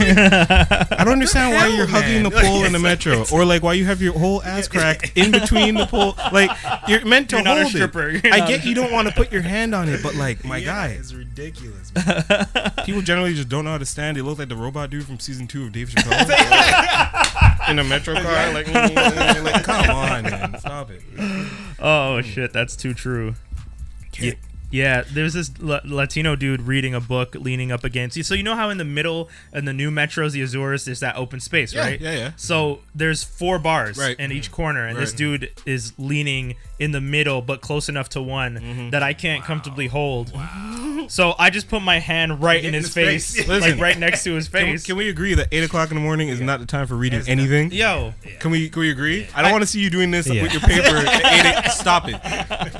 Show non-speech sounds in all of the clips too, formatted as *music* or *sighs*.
I don't understand why you're hugging the pole in the metro, or like why you have your whole ass crack in between the pole. *laughs* Like you're meant to You're hold it. I get you don't want to put your hand on it, but like my yeah, guy, it's ridiculous. *laughs* People generally just don't know how to stand. They look like the robot dude from season two of Dave *laughs* Chappelle in a metro car. Like, like come on, man, stop it. Oh shit, that's too true. Yeah, yeah, there's this La- Latino dude reading a book, leaning up against. You. So you know how in the middle in the new metros, the Azurs, there's that open space, Yeah, right? yeah, yeah. So there's four bars Right. in each corner, and this dude is leaning in the middle, but close enough to one Mm-hmm. that I can't comfortably hold. *laughs* So I just put my hand right in his, his face, face. *laughs* like right next to his Can, face. can we agree that eight o'clock in the morning is not the time for reading anything? Yo, Can we can we agree? I don't want to see you doing this Yeah. with your paper *laughs* at eight. Stop it.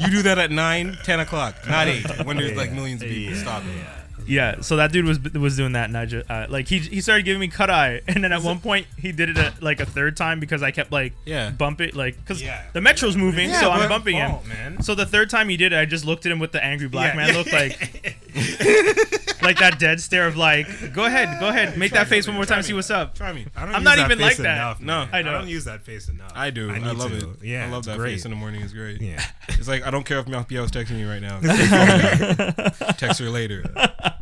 You do that at nine, ten o'clock, not eight. When there's like millions of people. Stop it. Yeah, so that dude was was doing that, and I just uh, like he he started giving me cut eye, and then at one point he did it at, like a third time because I kept like Yeah. bumping like because Yeah. the metro's moving, Yeah, so I'm but- bumping him. man. So the third time he did it, I just looked at him with the angry black Yeah. man look, like *laughs* like that dead stare of like, go ahead, go ahead, make that face one more time, see what's up. Try me. I don't I'm use not that even like face that. Enough, No, man. I know. don't use that face enough. I do. I, need love to. it. Yeah, I love it's that great. face in the morning. It's great. Yeah. It's like I don't care if Mouthpiel was texting me right now. *laughs* Text her later. *laughs*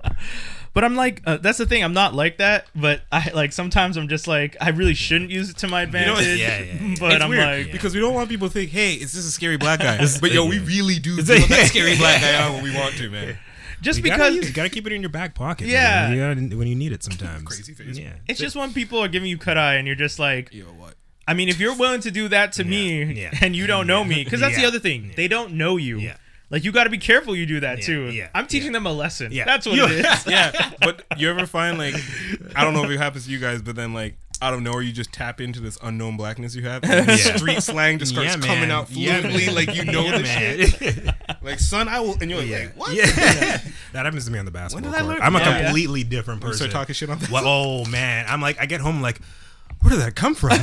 But I'm like, uh, that's the thing. I'm not like that. But I like sometimes I'm just like, I really shouldn't use it to my know what- advantage. Yeah, yeah, yeah. But it's I'm weird like, because we don't want people to think, "Hey, is this a scary black guy?" *laughs* But yo, we really do It's feel that *laughs* scary black guy out when we want to, man. just You because gotta, use, you gotta keep it in your back pocket. Yeah. You gotta, when you need it sometimes. *laughs* Crazy face. Yeah, it's just when people are giving you cut eye, and you're just like, Yo, what? I mean, if you're willing to do that to me yeah. and you don't know me, because that's the other thing, they don't know you. Yeah. Like you got to be careful you do that Yeah, too. yeah, I'm teaching them a lesson. Yeah. That's what You- it is. *laughs* Yeah, but *laughs* you ever find like, I don't know if it happens to you guys, but then like out of nowhere you just tap into this unknown blackness you have. And Yeah. Street slang just starts Yeah, coming out fluently, like you know Yeah, the shit. *laughs* Like, son, I will, and you're like, Yeah. what? Yeah. that happens to me on the basketball did I court. learn- I'm a Yeah. completely different You person. start talking shit on. Well, oh man, I'm like, I get home like, where did that come from? *laughs*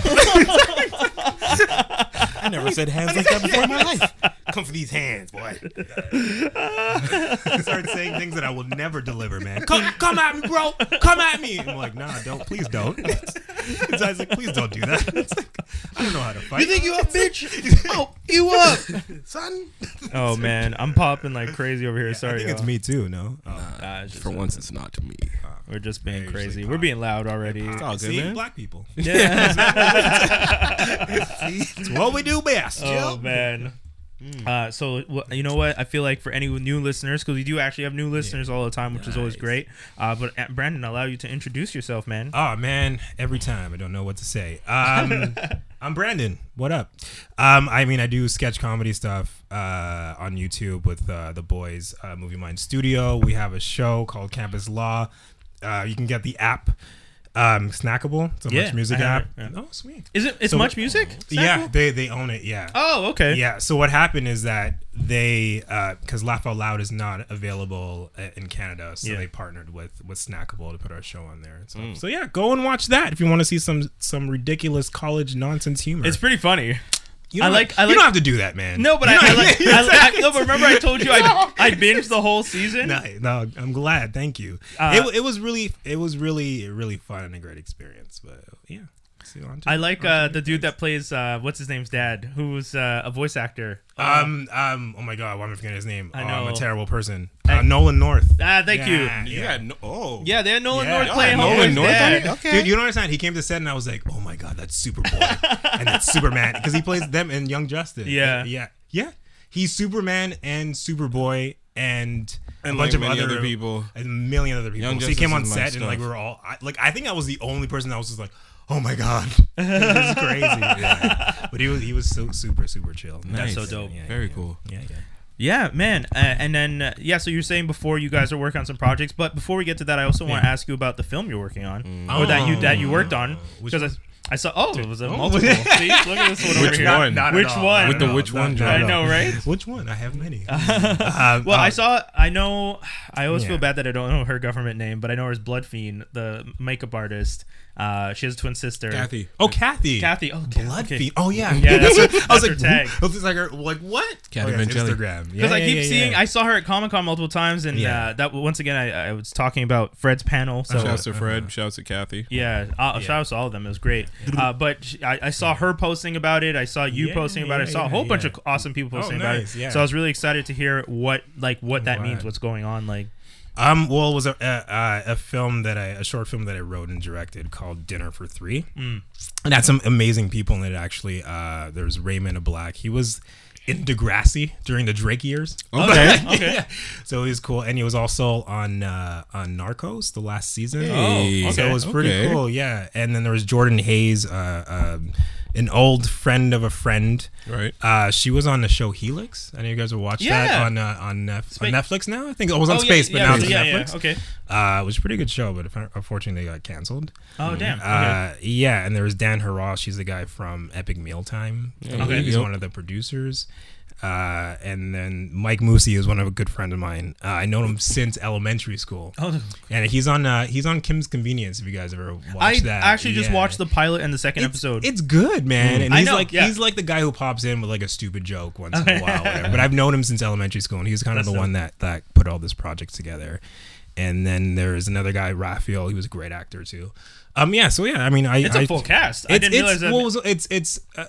I never said hands like that before in my life. Come for these hands, boy. *laughs* I start saying things that I will never deliver, man. Come, come at me, bro. Come at me. I'm like, nah, don't. Please don't. *laughs* It's, I was like, please don't do that. It's like, I don't know how to fight. You think you up, bitch? oh, you up? son? Oh man, I'm popping like crazy over here. Sorry, I think it's y'all. me too. No. Oh. Nah, For once, it's not to me. Oh. we're just being usually crazy. pop. We're being loud already. It's all good, See, man. black people. Yeah. *laughs* It's what we do best. oh Jill. man. Uh, so wh- you know what? I feel like for any new listeners, because we do actually have new listeners all the time, which is always Nice. great. Uh, but uh, Brandon, I'll allow you to introduce yourself, man. Oh man, every time I don't know what to say. Um, *laughs* I'm Brandon. What up? Um, I mean, I do sketch comedy stuff uh, on YouTube with uh, the boys, uh, Movie Mind Studio. We have a show called Campus Law. Uh, you can get the app, um, Snackable. It's a Yeah, Much Music app. it, yeah. Oh, sweet. Is it? It's So- much music? Yeah, they they own it. Yeah. Oh, okay. Yeah. So what happened is that they, because Laugh Out Loud is not available uh, in Canada, so Yeah. they partnered with with Snackable to put our show on there. And stuff. Mm. So yeah, go and watch that if you want to see some some ridiculous college nonsense humor. It's pretty funny. You I don't like- have- I You don't have to do that, man. No, but I, I like. I, I, no, but remember I told you I *laughs* I binged the whole season. no, no, I'm glad. Thank you. Uh, it, it was really, it was really, really fun and a great experience. But yeah, See, on to- I like uh, the dude that plays uh, what's his name's dad, who's uh, a voice actor. Um, um, oh my god, why am I forgetting his name? I Oh, I'm a terrible person. I- Uh, Nolan North. Ah, thank Yeah, You yeah. had no. Oh. Yeah, they had Nolan Yeah. North Oh, playing Nolan Homer's North on dad. it? Okay. Dude, you don't understand. He came to set and I was like, "Oh my god, that's Superboy *laughs* and that's Superman," because he plays them in Young Justice. Yeah. yeah, yeah. He's Superman and Superboy and, And a bunch like of many other, other people. a million other people. Young so he came on is my set and like we stuff. were all I, like, I think I was the only person that was just like, "Oh my god, *laughs* this is crazy." Yeah. But he was he was so super super chill. That's so dope. Yeah, Very yeah, cool. Yeah, yeah. Yeah, man. Uh, and then uh, yeah, so you're saying before you guys are working on some projects, but before we get to that, I also want to ask you about the film you're working on, or that you that you worked on, because I, I saw. Oh, it was a Oh. multiple. *laughs* See, look at this one over Which here. one? Not at Which all, one? With the all, which not one, at I know, right? Which one? I have many. Um, *laughs* Well, I uh, saw. I know. I always Yeah. feel bad that I don't know her government name, but I know her as Blood Fiend, the makeup artist. Uh, she has a twin sister. Kathy. Oh, Kathy. Kathy. Oh, Ka- Blood okay. Feed. Oh yeah, Yeah, that's her- *laughs* I was that's like, her tag. I was like, like what? Kathy oh, yeah. Instagram. Because I Yeah, keep yeah, seeing, yeah. I saw her at Comic Con multiple times, and Yeah. uh, that once again, I, I was talking about Fred's panel. So Shouts to Fred. Shouts to Kathy. yeah, uh, shout out to all of them. It was great. Uh, but sh- I, I saw her posting about it. I saw you Yeah, posting about it. I saw a yeah, whole bunch yeah. of awesome people Oh, posting nice, about it. yeah. So I was really excited to hear what like what that Wow. means, what's going on. Like, Um, well, it was a, a a film that I a short film that I wrote and directed called Dinner for Three, Mm. and had some amazing people in it. Actually, uh, there's Raymond Ablack. He was in Degrassi during the Drake years. okay, *laughs* okay. so he was cool, and he was also on uh, on Narcos the last season. Hey. Oh, So okay. it was pretty Okay. cool, yeah. And then there was Jordan Hayes, uh, um, an old friend of a friend. Right. Uh, she was on the show Helix. I know you guys will watch that on uh, on, Nef- Spa- on Netflix now. I think it was on Oh, Space, yeah, but yeah, now it's on yeah, yeah, Netflix. Okay. Uh, it was a pretty good show, but unfortunately they got canceled. Oh damn. Okay. Uh, yeah, and there was Dan Harral. She's the guy from Epic Mealtime. I Okay. He's Yep. one of the producers. Uh, and then Mike Moosey is one of a good friend of mine. Uh, I know him since elementary school, oh, and he's on uh, he's on Kim's Convenience. If you guys ever watched I that, I actually just watched the pilot and the second It's, episode. it's good, man. And I he's know, like yeah. he's like the guy who pops in with like a stupid joke once in a while. But I've known him since elementary school, and he's kind of That's the one that that put all this project together. And then there's another guy, Raphael. He was a great actor too. Um, yeah. So yeah, I mean, I it's I, a full cast. I didn't it's, realize that. well, it it's it's uh,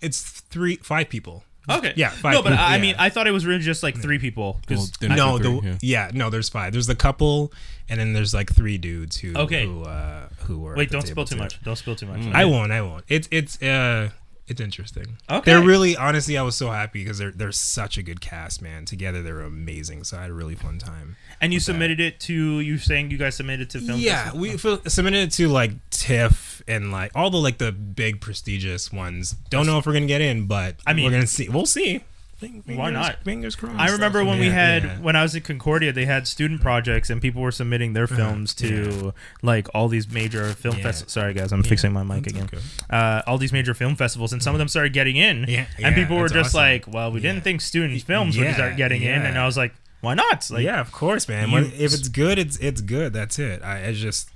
it's three five people. Okay. yeah, five No, but people, I yeah. mean, I thought it was really just like three people. 'cause Well, then- No, Three, the yeah. yeah. no, there's five. There's the couple, and then there's like three dudes who Okay. who uh, who were. wait, don't spill too too. much. Don't spill too much. I won't. I won't. It's it's uh it's interesting. Okay. They're really honestly, I was so happy because they're they're such a good cast, man. Together they're amazing. So I had a really fun time. And you with that. submitted it to you saying you guys submitted to film. Yeah, Festival? we f- submitted it to like TIFF and like all the like the big prestigious ones. Don't know if we're gonna get in, but I mean- we're gonna see. We'll see. Fing- Why not? Fingers crossed. I remember when we had yeah. when I was at Concordia, they had student projects and people were submitting their films to like all these major film Yeah. festivals. Sorry guys, I'm fixing my mic That's again. okay. Uh, all these major film festivals, and some of them started getting in. Yeah, and yeah, people were just awesome. like, "Well, we Yeah. didn't think student films would start getting in," and I was like, "Why not?" Like, yeah, of course, man. you- When, if it's good, it's it's good. That's it. I, I just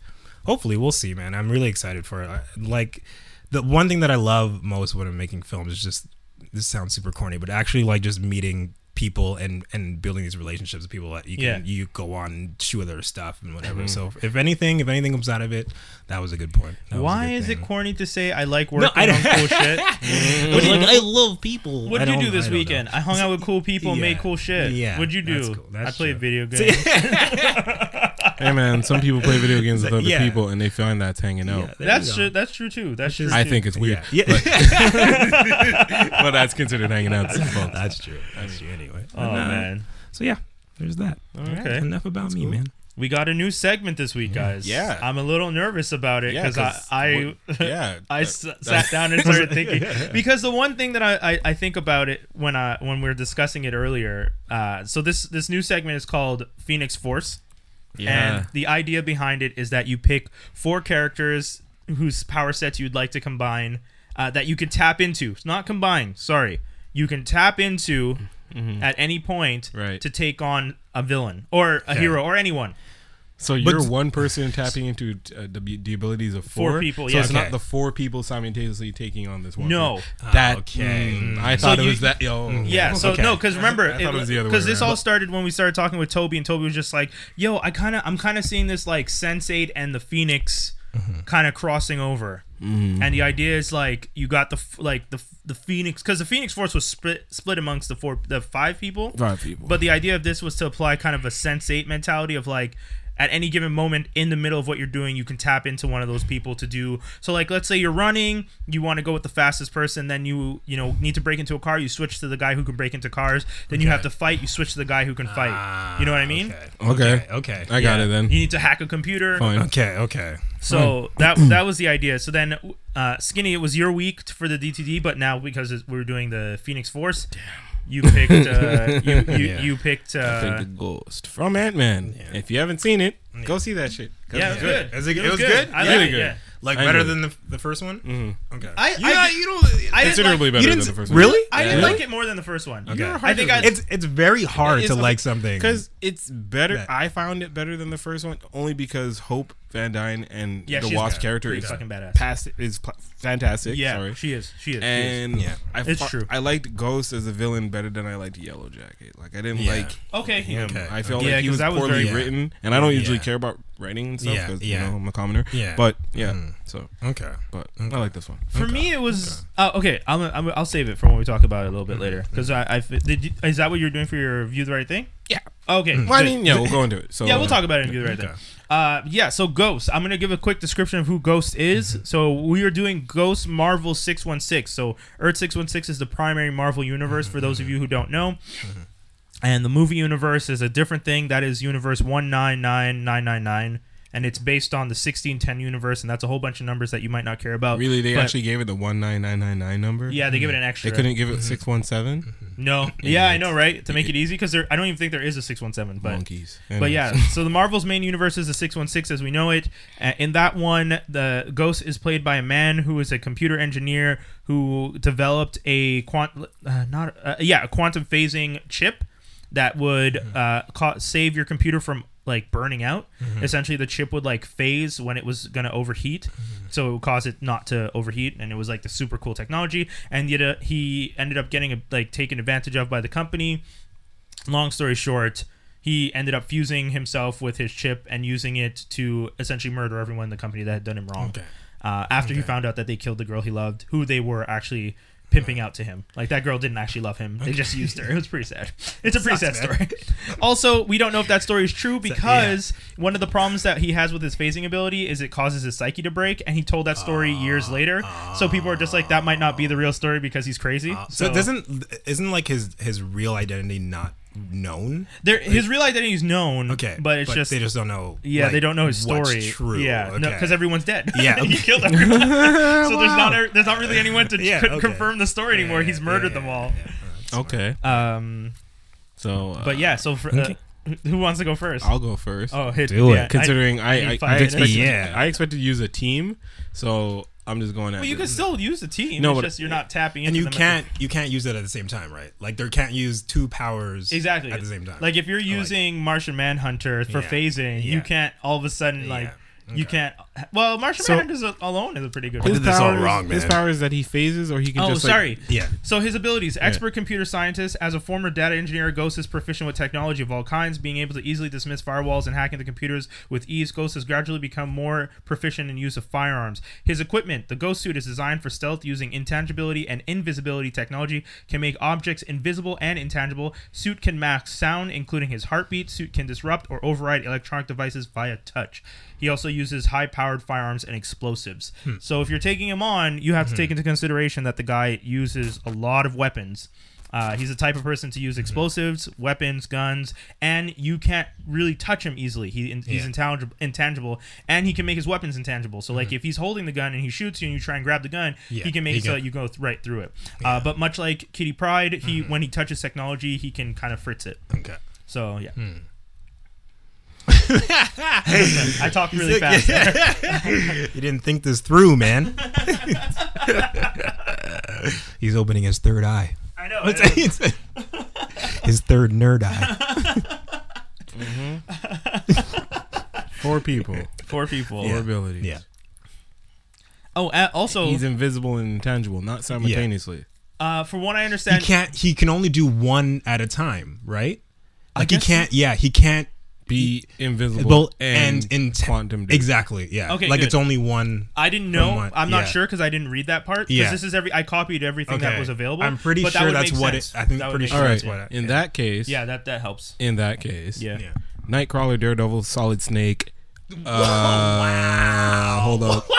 hopefully we'll see, man. I'm really excited for it. I, like the one thing that I love most when I'm making films is just this sounds super corny, but actually like just meeting people and and building these relationships with people that you can Yeah. you go on and shoot their stuff and whatever. Mm-hmm. So if anything, if anything comes out of it, that was a good point. That Why good is thing. it corny to say I like No, working I on don't- cool *laughs* shit? Mm-hmm. What do you, I love people. What did you don't- this I don't know. weekend? I hung out with cool people and made cool shit. Yeah, What'd you do? that's cool. That's I played true. video games. *laughs* *laughs* Hey man, some people play video games with *laughs* other Yeah. people and they find that's hanging out. Yeah, That's true. That's true too. That's true. I too. think it's weird, Yeah, yeah. but *laughs* that's considered hanging out. to some folks. that's true. That's true. Anyway. Oh And, uh, man. So yeah, there's that. Okay. Enough about me, cool. man. We got a new segment this week, guys. Yeah. I'm a little nervous about it Yeah, I I, *laughs* yeah, I that- s- that- sat down and started thinking because the one thing that I, I, I think about it when I when we were discussing it earlier. Uh, so this this new segment is called Phoenix Force. Yeah. And the idea behind it is that you pick four characters whose power sets you'd like to combine uh, that you can tap into. It's not combine, sorry. You can tap into at any point Right. to take on a villain or a hero or anyone. So you're one person tapping into uh, the, the abilities of four, Four people, So yeah. it's Okay. not the four people simultaneously taking on this one. No. person. that Okay. mm, I So thought it you- was that. Yo, Yeah, so Okay. no, because remember, I thought it was the other way because this all started when we started talking with Toby, and Toby was just like, "Yo, I kind of, I'm kind of seeing this like Sense8 and the Phoenix Mm-hmm. kind of crossing over." And the idea is like you got the like the the Phoenix because the Phoenix Force was split split amongst the four the five people. Five people. But the idea of this was to apply kind of a Sense Eight mentality of like at any given moment in the middle of what you're doing, you can tap into one of those people to do. So like let's say you're running, you want to go with the fastest person, then you you know need to break into a car, you switch to the guy who can break into cars. Then you have to fight, you switch to the guy who can fight. you know what I mean? Okay. Okay. Okay. I got Yeah. it then. You need to hack a computer. Fine. Okay. Okay. So that that was the idea. So then, uh, Skinny, it was your week for the DTD, but now because we are doing the Phoenix Force, you picked uh, *laughs* you you, Yeah. you picked I uh, think the Ghost from Ant Man. Yeah. If you haven't seen it, go see that shit. yeah, it was good. Is it- it was good? I Yeah. Really good. Yeah. Like I better enjoyed than the the first one. Mhm. Okay. I, you, I, you don't. I Considerably like, better than the s- first one. really? I didn't Yeah. like it more than the first one. Okay. I think I It's it's very hard It's to like something Because it's better. That- I found it better than the first one only because Hope Van Dyne and Yeah, the she's Wasp good. character Pretty is fucking badass. past is pl- fantastic. Yeah, sorry. she is. She is. she is. And Yeah. I It's fu- true. I liked Ghost as a villain better than I liked Yellow Jacket. Like I didn't Yeah. like okay. him. Okay. I felt Yeah, like he 'cause was that was poorly very- written, and I don't usually Yeah. care about writing and stuff Yeah, because yeah. you know I'm a commoner. Yeah. But yeah, Mhm. so Okay. but Okay. I like this one. For me, it was uh, okay. I'm, I'm, I'll save it for when we talk about it a little bit later. Because I, I, did you, is that what you're doing for your view the right thing? Yeah. Okay. Well, I good. mean, yeah, we'll *laughs* go into it. So yeah, we'll talk about it in view the right Okay. thing. Uh, yeah. So Ghost. I'm gonna give a quick description of who Ghost is. Mm-hmm. So we are doing Ghost Marvel 616. So Earth 616 is the primary Marvel universe for those of you who don't know. Mm-hmm. And the movie universe is a different thing. That is universe 199999. And it's based on the 1610 universe, and that's a whole bunch of numbers that you might not care about. Really, they But- actually gave it the one nine nine nine nine number. Yeah, they give it an extra. They couldn't give it six one seven. No. Yeah, I know, right? To make it easy, because I don't even think there is a 617. But Monkeys. but yeah, so the Marvel's main universe is the 616 as we know it. Uh, in that one, the Ghost is played by a man who is a computer engineer who developed a quant uh, not uh, yeah, a quantum phasing chip that would uh, ca- save your computer from like burning out. Essentially, the chip would like phase when it was gonna overheat, so it would cause it not to overheat, and it was like the super cool technology. And yet, uh, he ended up getting like taken advantage of by the company long story short, he ended up fusing himself with his chip and using it to essentially murder everyone in the company that had done him wrong. Okay. Uh, after he found out that they killed the girl he loved, who they were actually pimping out to him. Like that girl didn't actually love him; they just used her. It was pretty sad. *laughs* It's a pretty sad story. also, we don't know if that story is true because one of the problems that he has with his phasing ability is it causes his psyche to break, and he told that story years ah. later. So people are just like, that might not be the real story because he's crazy. Ah. So, doesn't isn't like his his real identity not known? there his real identity is known. Okay, but it's just they just don't know. Yeah, like, they don't know his what's story. True. Yeah, okay. because everyone's dead. Yeah. *laughs* he killed *laughs* everyone. so there's not a, there's not really anyone to Yeah, okay. confirm the story Yeah, anymore. yeah, He's murdered yeah, them all. yeah. That's smart. okay. Um, So, uh, but yeah, so for, uh, *laughs* who wants to go 1st I'll go first. oh, hit Do it. yeah, I- Considering I, need I, five I, expected, Yeah. I expected to use a team, so I'm just going at well, you it. can still use the team. No, it's but- just you're not tapping into and you can't you can't use it at the same time, right? Like there can't use two powers exactly at the same time. Like if you're using Martian Manhunter for Yeah. phasing, you can't all of a sudden like Yeah. You can't. Well, Martian So- Manhunter is alone is a pretty good. I one. did this all powers- wrong, His man. power is that he phases, or he can Oh, just like, sorry. yeah. So his abilities: expert computer scientist. As a former data engineer, Ghost is proficient with technology of all kinds, being able to easily dismiss firewalls and hack into computers with ease. Ghost has gradually become more proficient in use of firearms. His equipment: the Ghost suit is designed for stealth using intangibility and invisibility technology. Can make objects invisible and intangible. Suit can mask sound, including his heartbeat. Suit can disrupt or override electronic devices via touch. He also uses high-powered firearms and explosives. Hmm. So if you're taking him on, you have to hmm. take into consideration that the guy uses a lot of weapons. Uh, he's the type of person to use hmm. explosives, weapons, guns, and you can't really touch him easily. He, he's Yeah. intangible, intangible, and he can make his weapons intangible. So, like, if he's holding the gun and he shoots you and you try and grab the gun, Yeah, he can make it so that you go th- right through it. Uh, but much like Kitty Pryde, he when he touches technology, he can kind of fritz it. Okay. So yeah, *laughs* I talk really fast. *laughs* you didn't think this through, man. *laughs* He's opening his third eye. I know. I know. his third nerd eye. four people, Four people. four abilities. Yeah. Oh, also, He's invisible and intangible, not simultaneously. uh, from what I understand He can't. He can only do one at a time, right? Like he can't. Yeah, he can't. Be invisible and, and in quantum. dip. Exactly. Yeah. Okay, Like good. it's only one. I didn't know. From what- I'm not yeah. sure because I didn't read that part. Because Yeah. this is every. I copied everything that was available. I'm pretty but that sure would that's what sense. it. I think That would pretty make sure All right. that's sense, what. It, In yeah. that case, Yeah, that that helps. in that case, Yeah. Yeah. Nightcrawler, Daredevil, Solid Snake. *laughs* Uh, Hold up. *laughs*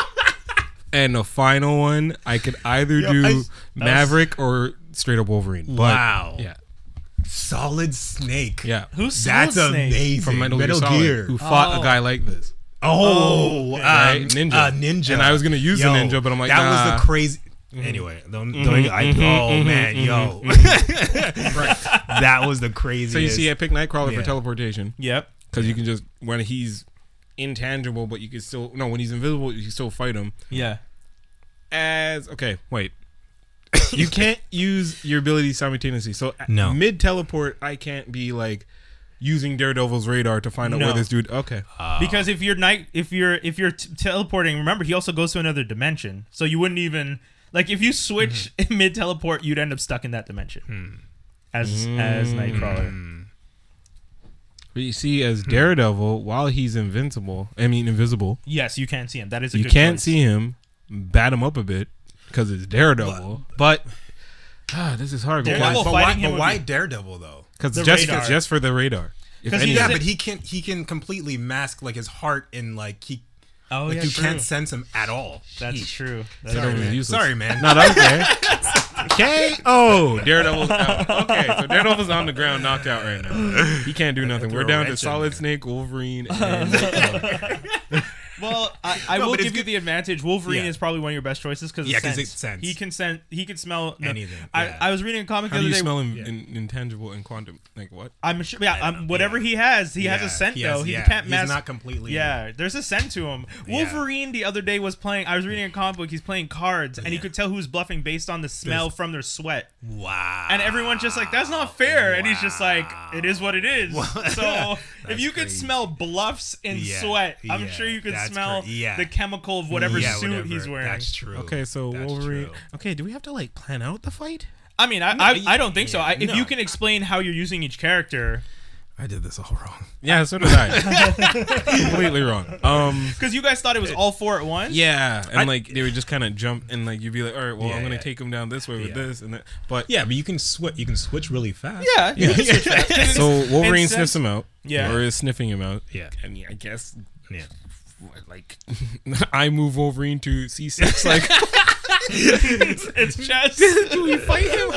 And the final one, I could either Yo, do I- Maverick or straight up Wolverine. But, Wow. Yeah. Solid Snake. Yeah. Who's That's Solid Snake? amazing. From Metal, Metal Gear, Solid, Gear. who fought Oh. a guy like this. Oh, um, Right? Ninja. Uh, ninja. And I was gonna use the Yo, ninja, but I'm like, that was the crazy. Anyway, don't, don't, Mhm, I, mhm, oh man, yo, *laughs* that was the craziest. So you see, I picked Nightcrawler Yeah. for teleportation Yep. because you can just when he's intangible, but you can still no when he's invisible, you can still fight him. Yeah. As okay, wait, you can't use your abilities simultaneously. So No. mid teleport, I can't be like using Daredevil's radar to find out No. where this dude. Okay. because if you're night if you're if you're t- teleporting remember he also goes to another dimension so you wouldn't even like if you switch Mm-hmm. *laughs* mid teleport you'd end up stuck in that dimension Hmm. as as nightcrawler But you see, as Daredevil, while he's invincible, I mean invisible, yes you can't see him that is a you good can't choice. see him. Bat him up a bit because it's Daredevil. But ah, this is hard. Daredevil but why, fighting him but would why be- Daredevil though? Because The just radar. for, just for the radar. If 'Cause he anything. Yeah, doesn't- but he can he can completely mask like his heart and like he oh like yeah you true. can't sense him at all. that's Sheesh. true that's Sorry, Daredevil man. useless. Sorry, man. No, that's okay. *laughs* okay. Oh, Daredevil's out. Okay, so Daredevil's on the ground, knocked out right now. He can't do nothing. We're down to wrench in Solid there. Snake, Wolverine, *laughs* and *laughs* well i, I No, will but it's give you good- the advantage wolverine Yeah. is probably one of your best choices because Yeah, 'cause it sense. he can sense he can smell no, Anything, I, yeah. I was reading a comic how the do other you day smell in, Yeah. in, intangible and quantum? Like what? I'm sure. Yeah, I don't um, whatever yeah. he has, he has Yeah, a scent he though. has- he yeah, can't he's mask. not completely- Yeah, there's a scent to him. Yeah. Wolverine the other day was playing. I was reading a comic book. He's playing cards, and he Yeah. could tell who's bluffing based on the smell from their sweat. Wow. And everyone's just like, "That's not fair," and he's just like, "It is what it is." so *laughs* if you could crazy. smell bluffs and Yeah, sweat, I'm yeah, sure you could that's smell cra- yeah. the chemical of whatever yeah, suit whatever. he's wearing. That's true. Okay, so That's Wolverine. true. Okay, do we have to like plan out the fight? I mean, I, I, I don't think so. I, if no. you can explain how you're using each character, I did this all wrong. Yeah, so did I. Completely wrong. Um. because you guys thought it was all four at once. Yeah, and I- like they would just kind of jump and like you'd be like, all right, well, Yeah, I'm gonna yeah. take him down this way with Yeah. this and that. But Yeah, but you can switch. You can switch really fast. Yeah, you can switch fast. 'Cause *laughs* so Wolverine it's- sniffs him out. Yeah. or is sniffing him out. Yeah. and yeah, I guess Yeah. Like *laughs* I move Wolverine to C6. Like, *laughs* it's just *laughs* do we fight him?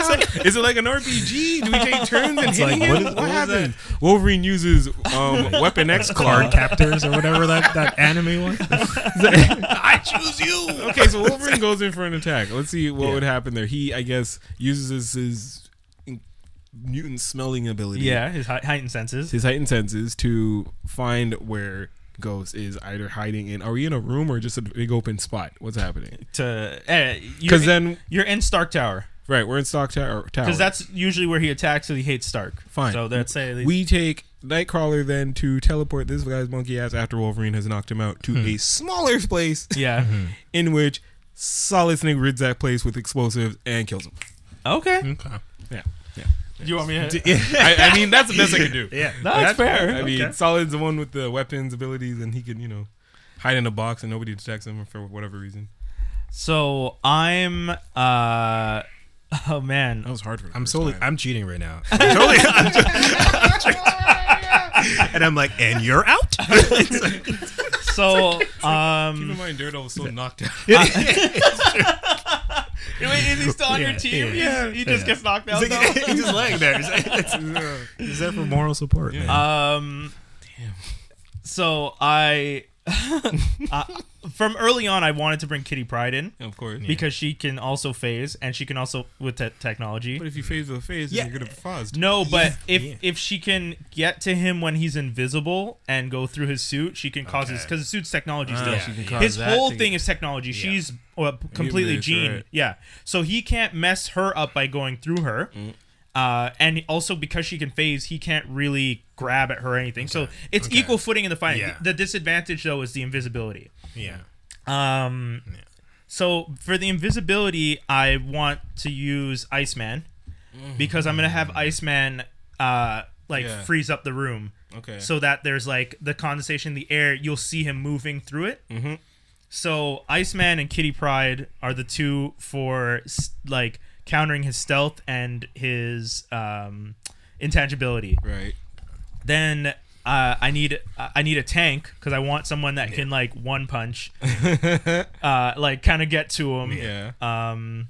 Is it like an RPG? Do we take turns and hitting like, him? what What, is- what was happens? Wolverine uses um, Weapon X Card card. captors or whatever that that anime was. I choose you. Okay, so Wolverine goes in for an attack. Let's see what Yeah. would happen there. He, I guess, uses his mutant smelling ability. yeah, his heightened senses. his heightened senses to find where Ghost is either hiding in. Are we in a room or just a big open spot? What's happening? *laughs* To eh, uh, Because then, you're in Stark Tower right, we're in Stark Tower. because that's usually where he attacks. So he hates Stark. Fine. So that's eh, say we take Nightcrawler then to teleport this guy's monkey ass after Wolverine has knocked him out to hmm. a smaller place *laughs* yeah. Hmm. in which Solid Snake rids that place with explosives and kills him. Okay. Okay. Yeah, yeah. Do you want me to? *laughs* I, I mean, that's the best I can do. Yeah. That's fair. I mean, Okay. Solid's the one with the weapons abilities, and he can, you know, hide in a box and nobody detects him for whatever reason. So I'm. uh Oh man. That was hard for. the I'm solely. time. I'm cheating right now. I'm totally. I'm *laughs* just, I'm just- and I'm like, and you're out. *laughs* So Keep um. in mind, Daredevil was so knocked out. Wait, is he still on your team? yeah. He, he just Yeah. gets knocked out He's, though. like, *laughs* he's just laying there. *laughs* He's, like, he's there for moral support, man. Um. So I, *laughs* uh, from early on, I wanted to bring Kitty Pryde in Of course. because she can also phase and she can also with te- technology. But if you phase with a phase, Yeah. then you're gonna phased. No, but if Yeah. if she can get to him when he's invisible and go through his suit, she can cause his Okay. because the suit's technology Ah, still. she can Yeah. cause His that whole to thing get- is technology. She's uh, completely Mutant, Jean. right. Yeah, so he can't mess her up by going through her. Mm. Uh, and also because she can phase, he can't really grab at her or anything. So it's Okay. equal footing in the fight. Yeah. The disadvantage though is the invisibility. yeah. Um, Yeah. so for the invisibility, I want to use Iceman because I'm gonna have Iceman uh like Yeah. freeze up the room Okay. so that there's like the condensation in the air. You'll see him moving through it. Mhm. So Iceman and Kitty Pryde are the two for like countering his stealth and his um intangibility. right. Then uh, I need I need a tank because I want someone that can like one punch, *laughs* uh, like kind of get to him. Yeah. Um,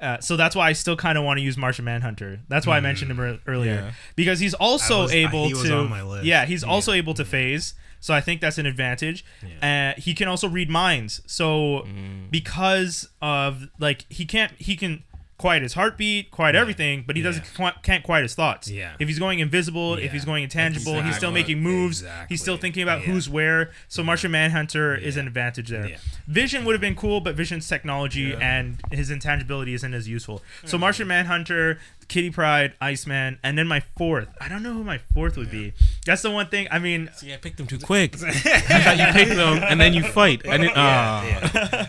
uh, so that's why I still kind of want to use Martian Manhunter. That's why I mentioned him ear- earlier Yeah. because he's also was- able he was to. on my list. Yeah, he's Yeah. also able to phase. So I think that's an advantage. Uh, he can also read minds. So Mm. because of like he can't he can quiet his heartbeat, quiet everything, but he doesn't qui- can't quiet his thoughts. Yeah. If he's going invisible, if he's going intangible, he's still making moves. Exactly. He's still thinking about Yeah. who's where. So Martian Manhunter is an advantage there. Yeah. Vision would have been cool, but Vision's technology and his intangibility isn't as useful. So Martian Manhunter, Kitty Pryde, Iceman, and then my fourth. I don't know who my fourth would be. That's the one thing. I mean, See, I picked them too quick. *laughs* I thought you picked them and then you fight. *laughs* I didn't. ah.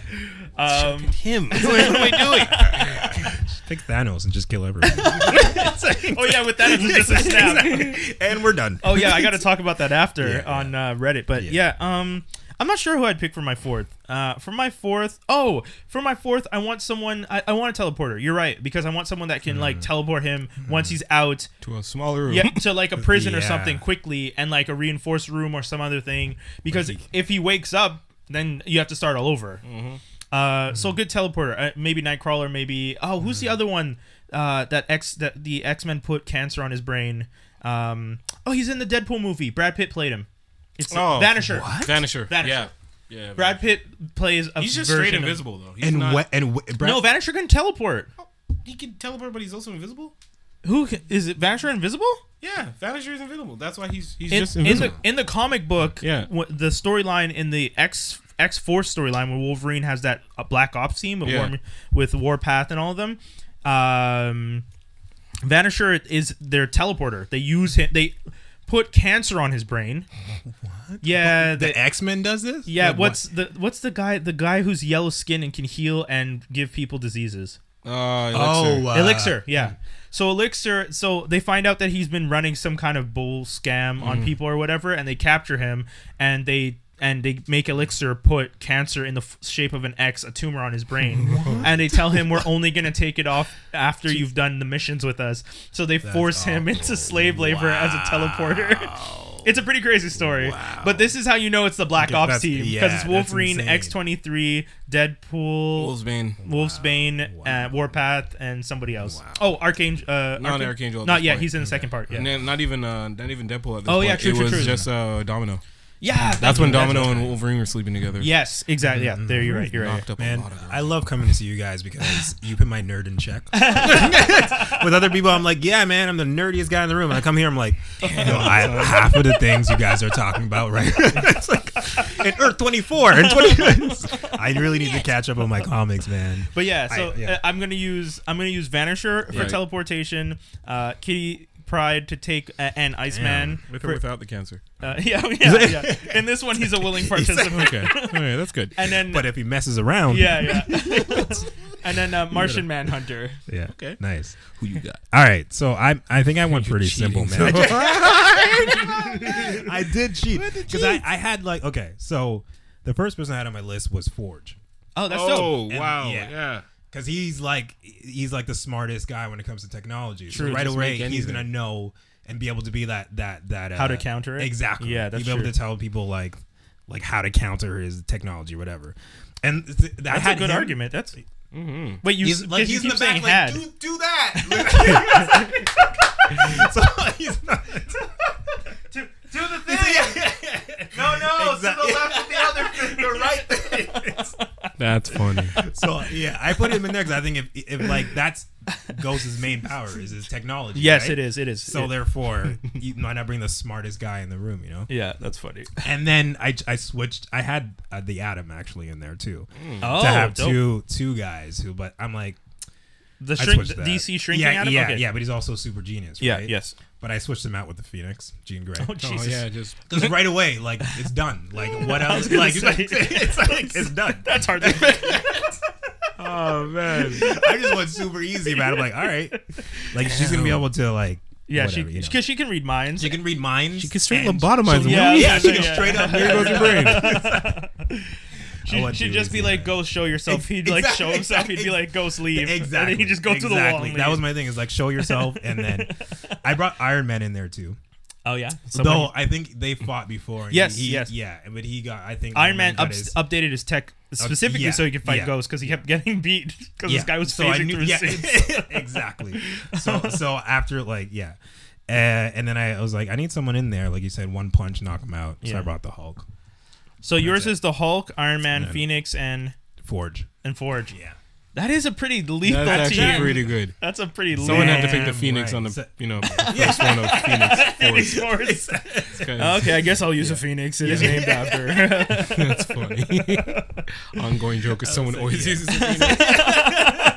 um, him. *laughs* what am I doing? Pick Thanos and just kill everyone. oh yeah, with that it's just a snap. and we're done. Oh yeah, I got to talk about that after Yeah, on uh, Reddit. But yeah. um, I'm not sure who I'd pick for my fourth. Uh, for my fourth, oh, for my fourth, I want someone. I, I want a teleporter. You're right because I want someone that can like teleport him once he's out. to a smaller room. Yeah, to like a *laughs* prison or something quickly, and like a reinforced room or some other thing. Because he- if he wakes up, then you have to start all over. Uh, so good teleporter. Uh, maybe Nightcrawler. Maybe oh, who's the other one? Uh, that X that the X Men put cancer on his brain. Um, oh, he's in the Deadpool movie. Brad Pitt played him. It's Oh, Vanisher. Vanisher. Vanisher. Yeah. Yeah. Brad Pitt plays a He's just version straight of- invisible though. He's and not, what? And wh- Brad, No, Vanisher can teleport. he can teleport, but he's also invisible. Who ca- is it? Vanisher invisible? Yeah, Vanisher is invisible. That's why he's he's in, just in invisible. the in the comic book, Yeah. wh- the storyline in the X X Force storyline where Wolverine has that uh, Black Ops team with, Yeah. War, with Warpath and all of them. Um, Vanisher is their teleporter. They use him. They put cancer on his brain. *laughs* What? Yeah, the the, X Men does this? yeah. Like, What's the what's the guy the guy who's yellow skin and can heal and give people diseases? uh, Oh, Elixir. uh, Elixir, yeah. So Elixir, so they find out that he's been running some kind of bull scam on people or whatever, and they capture him, and they and they make Elixir put cancer in the f- shape of an X, a tumor on his brain, *laughs* and they tell him we're only gonna take it off after you've done the missions with us. So they force him into slave labor as a teleporter. *laughs* It's a pretty crazy story, but this is how you know it's the Black Okay, Ops team because yeah, it's that's Wolverine. X twenty three, Deadpool, Wolfsbane. Wolfsbane, uh, Warpath, and somebody else. Oh, Archangel. Uh, Not Archan- Archangel Not yet. point. He's in the second part. Yeah. Not even uh, not even Deadpool at this Oh, point. yeah, true, it true, was true. just uh, Domino. Yeah. That's when Domino and Wolverine were sleeping together. Yes, exactly. Yeah. There, you're right. You're right. Knocked up Man, lot of. I love coming to see you guys because *laughs* you put my nerd in check. *laughs* With other people, I'm like, yeah, man, I'm the nerdiest guy in the room. And I come here, I'm like, yo, I, half of the things you guys are talking about, right? *laughs* it's like in Earth 24 and 20. I really need to catch up on my comics, man. But yeah, so I- yeah. uh, I'm gonna use I'm gonna use Vanisher for Yeah. teleportation. Uh, Kitty Pryde to take uh, and Iceman. with for- or without the cancer. uh, *laughs* yeah, yeah, *laughs* yeah. In this one, he's a *laughs* willing participant. Okay, all right, that's good. And then But if he messes around, yeah, yeah. and then uh, Martian Manhunter. yeah, Okay. nice. Who you got? All right, so I I think I went pretty simple, man. I did cheat because I, I had like okay, so the first person I had on my list was Forge Oh, that's dope. oh And- wow, yeah. Yeah. because he's like he's like the smartest guy when it comes to technology. So True, right away make he's gonna know and be able to be that that that uh, How to counter it? exactly. Yeah, that's He'd be able to tell people like like how to counter his technology, whatever. And th- th- I That's a good him- argument. That's Mm-hmm. wait, you He's like you he's in the back, like do do that. *laughs* *laughs* so *laughs* he's not. Do, do the *laughs* thing. yeah No, no, Exactly. to the left with the other. the *laughs* right thing. That's funny. so yeah, I put him in there because I think if if like that's Ghost's main power is his technology. Yes, right? it is. It is. So It- therefore, *laughs* you might not bring the smartest guy in the room, you know. yeah, that's funny. And then I, I switched. I had uh, the Atom actually in there too Oh, to have dope. two two guys who. But I'm like the shrink. DC shrinking Yeah, Atom? yeah, Okay. yeah. But he's also super genius. Yeah, right? yes. But I switched him out with the Phoenix, Jean Grey. Oh, Oh Jesus. yeah, just *laughs* Because right away, like it's done. Like *laughs* what else? gonna Like *laughs* say. it's like it's done. That's hard to oh man. I just went super easy about it. I'm like, all right, like she's gonna be able to like, Yeah, whatever, she you know. because she can read minds. she can read minds. She can straight lobotomize him. Yeah, yeah, she can yeah. straight up. Here goes your brain. She, she'd just be like. "Ghost, show yourself." He'd like show exactly, himself. He'd be like, "Ghost, leave." Exactly. He'd just go to the wall. Exactly. That was my thing. Is like show yourself, and then *laughs* I brought Iron Man in there too. Oh yeah. Though I think they fought before. and Yes, he- yes. Yeah, but he got. I think Iron Man ups, his- updated his tech specifically yeah, so he could fight yeah. Ghost because he kept getting beat because this guy was So phasing knew- through yeah, *laughs* exactly. So *laughs* so after like yeah, uh, and then I was like, I need someone in there, like you said, one punch, knock him out. So Yeah. I brought the Hulk, So yours it. is the Hulk, Iron Man, Yeah. Phoenix, and Forge. and Forge. Yeah. That is a pretty lethal That's actually team. pretty good. That's a pretty lethal. Someone had to pick the Phoenix right. on the you know *laughs* first one of *laughs* Phoenix Phoenix Force. *laughs* Force. It's kinda- Okay, I guess I'll use a Phoenix. It is named after. That's funny. Ongoing joke is someone always uses the Phoenix.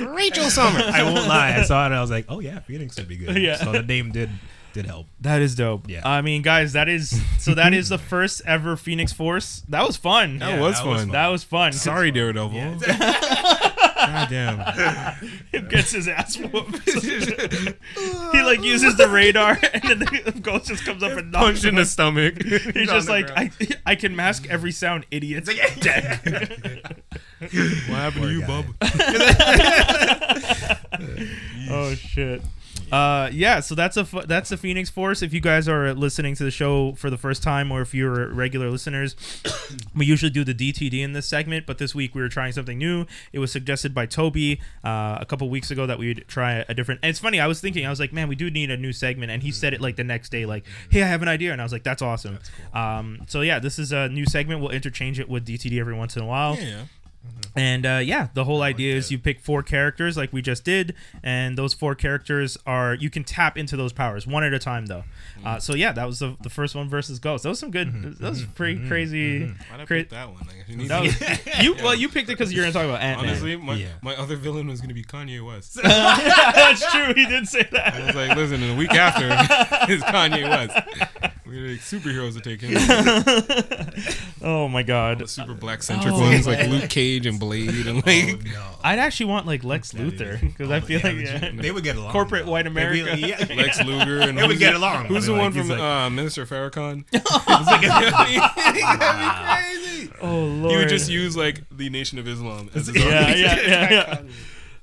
Rachel Summer. I won't lie. I saw it. and I was like, oh yeah, Phoenix would be good. Yeah. So the name did did help. That is dope. Yeah. I mean, guys, that is so. That is the *laughs* first ever Phoenix Force. That was fun. That Yeah, was that was fun. That was fun. Sorry, Daredevil. God damn. He gets his ass whooped. *laughs* he like uses the radar, *laughs* and then the ghost just comes up and knocks Punched in the stomach. He's just like, I, I can mask every sound, idiots. Dead. What happened to you, guy. bub? oh shit. Uh, yeah, so that's a that's the Phoenix Force. If you guys are listening to the show for the first time, or if you're regular listeners, *coughs* we usually do the DTD in this segment, but this week we were trying something new. It was suggested by Toby uh, a couple weeks ago that we'd try a different. And it's funny, I was thinking, I was like, man, we do need a new segment, and he said it like the next day, like, hey, I have an idea, and I was like, that's awesome. Um, so yeah, this is a new segment. We'll interchange it with DTD every once in a while. Yeah. Mm-hmm. And uh, yeah, the whole idea is you pick four characters like we just did, and those four characters are you can tap into those powers one at a time though. Mm-hmm. Uh, so yeah, that was the, the first one versus Ghost. That was some good. Mm-hmm. That was pretty crazy. Why'd I Cra- pick that one? Like, you need That was, *laughs* you well, you picked it because you're gonna talk about Ant Man. Honestly, my, Yeah. my other villain was gonna be Kanye West. *laughs* That's true. He did say that. I that. was like, listen, in a week after *laughs* is Kanye West. We're like superheroes to take him. *laughs* Oh my The god. super black centric Oh, ones like Luke Cage and Blade and like no. I'd actually want like Lex Luthor because Oh, I feel yeah, like but yeah. you- they would get along. Corporate though. white They'd be- America. yeah. Lex Luger and They would who's get the- along, Who's but the like, one from he's like- uh, Minister Farrakhan? *laughs* *laughs* oh lord. He would just use like the Nation of Islam as his yeah, own. yeah, yeah, yeah.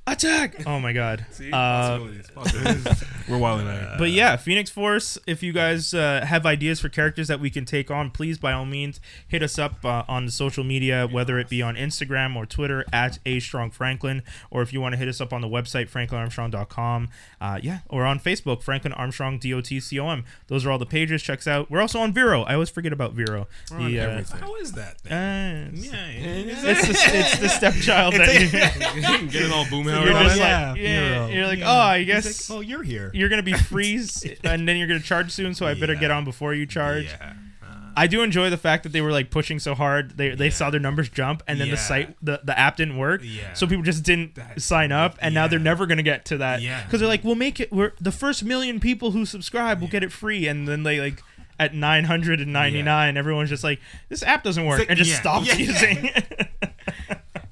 Attack! Oh my god. See, Uh, possibilities, possibilities. We're wilding out. But yeah, Phoenix Force. If you guys uh, have ideas for characters that we can take on, please by all means hit us up uh, on the social media, whether it be on Instagram or Twitter at a strong Franklin, or if you want to hit us up on the website franklinarmstrong.com. Uh, yeah, or on Facebook Franklin Armstrong DOTCOM. Those are all the pages. Checks out. We're also on Vero. I always forget about Vero. on The, uh. How is that? Thing? yeah, it's the, it's the stepchild that you, *laughs* Get it all boom you're *laughs* You're just Yeah, like, yeah, you're like, Yeah. oh, I guess like, oh, you're here. you're gonna be *laughs* freeze and then you're gonna charge soon so i better get on before you charge Yeah. Uh, i do enjoy the fact that they were like pushing so hard they, they Yeah. saw their numbers jump and then the site the, the app didn't work Yeah. so people just didn't That's- sign up and now they're never gonna get to that Yeah. because they're like we'll make it we're the first million people who subscribe will get it free and then they like at 999 everyone's just like this app doesn't work like- and just yeah. stops Yeah. *laughs* using it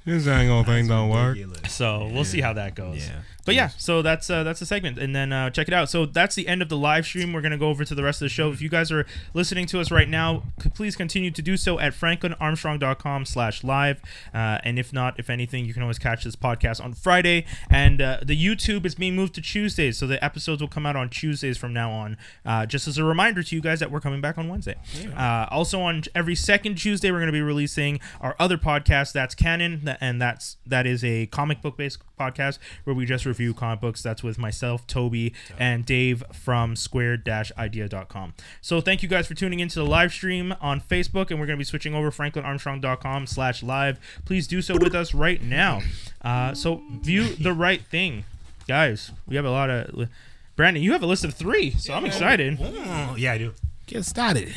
This dang old thing don't work. So we'll see how that goes. Yeah. But yeah, so that's uh, that's the segment, and then uh, check it out. So that's the end of the live stream. We're gonna go over to the rest of the show. If you guys are listening to us right now, please continue to do so at franklinarmstrong.com/slash live. Uh, and if not, if anything, you can always catch this podcast on Friday. And uh, the YouTube is being moved to Tuesdays, so the episodes will come out on Tuesdays from now on. Uh, just as a reminder to you guys that we're coming back on Wednesday. Uh, also on every second Tuesday, we're gonna be releasing our other podcast. That's canon, tha- and that's that is a comic book based podcast where we just review comic books. That's with myself, Toby, and Dave from squared-idea.com. So thank you guys for tuning into the live stream on Facebook, and we're going to be switching over franklinarmstrong.com slash live. Please do so with us right now. Uh, so view the right thing. Guys, we have a lot of... Brandon, you have a list of three, so I'm excited. Oh, yeah, I do. Get started.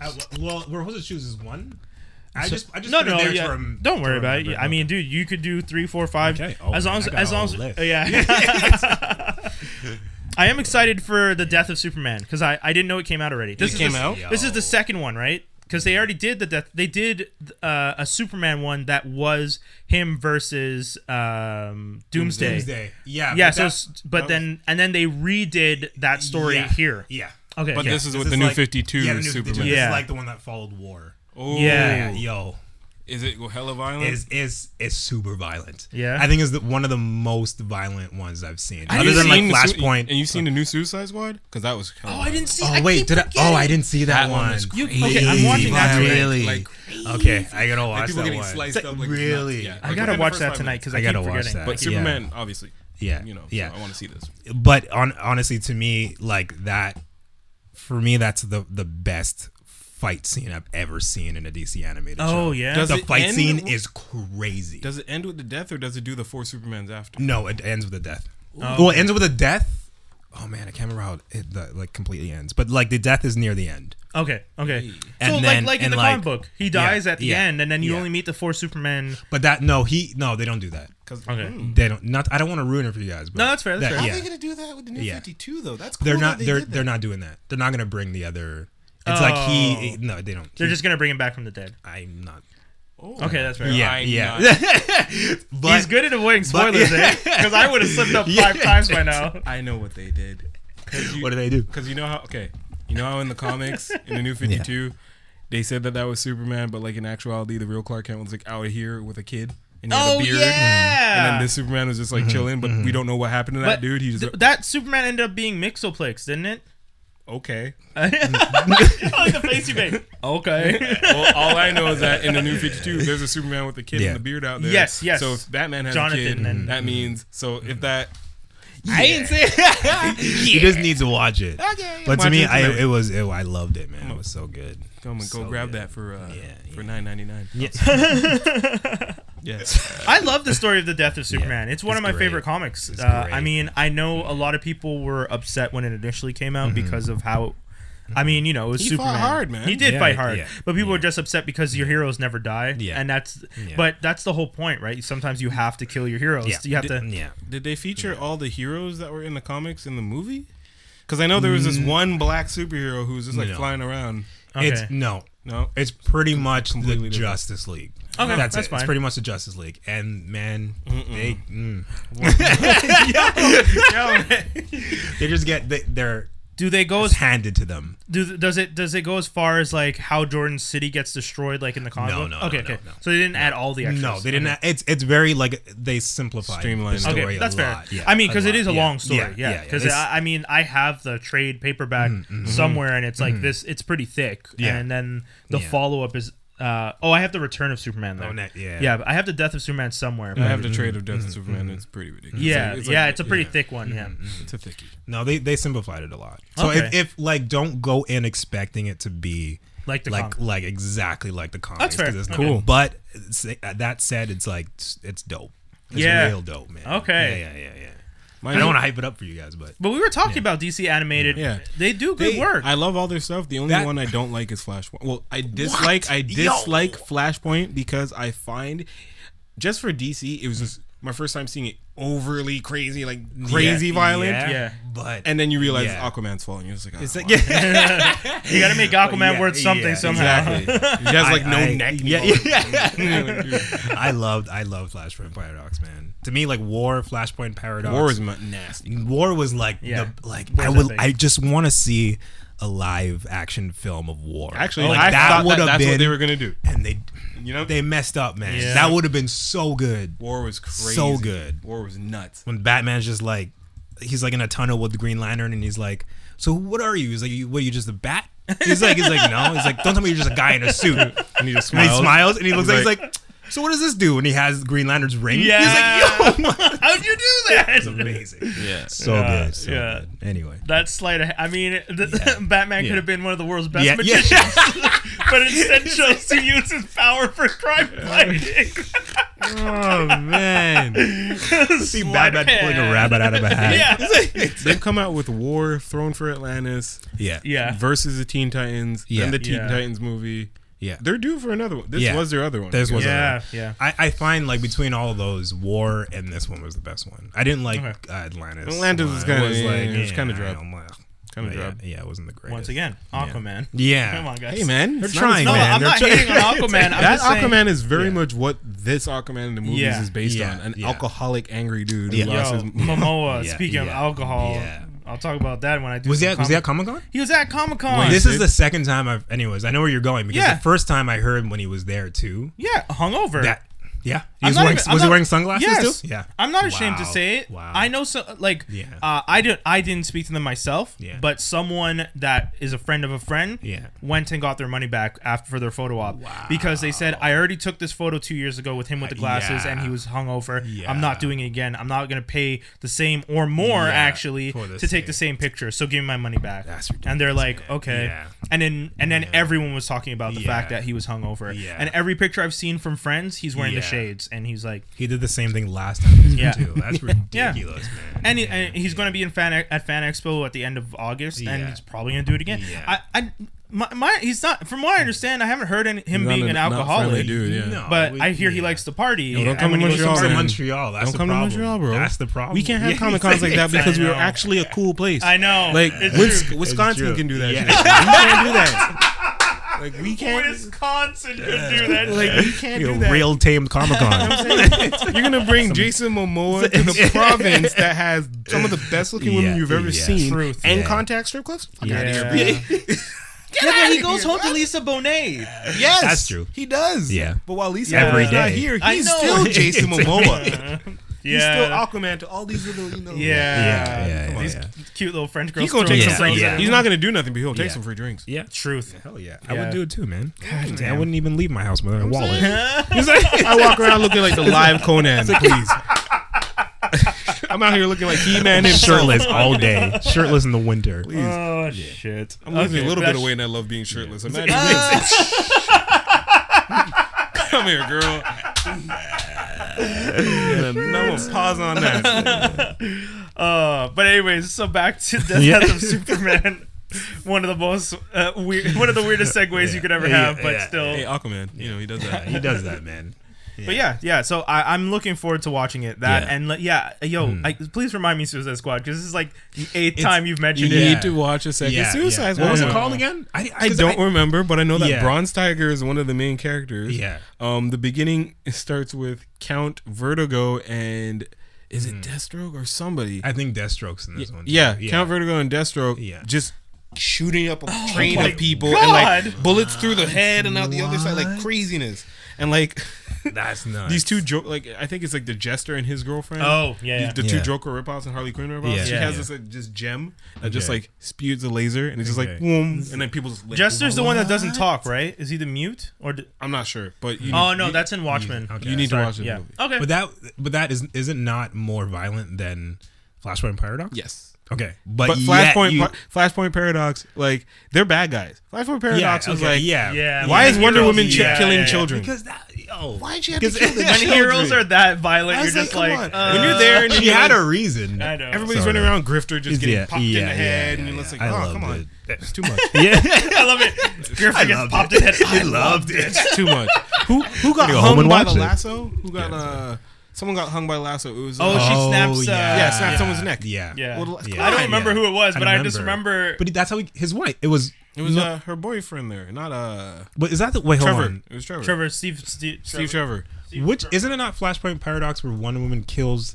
I, well, we're supposed to choose as one. I just, I just no, put it no, there yeah. to rem- Don't worry to about it. remember. I mean, dude, you could do three, four, five. Okay. Oh, as long man, as, as long as, list. yeah. *laughs* I am excited for the death of Superman because I, I didn't know it came out already. This It is came the, out? This is the second one, right? Because they already did the death. They did uh, a Superman one that was him versus um, Doomsday. Doomsday. Yeah. Yeah. but So, that- but that then and then they redid that story yeah, here. Yeah. Okay. But yeah. this is with the new 52 yeah, the new 52. Superman. This Yeah. is like the one that followed War. Oh, Yeah. Yeah, yo, Is it hella violent? is is is super violent. Yeah? I think it's the, one of the most violent ones I've seen. Have Other you than like seen the Su- Flashpoint. and you've seen the new Suicide Squad? Because that was. hella oh, I didn't see. Oh I wait, keep did I? Oh. I didn't see that, That one one. is You- okay, I'm watching that tonight. Really? Like, okay, I gotta watch like people that getting one. sliced It's up. like, Like really? nuts. Yeah, I like, gotta within the watch first that five tonight minutes. because I I, gotta keep watch forgetting. that. But Yeah. Superman, obviously. Yeah, You know. yeah. So I want to see this. but on honestly to me like that for me that's the the best fight scene I've ever seen in a DC animated oh, show. Oh yeah. Does the fight scene w- is crazy. Does it end with the death or does it do the four Supermans after? no, it ends with a death. Oh, well, it ends with a death. Oh man, I can't remember how it the, like completely ends, but like the death is near the end. Okay, okay. And so then- like like in the like- comic book, he dies at the yeah, end, and then you yeah. only meet the four Supermen. But that no, he no, they don't do that. Because Okay. Hmm. They don't. Not. I don't want to ruin it for you guys. But No, that's fair, that's that- fair. How Yeah. are they gonna do that with the new 52 though? That's cool They're that not. they They're did they're that. not doing that. They're not gonna bring the other. It's like he. Oh. No, they don't. They're He- just gonna bring him back from the dead. I'm not. Oh. Okay, that's fair. Yeah, I'm yeah. *laughs* but He's good at avoiding but- spoilers, eh? Because I would have slipped up *laughs* Yeah. five times by now. *laughs* I know what they did. You, What do they do? Because you know how okay, you know how in the comics in the New Fifty Two, they said that that was Superman, but like in actuality, the real Clark Kent was like out here with a kid and he had Oh a beard. yeah. And then this Superman was just like chilling, but we don't know what happened to that But dude. He just th- that Superman ended up being Mixoplex, didn't it? Okay. *laughs* I like the face you made. Okay. Well, all I know is that in the New Fifty Two, there's a Superman with a kid Yeah. and a beard out there. Yes, yes. So if Batman has Jonathan a kid, and- that means so if that I didn't say. *laughs* He just need to watch it. Okay, But to watch me, it I tonight. it was it, I loved it, man. It was so good. Come and go So grab good. that for uh, Yeah, for nine ninety nine. Yeah. *laughs* *laughs* Yes. I love the story of the death of Superman. it's one it's of my great. favorite comics. Uh. I mean, I know a lot of people were upset when it initially came Mm-hmm. out because of how. I mean, you know, it was He fought Superman. hard, man. He did Yeah, fight hard, yeah, but people yeah. were just upset because your heroes never die. Yeah. and that's. Yeah. But that's the whole point, right? Sometimes you have to kill your heroes. Yeah. You have to. Yeah. Did they feature all the heroes that were in the comics in the movie? Because I know there was this one black superhero who was just like Mm. No. flying around. Okay. It's no. No, It's pretty much the different. Justice League. Okay, that's, that's it. fine. It's pretty much the Justice League, and man, they mm. *laughs* *laughs* they just get they, they're do they go as handed to them. do does it does it go as far as like how Jordan City gets destroyed like in the comic? No, book? no, Okay, no, okay. no, no. So they didn't add all the extras. No, they didn't. Okay. It's it's very like they simplified Streamlined. the story Okay, a that's fair. lot. Yeah, I mean, because it is a Yeah, long story. yeah, Yeah, yeah, because It's- I, I mean, I have the trade paperback somewhere, and it's like this. It's pretty thick. Mm-hmm, Yeah. and then the Yeah. follow up is. Uh, oh, I have the Return of Superman though. Oh, ne- yeah. yeah, but I have the Death of Superman somewhere. I have the trade of Death of Superman. It's pretty ridiculous. yeah, It's like- it's yeah, like- it's a pretty yeah, thick one. Yeah. It's a thickie. No, they they simplified it a lot. So Okay. if, if like don't go in expecting it to be Like the like comic. like exactly like the comics. fair. 'cause It's Okay. cool. But uh, that said, it's like it's, it's dope. It's Yeah. real dope, man. Okay. Yeah, yeah, yeah, yeah. My I don't want to hype it up for you guys, but But we were talking about DC animated. Yeah. they do good They- work. I love all their stuff. The only That- one I don't like is Flashpoint. Well, I dislike I Yo. dislike Flashpoint because I find just for DC it was just my first time seeing it overly crazy, like crazy Yeah, violent. Yeah. But And then you realize Yeah. Aquaman's fault, and you're just like, oh, it's like yeah, *laughs* you got to make Aquaman Yeah, worth something yeah, somehow. exactly. He has like I- no I- neck. Yeah, anymore. yeah. *laughs* I loved I loved Flashpoint Paradox, man. To me, like War, Flashpoint Paradox, War is mu- nasty. War was like Yeah. the like War's I would. I just want to see a live action film of War. Actually, like I thought would that, have that's been what they were gonna do. and they You know, they messed up, man. Yeah. That would have been so good. War was crazy. So good. War was nuts. When Batman's just like he's like in a tunnel with the Green Lantern and he's like, "So what are you?" He's like, "What are you just a bat?" He's like, "He's like, no." He's like, "Don't tell me you're just a guy in a suit." *laughs* And he just smiles. And he smiles. and he looks He's like, he's like, "So what does this do?" when he has Green Lantern's ring. Yeah. He's like, "Yo, *laughs* How'd you do that? it's amazing." Yeah. So Yeah, good. So yeah. good. Anyway. That slight of, I mean, the, *laughs* Batman Yeah. could have been one of the world's best Yeah, yeah. magicians, *laughs* but instead chose to use his power for crime fighting. Oh man. See Batman pulling a rabbit out of a hat. Yeah. They've come out with War, Throne for Atlantis, Yeah. Yeah. versus the Teen Titans, Yeah. then the Teen Yeah. Titans movie. Yeah. They're due for another one. This Yeah. was their other one. This was Yeah. Yeah. I, I find like between all of those, War and this one was the best one. I didn't like Okay. uh, Atlantis. Atlantis was kinda- was yeah, like it was kinda yeah, dry. Kinda yeah, dry. yeah, it wasn't the greatest. Once again, Aquaman. yeah. Come on, guys. Hey man, They're it's not trying, No, bad. man. I'm They're not trying- hating on Aquaman. I'm that saying, Aquaman is very Yeah. much what this Aquaman in the movies Yeah. is based Yeah. on. An Yeah. alcoholic, angry dude who Yeah. lost his. Momoa. *laughs* Speaking of alcohol, yeah. I'll talk about that when I do. Was he at, was he at comic- Comic Con? He was at Comic Con. This did- is the second time I've. Anyways, I know where you're going because Yeah. the first time I heard when he was there too. yeah, hungover. That yeah, he was wearing. even- was he wearing sunglasses Yes. too? Yeah. I'm not ashamed to say it. Wow. I know so like Yeah. uh, I didn't I didn't speak to them myself, Yeah. but someone that is a friend of a friend Yeah. went and got their money back after for their photo op wow. because they said I already took this photo 2 years ago with him with the glasses Yeah. and he was hungover. Yeah. I'm not doing it again. I'm not going to pay the same or more Yeah, actually to take the same. picture. So give me my money back. That's ridiculous, and they're like, man. "Okay." And then and then everyone was talking about the fact that he was hungover. Yeah. And every picture I've seen from friends, he's wearing the. Shades and he's like He did the same thing last time this Yeah. too. That's *laughs* Yeah. ridiculous, man. and, he, and he's going to be in fan at Fan Expo at the end of August, and he's probably going to do it again. Yeah. I, I my, my he's not. From what I understand, I haven't heard any, him He's being not an alcoholic. friendly dude, yeah. No, But we- I hear he likes to party. Yo, don't come to Montreal, to. Montreal. That's Don't the come to problem. Montreal, bro. That's the problem. We can't have Yeah, *laughs* comic cons like that because we are actually a cool place. I know. Like It's Wisconsin can do that. Yeah. shit. We can't do that. *laughs* *laughs* Like we can't. Wisconsin could do that. Like we can't You do know, that. real tamed *laughs* Comic Con. *laughs* You're gonna bring Jason Momoa to the province that has some of the best looking women Yeah, you've ever yeah. seen Truth. and Yeah. contact strip clubs? Fuck Yeah. outta here, Yeah. bro. Yeah, but he goes home to Lisa Bonet. Yes, That's true. He does. Yeah. But while Lisa Yeah. Every Every not day. here, I he's know. still Jason Momoa. He's Yeah. still Aquaman to all these little, you know. Yeah. Yeah, yeah, yeah, These yeah. cute little French girls. He's gonna throwing take Yeah, some. themselves yeah. at He's him. not gonna do nothing, but he'll take Yeah. some free drinks. Yeah. Truth. Hell yeah. I Yeah. would do it too, man. I damn. wouldn't even leave my house without a wallet. *laughs* I walk around looking like the live Conan, please. *laughs* I'm out here looking like He-Man himself. Shirtless all day. Shirtless in the winter. Please. Oh shit! I'm losing Okay, a little bit that's- of weight and I love being shirtless. Imagine *laughs* Come here, girl. And I'm gonna pause on that. *laughs* Uh, but anyways, so back to Death Yeah. Death of Superman. One of the most uh, weird, one of the weirdest *laughs* segues you could ever Yeah, have, but yeah. still. Hey, Aquaman, you know he does that. *laughs* He does that, man. But yeah, yeah. So I, I'm looking forward to watching it. That Yeah. and yeah, yo, I, please remind me Suicide Squad because this is like the eighth time you've mentioned You it. You need to watch a second Yeah, Suicide. Squad. What was it called again? I, I don't remember, but I know that. Bronze Tiger is one of the main characters. Yeah. Um, the beginning starts with Count Vertigo and is Hmm. it Deathstroke or somebody? I think Deathstroke's in this one. yeah, Count Vertigo and Deathstroke. Yeah. Just shooting up a train Oh my of people God. and like bullets through the head and out the other side, like craziness. And like That's *laughs* nuts. these two joke, like I think it's like the Jester and his girlfriend. Oh yeah, yeah. The, the two Yeah. Joker ripoffs and Harley Quinn ripoffs. Yeah. She Yeah, has yeah. this like, just gem that just like spews a laser and it's just like Okay. boom, and then people just like, Jester's the one that doesn't talk, right? Is he the mute or? d I'm not sure, but you oh need- no, you- that's in Watchmen. Okay. You need Sorry, to watch the yeah. movie. Okay. But that, but that is is it not more violent than Flashpoint Paradox? Yes. Okay, but, But Flashpoint, you- Pa- Flashpoint Paradox, like they're bad guys. Flashpoint yeah, Paradox was okay, like, yeah, Yeah. why is Wonder heroes- Woman chi- yeah, killing yeah, yeah. children? Because that, oh, Why'd you have to kill the when children? heroes are that violent, you're just like, like, uh, when you're there and she you're had a reason. I know. everybody's Sort running around Grifter just getting Yeah, popped in yeah, the head, yeah, and yeah, it's like, I oh, come on, it. it's too much. Yeah, I love it. Griffin gets *laughs* loved popped it. in the head. I loved it. It's too much. Who who got Gotta hung home and by the lasso? Who got uh? Someone got hung by lasso. It was uh, Oh, she snaps, uh, Yeah, snapped someone's neck. Yeah, Yeah. Well, Yeah. I don't Yeah. remember who it was, I but I, don't just remember. But that's how he, his wife. It was. It was no- uh, her boyfriend there, not uh But is that the wait? Hold Trevor. on. It was Trevor. Trevor, Steve, Steve, Steve Trevor. Which isn't it not Flashpoint Paradox where Wonder Woman kills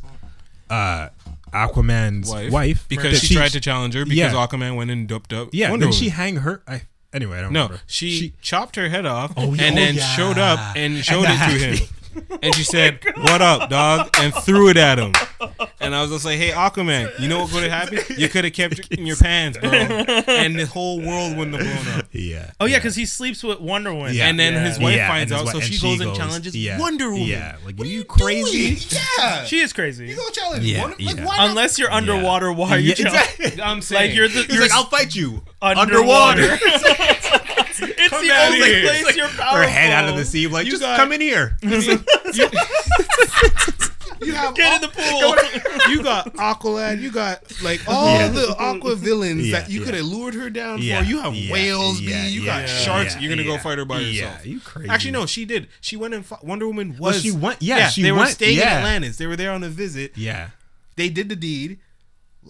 uh Aquaman's Wife. wife, Because That she, tried to challenge her because Yeah. Aquaman went and doped up. Yeah, Wonder then she hang her. I anyway. I don't No, remember. she, chopped her head off Oh, and yeah. then Oh, yeah. showed up and showed And it to him. And she *laughs* oh said, "What up, dog?" and threw it at him. And I was just like, "Hey, Aquaman, you know what could have happened? You could have kept it *laughs* in your pants, bro, and the whole world wouldn't have blown up." yeah. Oh yeah, because he sleeps with Wonder Woman. Yeah. And then his wife Yeah, finds out, his so wi- she and goes and goes- challenges yeah, Wonder Woman. yeah, like, what are are you you crazy? doing? *laughs* Yeah, she is crazy. you gonna challenge Yeah, Wonder? Like, yeah. why? Unless you're underwater, why are you? Yeah, chal- exactly. I'm saying, Like you're the He's you're like, I'll fight you underwater. underwater. It's the only here. place Like, you're powerful. her head out of the sea, like You just got- come in here. *laughs* you have Get all- in the pool. *laughs* you got Aqualad, you got like all Yeah. the aqua villains Yeah, that you yeah. could have lured her down Yeah, for. You have yeah, whales, yeah, B. You yeah, got yeah, sharks. yeah, You're gonna go fight her by yeah, yourself. you crazy. Actually, no, she did. She went and fought. Wonder Woman Well, was. she went- yeah, she they were went- staying in. Atlantis. They were there on a visit. Yeah. They did the deed.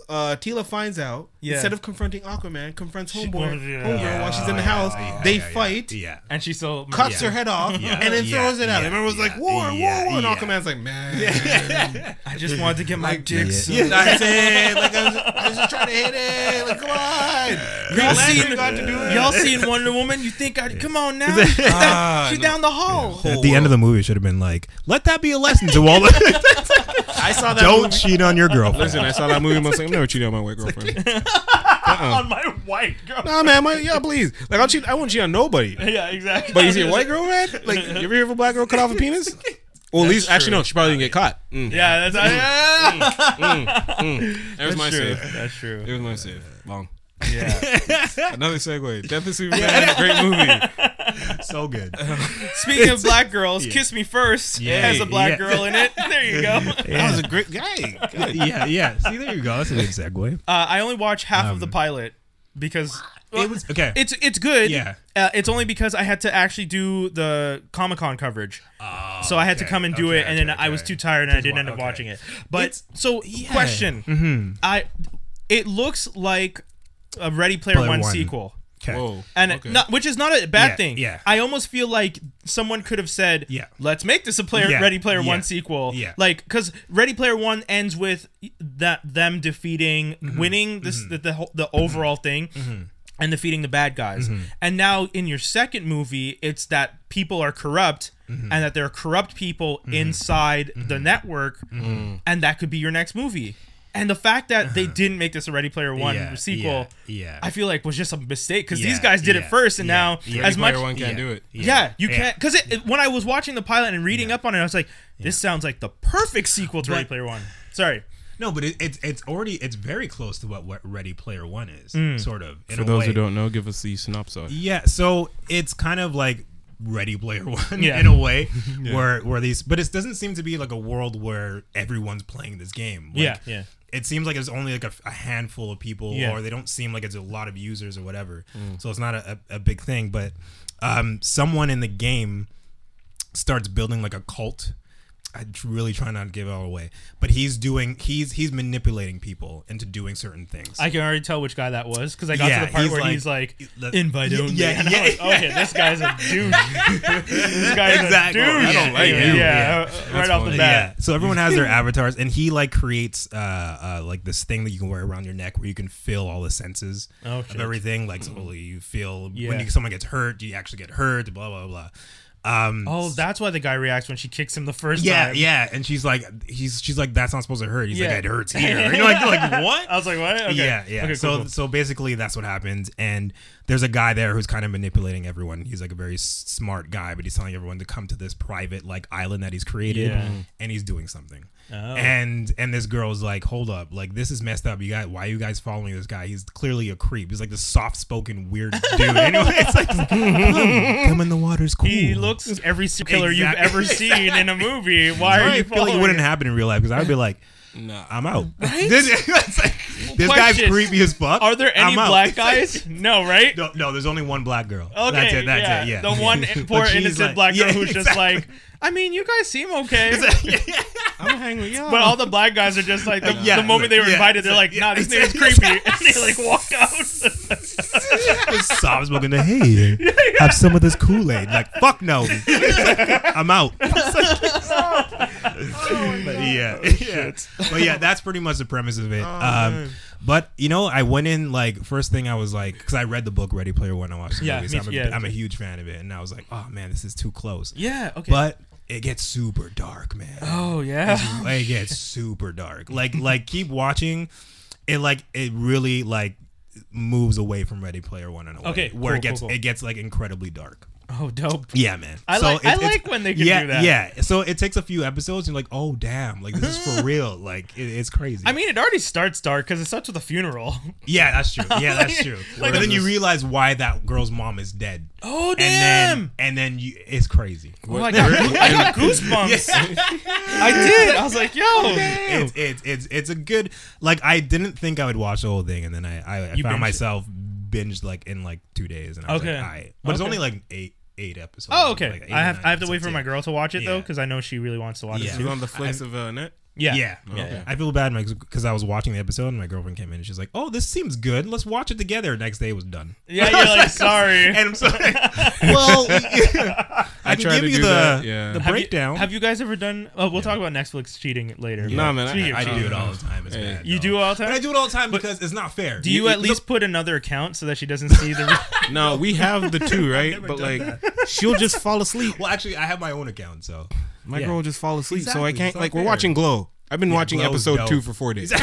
Uh, Tila finds out. Yeah. Instead of confronting Aquaman, confronts She- Homeboy, yeah. Homegirl Yeah. while she's in the house. yeah, they yeah, yeah, fight. Yeah. and she so Cuts Yeah. her head off Yeah. and then Yeah. throws it out. Yeah. Everyone was like, Yeah. "War, Yeah. war, war!" And Yeah. Aquaman's like, "Man, *laughs* I just wanted to get my dick. yeah. sucked. That's it. Like I was, I was just trying to hit it. Like, come on. Y'all Lantern seen, got to do it. y'all seen Wonder Woman? You think I come on now? Ah, She's no. down the hall. At the end of the movie, should have been like, "Let that be a lesson to all the *laughs* I saw that. don't movie. cheat on your girlfriend." Listen, I saw that movie. I was like, I'm never cheating uh-uh. *laughs* on my white girlfriend. On my white girl. nah, man, my, yeah, please. Like, I'll cheat. I won't cheat on nobody. Yeah, exactly. But you see a white girl, man? Like, you ever hear of a black girl cut off a penis? Well, at least, That's actually, no. She probably didn't get caught. Mm. Yeah, that's There's my true. save. That's true. It was my save. Long. Yeah. *laughs* Another segue. Death of Superman. Great movie. *laughs* so good. Speaking of black girls, "Kiss Me First Yeah. has a black Yeah. girl in it. There you go. *laughs* That was a great guy. yeah, yeah. See, there you go. That's a good segue. Uh, I only watched half of the pilot because it was okay. It's it's good. Yeah. Uh, it's only because I had to actually do the Comic Con coverage, Oh, so I had to come and do okay, it, and then okay, I was too tired and I didn't end up okay. watching it. But It's- so yeah. question, Mhm. I it looks like a Ready Player Player One, One. sequel. Okay. Whoa. And okay. not, which is not a bad Yeah, thing. yeah. I almost feel like someone could have said, Yeah. let's make this a player Yeah, Ready Player yeah, One sequel." yeah. Like cuz Ready Player One ends with that them defeating Mm-hmm. winning this the the, whole- the overall thing. And defeating the bad guys, Mm-hmm. and now in your second movie, it's that people are corrupt, Mm-hmm. and that there are corrupt people inside the network, and that could be your next movie. And the fact that they didn't make this a Ready Player One Uh-huh. Yeah, sequel, yeah, yeah. I feel like was just a mistake because Yeah, these guys did yeah, it first, and yeah, now yeah. as much Player One can't yeah. do it. yeah, you Yeah. can't because it, it- when I was watching the pilot and reading up on it, I was like, this sounds like the perfect sequel to Ready Player One. Sorry, No, but it, it's it's already it's very close to what, what Ready Player One is, Mm. sort of. In For a those way. who don't know, give us the synopsis. Yeah, so it's kind of like Ready Player One Yeah. in a way, *laughs* where where these, but it doesn't seem to be like a world where everyone's playing this game. Like, Yeah, yeah. It seems like it's only like a, a handful of people, Yeah. or they don't seem like it's a lot of users or whatever. So it's not a, a, a big thing. But um, someone in the game starts building like a cult. I really try not to give it all away, but he's doing he's he's manipulating people into doing certain things. I can already tell which guy that was because I got Yeah, to the part he's where like- he's like, the- invite Yeah, only. *laughs* yeah, and I yeah, was, okay, this guy's a douche. *laughs* this guy's Exactly. a douche. I don't like yeah, you. Yeah, Yeah. right off the bat. Yeah. So everyone has their avatars, and he like creates uh, uh like this thing that you can wear around your neck where you can feel all the senses Oh, of everything. Like so you feel Yeah. when you, someone gets hurt, do you actually get hurt. Blah blah blah. Um, Oh, that's why the guy reacts when she kicks him the first yeah, time. yeah, yeah. and she's like, he's she's like, that's not supposed to hurt. He's Yeah. like, it hurts *laughs* here. You're like, you're like *laughs* what? I was like, what? Okay. Yeah, yeah. Okay, so cool, cool. so basically that's what happens and there's a guy there who's kind of manipulating everyone. He's like a very smart guy, but he's telling everyone to come to this private like island that he's created Yeah. and he's doing something. Oh. And and this girl's like, "Hold up. Like this is messed up. You guys why are you guys following this guy? He's clearly a creep. He's like this soft-spoken weird dude. *laughs* anyway, it's like come, come in the water's cool. He looks every serial killer you've Exactly. ever seen in a movie. *laughs* Why are you I feel like it wouldn't it? happen in real life because I'd be like, Nah. I'm out. Right? *laughs* this *laughs* it's like, this guy's Question. creepy as fuck. Are there any I'm out. black guys? No, right? No, no, there's only one black girl. Okay, that's it. That's yeah. it. Yeah, The one But poor she's innocent like- black girl yeah, who's just exactly. like, I mean, you guys seem okay. *laughs* *laughs* I'm hang with y'all. But all the black guys are just like the, Yeah, the moment they were yeah, invited, they're like, like, "Nah, this nigga's it's- creepy," *laughs* and they like walk out. Just sob smoking the hey, have some of this Kool Aid. Like fuck no, I'm out. but yeah, yeah. But yeah, that's pretty much the premise of it. um, but you know, I went in like first thing I was like, because I read the book Ready Player One. I watched the Yeah, movie, so me I'm, a, too, yeah. I'm a huge fan of it, and I was like, oh man, this is too close. yeah. Okay. But it gets super dark, man. oh yeah. it gets super dark. Like like keep watching. It like it really like moves away from Ready Player One in a way. Okay, where it gets cool, cool. it gets like incredibly dark. Oh, dope. Yeah, man. I So like- I it's- it's- like when they can yeah, do that. Yeah. So it takes a few episodes and you're like, oh damn, like this is for *laughs* real. Like it, it's crazy. I mean, it already starts dark because it starts with a funeral. *laughs* yeah, that's true. Yeah, that's *laughs* true. like but then you realize why that girl's mom is dead. Oh And damn! then and then you it's crazy. oh, I got, I got goosebumps. I did. I was like, yo. it's it's it's it's a good like I didn't think I would watch the whole thing and then I I, I found it. myself binged like in like two days and I was Okay. like, Alright. but it's only like eight eight episodes. Oh, okay. Like eight I have I have to wait for my girl to watch it though Yeah. because I know she really wants to watch Yeah. it You too. on the flicks of uh, net? Yeah. Yeah. Yeah. Okay. I feel bad because I was watching the episode and my girlfriend came in and she's like, "Oh, this seems good. Let's watch it together." Next day it was done. Yeah, you're like, *laughs* sorry. And I'm sorry. *laughs* well, *laughs* I, I can give to you the that, yeah. the Have you- breakdown. Have you guys ever done? Oh, we'll talk about Netflix cheating later. Nah, man, I- Speaking I I do it all the time. It's Yeah. bad, You though. do all the But I do it all the time because it's not fair. Do you at least put another account so that she doesn't see the? No, we have the two, right? But done like, she'll just fall asleep. Well, actually, I have my own account, so My Yeah. girl will just fall asleep, so I can't. it's not Like, we're watching Glow. I've been watching Glow's episode dope. two for four days. *laughs*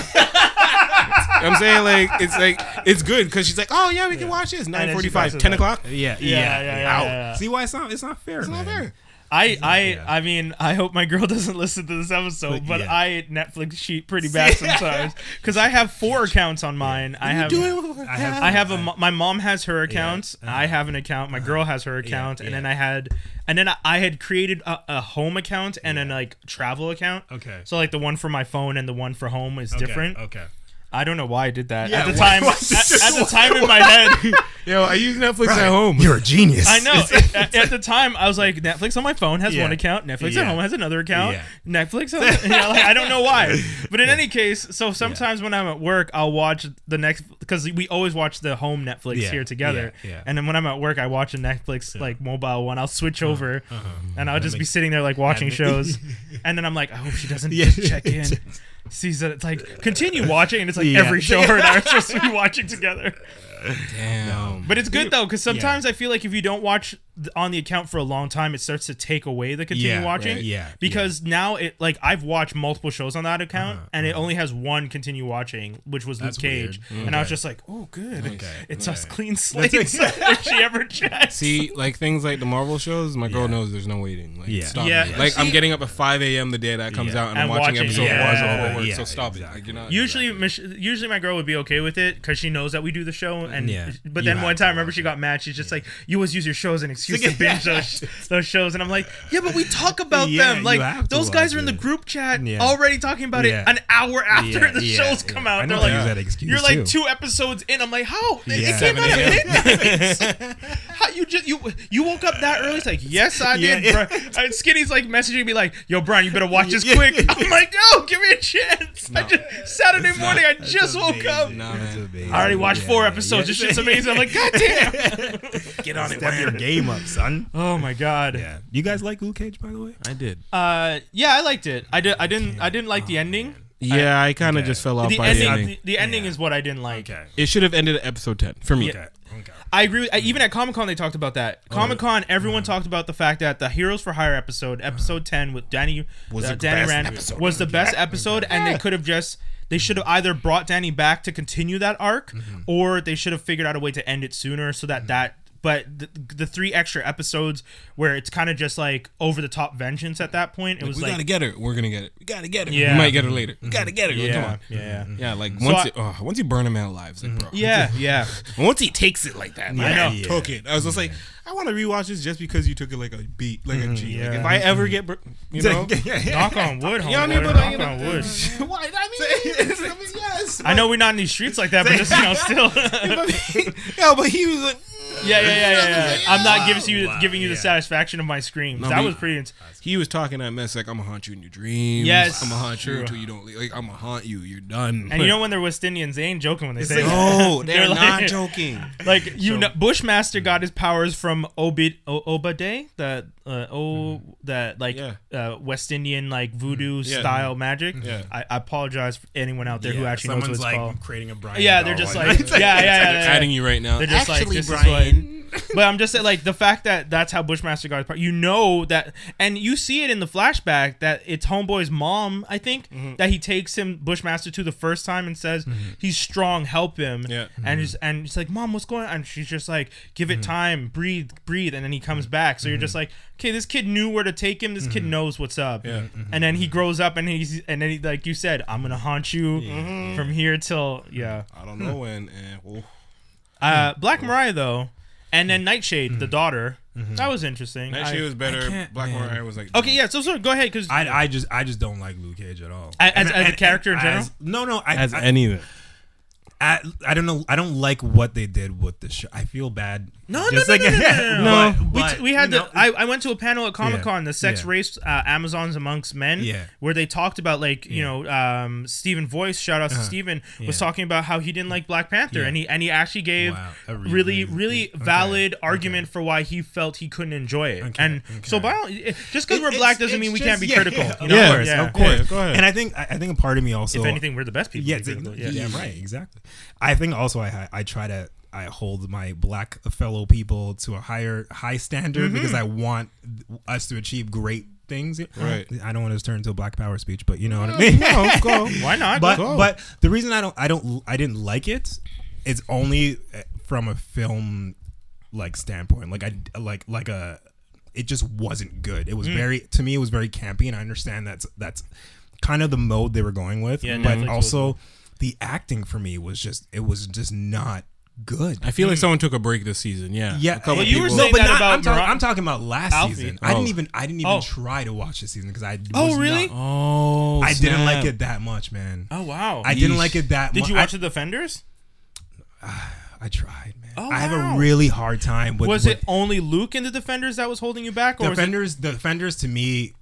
I'm saying like it's like it's good because she's like, oh yeah, we can watch this. then Nine she forty-five, passes 10 o'clock. yeah, Yeah, yeah, yeah, Out. yeah, yeah. See why it's not? It's not fair. It's not fair. I I Yeah. I mean I hope my girl *laughs* doesn't listen to this episode, But, but yeah. I Netflix cheat pretty *laughs* bad sometimes because I have four accounts on mine. I have. I have. I have a. My mom has her account. uh-huh. I have an account. My girl has her account, and yeah. then I had, and then I- I had created a, a home account and then like travel account. Okay. So like the one for my phone and the one for home is Okay, different. Okay. I don't know why I did that Yeah, at the why- time. why- at, at the time in my head, *laughs* Yo, I use Netflix at home. You're a genius. I know. *laughs* at, at the time, I was like, Netflix on my phone has Yeah. one account. Netflix Yeah. at home has another account. Yeah. Netflix, has, *laughs* you know, like, I don't know why. But in any case, so sometimes when I'm at work, I'll watch the next because we always watch the home Netflix Yeah. here together. Yeah. Yeah. And then when I'm at work, I watch a Netflix like mobile one. I'll switch Uh-huh. over, and I'll just be sitting there like watching and- shows, and then I'm like, I hope she doesn't Yeah. check in. Sees that it's like continue watching, and it's like Yeah. every show and I are supposed to be watching together. Damn. But it's good though, because sometimes I feel like if you don't watch th- on the account for a long time, it starts to take away the continue Yeah, watching. right, yeah, Because now it like I've watched multiple shows on that account, Uh-huh, and it only has one continue watching, which was That's Luke Cage, weird. and I was Okay. just like, oh, good, Okay, *laughs* it's a okay. clean *laughs* slate. if *laughs* she ever checks. See, like things like the Marvel shows, my girl Yeah. knows there's no waiting. Like, Yeah. stop Yeah, me. Like, I'm getting up at 5 a.m. the day that comes Yeah. out, and, I'm And watching, watching- episode yeah, one yeah, before yeah, so stop it. Like, you're not. Usually, Mich- usually my girl would be okay with it because she knows that we do the show. And Yeah. but then one time, remember she got mad. She's just like, "You always use your shows as an excuse to *laughs* binge those those shows." And I'm like, "Yeah, but we talk *laughs* about Yeah, them. Like those guys are in the group chat Yeah. already talking about Yeah. it an hour after Yeah, the yeah, shows yeah. come I out. know They're like, use that excuse, you're like two episodes in. I'm like, how? It- Yeah. Came out at *laughs* midnight. How you just you you woke up that early? It's like, yes, I Yeah, did. yeah. Bro. And Skinny's like messaging me like, yo, Brian, you better watch this quick. I'm like, no, give me a chance. I just Saturday morning, I just woke up. Nah, That's man. amazing. I already watched four episodes. Yeah. This shit's amazing. I'm like, God damn. *laughs* Get on it. Step your game up, son. Oh my god. Yeah. You guys like Luke Cage, by the way? I did. Uh, yeah, I liked it. I did. I didn't. I didn't like the ending. Yeah, I kind of okay. just fell off The by ending. the ending. The, the ending is what I didn't like. Okay. It should have ended at episode 10 for me. Okay. Okay. I agree. With, I, even at Comic Con, they talked about that. Comic Con, everyone talked about the fact that the Heroes for Hire episode, episode ten with Danny, Was uh, the Danny best Rand, episode. was the best episode, and they could have just. They should have either brought Danny back to continue that arc, Mm-hmm. or they should have figured out a way to end it sooner so that that. But the, the three extra episodes where it's kind of just like over the top vengeance at that point, it was Like, was we like gotta get her. We're gonna get it. We gotta get her. Yeah. We might get her later. We gotta get her. Like, come yeah, on. yeah, mm-hmm. Yeah, like So once I- it, oh, once you burn him out alive, it's like, mm-hmm. bro. yeah, yeah. *laughs* Once he takes it like that, like, I know. I took it. I was just like, I want to rewatch this just because you took it like a beat, like a mm-hmm. G. Like yeah. if I ever get, bur- you *laughs* know, *laughs* Knock on wood, homeboy. you know what I mean? But Knock you know, on wood. why? I mean, I mean, yes. I know we're not in these streets like that, but just you know, still. yeah, but he was like, Yeah, yeah, yeah, yeah, yeah. I'm not giving you Wow, giving you the satisfaction of my screams. That was pretty. Ins- he was talking that mess like I'm gonna haunt you in your dreams. Yes, I'm gonna haunt you until you don't leave. Like I'm gonna haunt you. You're done. and you know *laughs* when they're West Indians, they ain't joking when they say that. no, *laughs* they're, They're like- not joking. *laughs* Like you know, Bushmaster got his powers from Obid o- Obade, the uh, oh that like Yeah. uh, West Indian like voodoo Yeah. style magic. Yeah. I, I apologize for anyone out there who actually knows what it's like called. creating a Brian. Yeah, they're just like yeah, yeah, yeah, Adding you right now. They're just like Actually, this Brian. is what. But I'm just saying, like the fact that that's how Bushmaster got his part. You know that, and you see it in the flashback that it's Homeboy's mom. I think Mm-hmm. that he takes him Bushmaster to the first time and says he's strong, help him. Yeah. And he's and he's like, Mom, what's going on? And she's just like, Give Mm-hmm. it time, breathe, breathe, and then he comes back. So you're just like, okay, this kid knew where to take him. This kid knows what's up. Mm-hmm. Yeah. And then he grows up and he's and then he, like you said, I'm gonna haunt you Mm-hmm. from here till yeah. I don't know when. And, oh. Uh, Black Mariah though, and then Nightshade, the mm-hmm. daughter. Mm-hmm. That was interesting. That I- shit was better. can't- Black man. Mariah was like, okay, yeah. So, so go ahead, because I, I just I just don't like Luke Cage at all. As- as- as a character in general? as- no, no. I, as I, any of it. I, I don't know. I don't like what they did with the show. I feel bad. No, no, Just no, like- no, no, no, *laughs* no, no. No, we, but, t- we had you the. know, I, I went to a panel at Comic Con, the sex yeah. race uh, Amazons amongst men, Yeah. where they talked about like you know um, Stephen Voice. Shout out to Stephen was talking about how he didn't like Black Panther, Yeah. and he and he actually gave Wow, a really really- really okay, valid okay. argument for why he felt he couldn't enjoy it. Okay, and so by all, just because we're black doesn't mean we just- can't be yeah, critical. Yeah, you know? of course, Yeah. of course. Go ahead. And I think I I think a part of me also. If anything, we're the best people. yeah, to be it's- critical. yeah, right, exactly. I think also I I try to I hold my black fellow people to a higher high standard because I want us to achieve great things. Right. I don't want to turn into a black power speech, but you know what I mean. *laughs* No, go. *laughs* Why not? but Go. but the reason I don't I don't I didn't like it is only uh, from a film like standpoint. Like I like like a it just wasn't good. It Mm. was very to me it was very campy and I understand that's that's kind of the mode they were going with. Yeah, but Netflix was- also the acting for me was just it was just not good. I feel like someone took a break this season. Yeah, Yeah, A couple Well, you were people- saying that about I'm, talking, Mara- I'm talking about last Alfie. season. I Oh. didn't even I didn't even Oh. try to watch this season because I Oh, was really? not- Oh, I didn't like it that much, man. Oh wow. I didn't like it that much. Did you watch the Defenders? I, *sighs* I tried, man. Oh, I have wow. a really hard time with was with it only Luke in the Defenders that was holding you back, or was it? Defenders. The Defenders to me,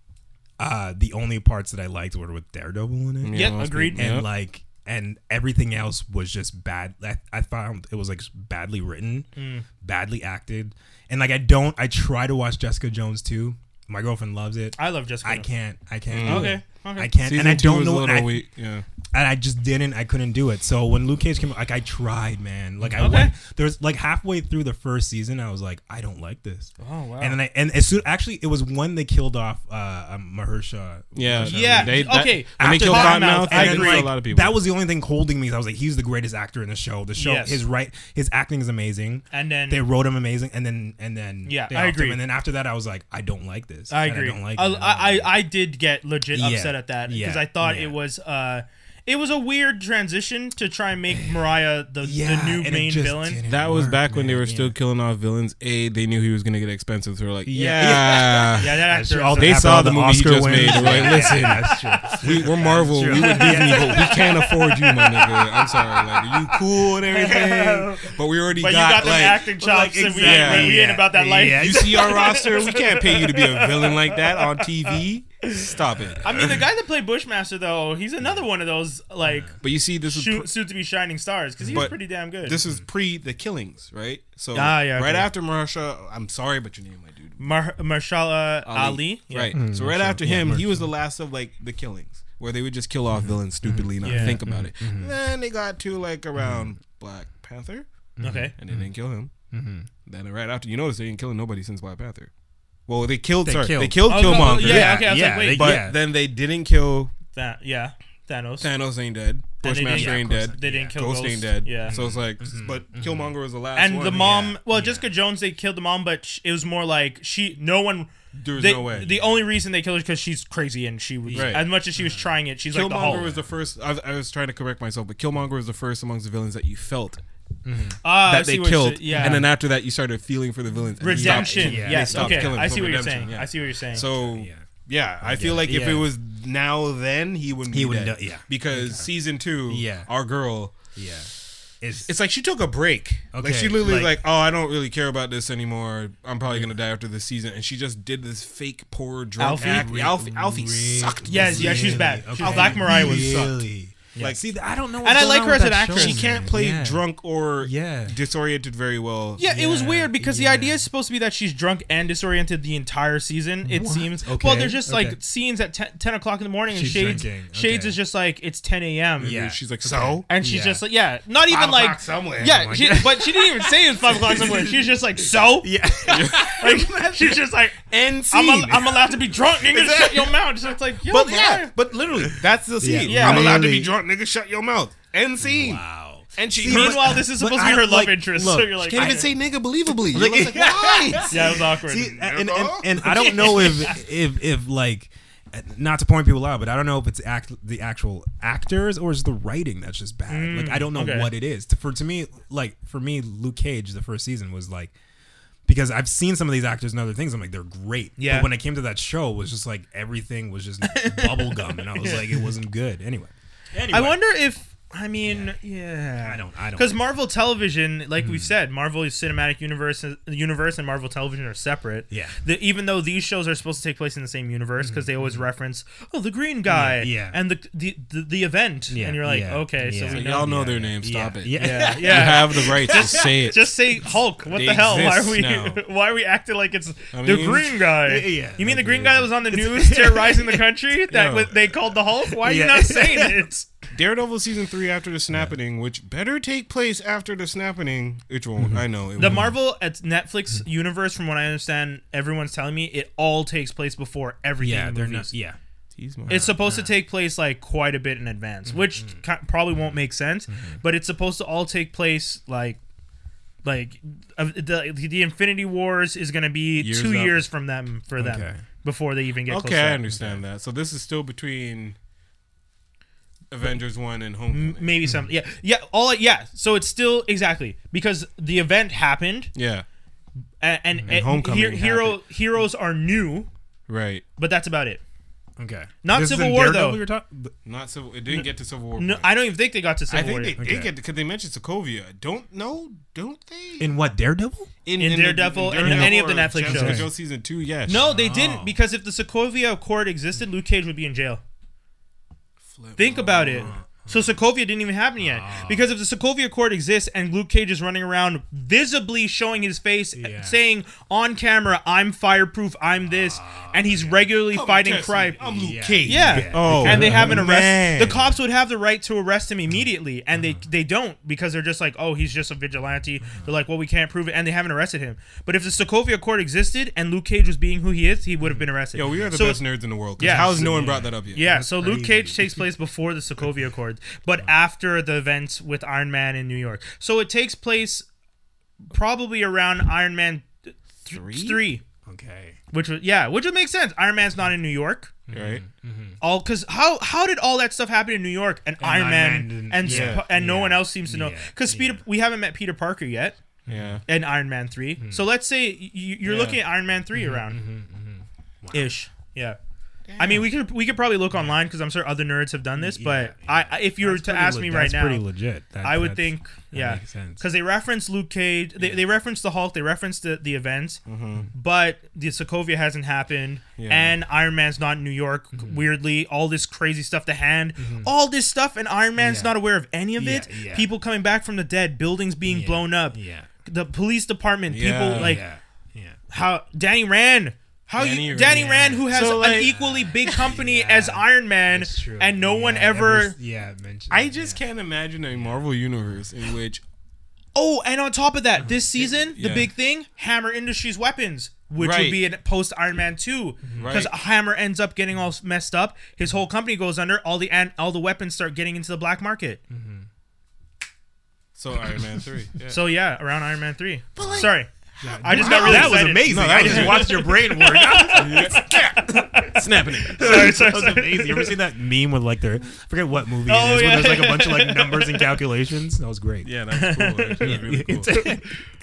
uh, the only parts that I liked were with Daredevil in it, Yeah, most agreed. and yep. like and everything else was just bad. I, I found it was like badly written, Mm. badly acted, and like I don't. I try to watch Jessica Jones too. My girlfriend loves it. I love Jessica. I can't. I can't. Mm. Okay. Okay. I can't, Season and I don't know. a And little I. Yeah. And I just didn't. I couldn't do it. So when Luke Cage came, like I tried, man. Like I Okay. went. There was like halfway through the first season, I was like, I don't like this. Oh wow. And then I and as soon actually it was when they killed off uh um, Mahersha. Yeah, Yeah, They, that, okay. And they After killed that- Cottonmouth. I I agree. agree. A lot of people. That was the only thing holding me. I was like, he's the greatest actor in the show. The show, Yes. his right, his acting is amazing. and then They wrote him amazing, and then and then Yeah, they I offed him. agree. And then after that, I was like, I don't like this. I agree. I don't like. I, it. I, I, I did get legit Yeah. upset at that because Yeah. I thought Yeah. it was uh it was a weird transition to try and make Mariah the, yeah, the new main just villain. didn't That was work, back when they were Yeah. still killing off villains. A, they knew he was gonna get expensive, so they're like, Yeah. yeah. *laughs* Yeah, that That's actor. true. All is- They after saw all the movie he Oscar just wins. made. They're like, listen, that's true. We, we're Marvel. true. We were Disney, but we can't afford you, my nigga. I'm sorry. Like, you cool and everything, but we already but got, you got the like, acting chops, and we, exactly. ain't, we ain't Yeah. about that life. You see our roster. We can't pay you to be a villain like that on TV. Stop it. I mean, the guy that played Bushmaster though, he's another one of those like But you see, this is shoot, soon to be shining stars because he was But pretty damn good. this is pre the killings, right? So Ah, yeah, right okay. after Marsha, I'm sorry, but your name, my dude. Mar- Marshala uh, Ali, Yeah. Right. Hmm, so right after yeah, him, he was the last of like the killings, where they would just kill off mm-hmm. villains stupidly, not Yeah. think about it. Mm-hmm. Mm-hmm. Then they got to like around Black Panther, Okay. and they didn't kill him. Then right after, you notice they didn't kill nobody since Black Panther. Well, they killed. They sorry, killed. they killed Oh, no, Killmonger. yeah, Yeah, okay. I was yeah, like, wait, they- But yeah. then they didn't kill that yeah, Thanos. Thanos. Ain't dead. And they Bushmaster ain't dead. They didn't kill Ghost, Ghost. ain't dead. Yeah. So it's like, mm-hmm, but mm-hmm. Killmonger was the last and one. the mom, yeah, well, yeah. Jessica Jones, they killed the mom, but sh- it was more like she, no one. There was they- no way. The only reason they killed her because she's crazy and she was Right. as much as she was mm-hmm. trying it, she's like the Killmonger Hulk. was the first. I was, I was trying to correct myself, but Killmonger was the first amongst the villains that you felt Ah, I that they see what you're killed, saying. Yeah, and then after that, you started feeling for the villains. and you stopped- redemption. Yeah, they yes, stopped okay. killing I for see what you're redemption, saying. yeah. I see what you're saying. So Yeah. yeah, I feel like if Yeah. it was now then he wouldn't. He be wouldn't dead. do- yeah. because season two, Yeah. our girl. Yeah, it's, It's like she took a break. Okay, like she literally like- like, oh, I don't really care about this anymore. I'm probably gonna die after this season, and she just did this fake poor drunk Alfie? act. Re- Alfie, Alfie really- sucked. Yes, yeah, she's bad. Okay. She's Black Mariah was sucked. really. Like, see, I don't know. And I like her as an actress. She can't play yeah. drunk or Yeah. disoriented very well. Yeah, it was weird because the idea is supposed to be that she's drunk and disoriented the entire season. It What? seems. Okay, Well, there's just okay. like scenes at 10, 10 o'clock in the morning, and She's Shades drinking, Shades is just like it's 10 a.m. Yeah. She's like, so? and she's Yeah. just like, yeah, not even Five like somewhere. Yeah, she, *laughs* but she didn't even say it was five o'clock somewhere. She's just like, so. Yeah. *laughs* Like, she's just like, End I'm, scene. al- I'm allowed to be drunk. Nigga, shut your *laughs* mouth. So it's like, but yeah, but literally, that's the scene. Yeah. I'm allowed to be drunk, nigga. Shut your mouth. End scene. wow. And she See, Meanwhile, this is supposed to be her love like- interest. look, so you're like, can't even say nigga believably. You're Like- *laughs* why? *laughs* Yeah, it was awkward. See, and, and, and I don't know if if if like not to point people out, but I don't know if it's act the actual actors or is the writing that's just bad. like mm, I don't know okay. what it is. To, for to me, like for me, Luke Cage, the first season was like because I've seen some of these actors and other things. I'm like they're great. Yeah. But when it came to that show, it was just like everything was just *laughs* bubble gum, and I was like it wasn't good. Anyway. Anyway. I wonder if I mean, yeah, I don't- I don't because Marvel Television, like we've mm-hmm. said, Marvel Cinematic Universe, universe, and Marvel Television are separate. Yeah. The, even though these shows are supposed to take place in the same universe, because they mm-hmm. always mm-hmm. reference, oh, the Green Guy, Yeah, yeah. and the the, the, the event, Yeah, and you're like, yeah, okay, yeah. so we know. Y'all know Yeah, their yeah, names. yeah, Stop it. Yeah. yeah, *laughs* You yeah. have the right to say it. Just say Hulk. What They the hell? Why are we now. *laughs* why are we acting like it's I the green *laughs* guy? Yeah, yeah. You mean the green guy that was on the news terrorizing the country that they called the Hulk? Why are you not saying it? Daredevil season three after the snapping, which better take place after the snapping. It won't. Mm-hmm. I know. It The won't. Marvel at Netflix universe, from what I understand, everyone's telling me it all takes place before everything. Yeah, the they're not. Yeah. Tease It's supposed to take place like quite a bit in advance, Mm-hmm. which ca- probably won't make sense. But it's supposed to all take place like, like uh, the the Infinity Wars is going to be Years two up. years from them for them Okay. before they even get. Okay, to I understand that. So this is still between Avengers one and M- Homecoming. maybe some. Yeah, yeah. All yeah. So it's still exactly because the event happened, yeah, and, and, and Homecoming here- hero happened. heroes are new, right. but that's about it. Okay. Not This Civil War, Daredevil though. You're talking. Not civil. It didn't get to Civil War. No, point. I don't even think they got to I Civil think War. they yet. Okay. did get because they mentioned Sokovia. Don't know, don't they? In what Daredevil? in, in the- Daredevil and any of the Netflix Jessica shows. Jones season two, yes. no, they Oh. didn't because if the Sokovia Accord existed, Luke Cage would be in jail. Flip. Think about it. So Sokovia didn't even happen yet ah. because if the Sokovia Accord exists and Luke Cage is running around visibly showing his face, Yeah. saying on camera, "I'm fireproof, I'm this," ah, and he's regularly Come fighting crime. I'm Luke Yeah. Cage. Yeah. Oh, and they haven't man. arrested. The cops would have the right to arrest him immediately, and they uh-huh. they don't because they're just like, oh, he's just a vigilante. They're like, well, we can't prove it, and they haven't arrested him. But if the Sokovia Accord existed and Luke Cage was being who he is, he would have been arrested. Yo, we are the So best nerds in the world. Yeah. How's no one brought that up yet? Yeah, so Luke. Cage takes *laughs* place before the Sokovia Accord, but after the events with Iron Man in New York. So it takes place probably around Iron Man th- Three? three, Okay. which was yeah, which would make sense. Iron Man's not in New York. Mm-hmm. Right. Mm-hmm. All because how how did all that stuff happen in New York and, Iron Iron Man, Man didn't- and yeah, and no yeah, one else seems to know yeah, because Peter yeah. we haven't met Peter Parker yet Yeah. in Iron Man 3 hmm. So let's say you're Yeah. looking at Iron Man 3 mm-hmm. around ish. Yeah. I mean, we could we could probably look online because I'm sure other nerds have done this. But Yeah, I, I, if you were to ask le- me that's now, pretty legit. That- I would think, yeah, because they reference Luke Cage, they, they reference the Hulk, they reference the the events, but the Sokovia hasn't happened, Yeah. and Iron Man's not in New York. Mm-hmm. Weirdly, all this crazy stuff, the hand, all this stuff, and Iron Man's Yeah. not aware of any of Yeah, it. yeah. People coming back from the dead, buildings being Yeah, blown up, Yeah. the police department, Yeah. people like yeah. Yeah. how Danny Rand. How Danny you Danny Rand, who has So, an equally big *laughs* company Yeah. as Iron Man, and no one Yeah, ever. yeah mentioned. I just yeah. can't imagine a Marvel universe in which Oh, and on top of that, this season, the big thing, Hammer Industries weapons, which would be in post Iron Man two, because Right. Hammer ends up getting all messed up. His whole company goes under. All the and all the weapons start getting into the black market. so Iron Man three. Yeah. So yeah, around Iron Man three. Sorry, I just got really that was amazing. No, that I was just good. watched your brain work. *laughs* snapping it. Sorry, *laughs* sorry, that was sorry. amazing. You ever seen that meme with like their I forget what movie Oh, it is, yeah. where there's like a bunch of like numbers and calculations? That was great. Yeah, that's cool. That's *laughs* really cool. Yeah.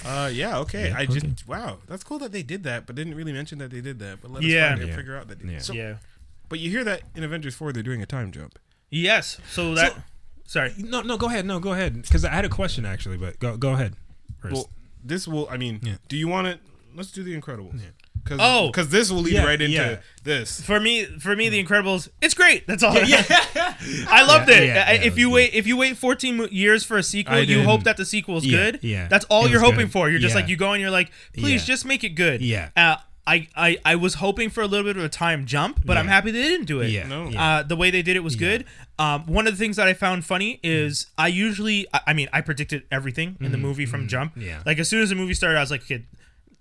Uh, yeah, okay. Yeah, I okay. just wow, that's cool that they did that, but didn't really mention that they did that. But let us Yeah. find Yeah. figure out that. They Yeah. So, Yeah. but you hear that in Avengers four, they're doing a time jump. Yes. So that. sorry. No, no, go ahead. No, go ahead. Because I had a question actually, but go go ahead. First. Well, this will. I mean, Yeah. do you want it? Let's do the Incredibles. Cause, Oh. because this will lead Yeah, right into yeah. this. For me, for me, The Incredibles, it's great. That's all. *laughs* I loved Yeah, it. yeah, I- yeah, it if was you good. wait, if you wait 14 years for a sequel, you hope that the sequel is Yeah, good. yeah. That's all you're hoping good. for. You're just Yeah. like you go and you're like, please Yeah. just make it good. Yeah. Uh, I, I I was hoping for a little bit of a time jump, but I'm happy they didn't do it. yeah, No. yeah. Uh, the way they did it was good. Um, one of the things that I found funny is I usually, I, I mean, I predicted everything in the movie from jump. Mm-hmm. Yeah. Like as soon as the movie started, I was like, okay,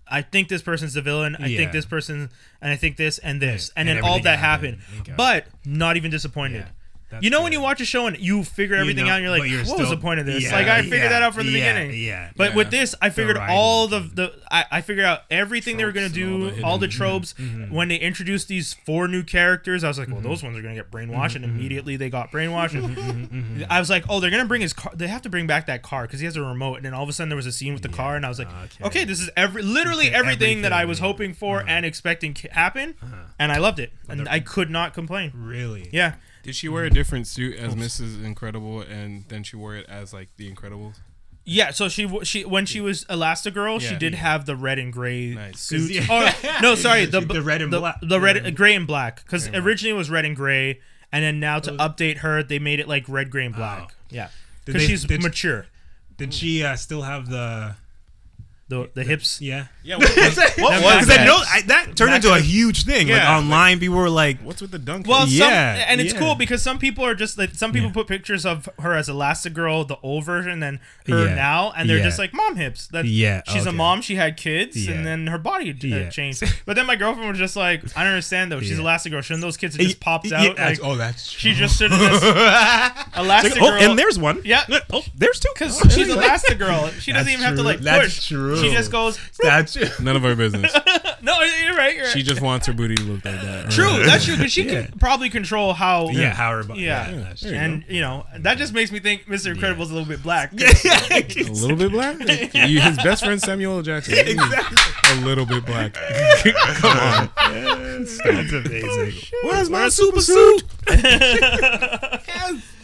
I think this person's the villain. I Yeah. think this person, and I think this and this, Yeah. and, And then all that happened. happened. But not even disappointed. That's You know when you watch a show and you figure everything know, out, and you're like, you're "What was the point of this?" Yeah, like I figured yeah, that out from the yeah, beginning. Yeah. But with this, I figured all the the I, I figured out everything they were gonna Tropes and all do, the all the tropes. Mm-hmm. When they introduced these four new characters, I was like, well, those ones are gonna get brainwashed, Mm-hmm. and immediately they got brainwashed. And I was like, oh, they're gonna bring his car. They have to bring back that car because he has a remote. And then all of a sudden there was a scene with the car, and I was like, okay. okay, this is every literally Okay, everything, that I was. Uh-huh. hoping for and expecting happen, and I loved it, and I could not complain. really. Yeah. Did she wear a different suit as Mrs. Incredible, and then she wore it as like the Incredibles? Yeah, so she she when she was Elastigirl, she Yeah. did have the red and gray Nice. suit. Yeah. Oh, no, *laughs* sorry, the, The red and the, black. the red, Yeah. gray and black, because originally it was red and gray, and then now to update her, they made it like red, gray, and black. Oh. Yeah, Did because they- she's did- mature. Did she uh, still have the? The the hips. Yeah. *laughs* Yeah. What, What Because was that? know I, that turned into a huge thing. Like Yeah. online, people were like, what's with the dunk? Well, some, Yeah, and it's yeah. cool because some people are just like some people Yeah. put pictures of her as Elastigirl, the old version, and her Yeah. now, and they're Yeah. just like mom hips. That Yeah, she's a mom. She had kids, Yeah. and then her body uh, Yeah. changed. But then my girlfriend was just like, I don't understand though. She's Yeah. Elastigirl. Shouldn't those kids have just popped Yeah, out? that's- Like, oh, that's she just should have just *laughs* Elastigirl. oh, and there's one. yeah. Oh, there's two. *laughs* Because she's yeah. Elastigirl. She doesn't even have to true. like That's push. true. True. She just goes, That's true. None of our business. *laughs* no, you're right. You're right. She just wants her booty to look like that. True, that's true. Because she Yeah. can probably control how. Yeah, how her. Yeah. yeah that's true. and you know that just makes me think Mr. Incredible's a little bit black. *laughs* A little bit black. *laughs* You, his best friend Samuel L. Jackson. A little bit black. Come on. That's amazing. Oh, Where's my super suit?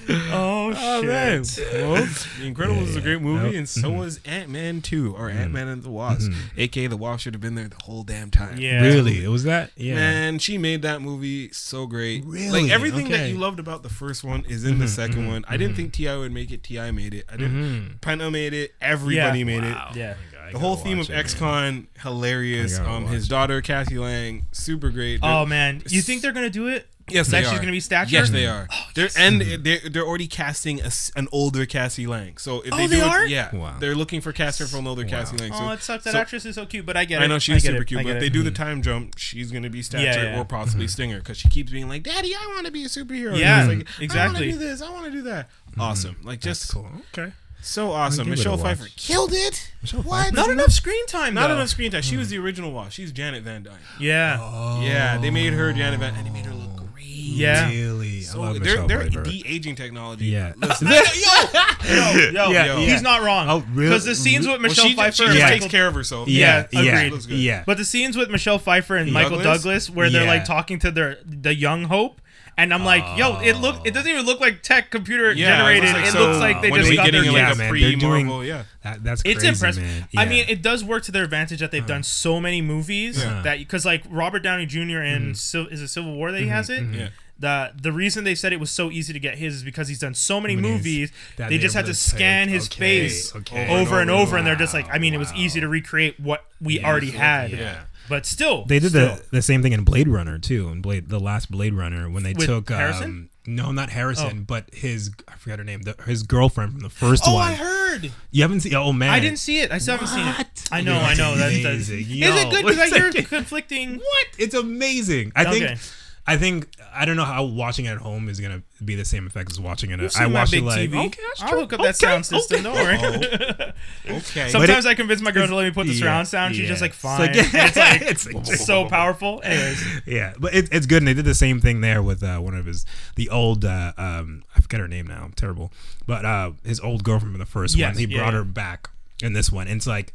*laughs* Oh, Oh shit. man. Well, The Incredibles is a great movie, Yep. and so mm-hmm. was Ant Man 2, or mm-hmm. Ant Man and the Wasp. Mm-hmm. AKA the Wasp should have been there the whole damn time. Yeah. Really? It was that? Yeah. Man, she made that movie so great. Really? Like everything that Okay. you loved about the first one is in the 2nd one. I didn't think Ti would make it. Ti made it. I didn't. Penta made it. Everybody Yeah. made Wow. it. Yeah. The whole theme of it, man. X-Con, hilarious. I gotta Um, watch his it. daughter Cassie Lang, super great. Oh They're- man, you think they're gonna do it? Yes, that they she's are. gonna be stature? Yes, they are. Oh, they're and they're, they're already casting a s an older Cassie Lang. So if Oh, they, they do are? it, yeah, Wow. they're looking for casting for an older Cassie Lang. So oh, it sucks. That so- actress is so cute, but I get it. I know she's get super it. cute, but if they it. do the mm-hmm. time jump, she's gonna be Stature Yeah, yeah. or possibly mm-hmm. Stinger because she keeps being like, "Daddy, I want to be a superhero." And Yeah, he's like, I want to do this. I want to do that. Mm-hmm. Awesome, like That's just cool. Okay. so awesome. give it Michelle watch. Pfeiffer killed it. Michelle What? Not enough screen time. Not though. enough screen time. She was the original Wasp. She's Janet Van Dyne. Yeah. Oh, Yeah, they made her Janet Van, and they made her look great. Yeah. Really? So I love they're Michelle they're Pfeiffer. de aging technology. Yeah. Listen, *laughs* yo, yo, Yeah, yo. *laughs* yeah. He's not wrong. Oh, really? Because the scenes with well, Michelle she, Pfeiffer she and just Yeah. takes care of herself. Yeah, Yeah, yeah, agreed. Looks good. yeah. But the scenes with Michelle Pfeiffer and Michael Douglas? Douglas, where they're Yeah. like talking to their the young Hope, and I'm like, yo, it look, it doesn't even look like tech computer Yeah, I was generated. like, it so looks like they when just are we got getting their in like Yeah, a man, pre doing- Marvel? Yeah. That, that's It's impressive. man. I Yeah. mean, it does work to their advantage that they've uh-huh. done so many movies Yeah. that because like Robert Downey Jr. in mm-hmm. Sil- is it Civil War that he mm-hmm. has it. Mm-hmm. Yeah. The the reason they said it was so easy to get his is because he's done so many Movies movies. that They they just had to would scan take- his okay, face okay. over and over, and they're just like, I mean, it was easy to recreate what we already had. Yeah. But still, They did still. the, the same thing in Blade Runner too. In Blade, the last Blade Runner, when they With took Harrison? Um, no, not Harrison, Oh. but his I forgot her name. The, his girlfriend from the first Oh, one. I heard. You haven't seen? Oh man, I didn't see it. I still haven't seen it. I know, I know. That's, that's, Amazing. is it good? Because I *laughs* hear *laughs* conflicting. What? It's amazing. I Okay. think. I think I don't know how watching it at home is gonna be the same effect as watching it. You've I watch it like TV. okay, I'll hook up that Okay, sound system. okay. Don't worry. *laughs* Okay. Sometimes I convince my girl to let me put the Yeah, surround sound. She's yeah. just like, It's fine. like- And it's *laughs* like it's so *laughs* powerful. Anyways, Yeah, but it, it's good, and they did the same thing there with uh, one of his the old uh, um I forget her name now, I'm terrible, but uh his old girlfriend from the first Yes, one. He yeah, brought yeah. her back in this one, and it's like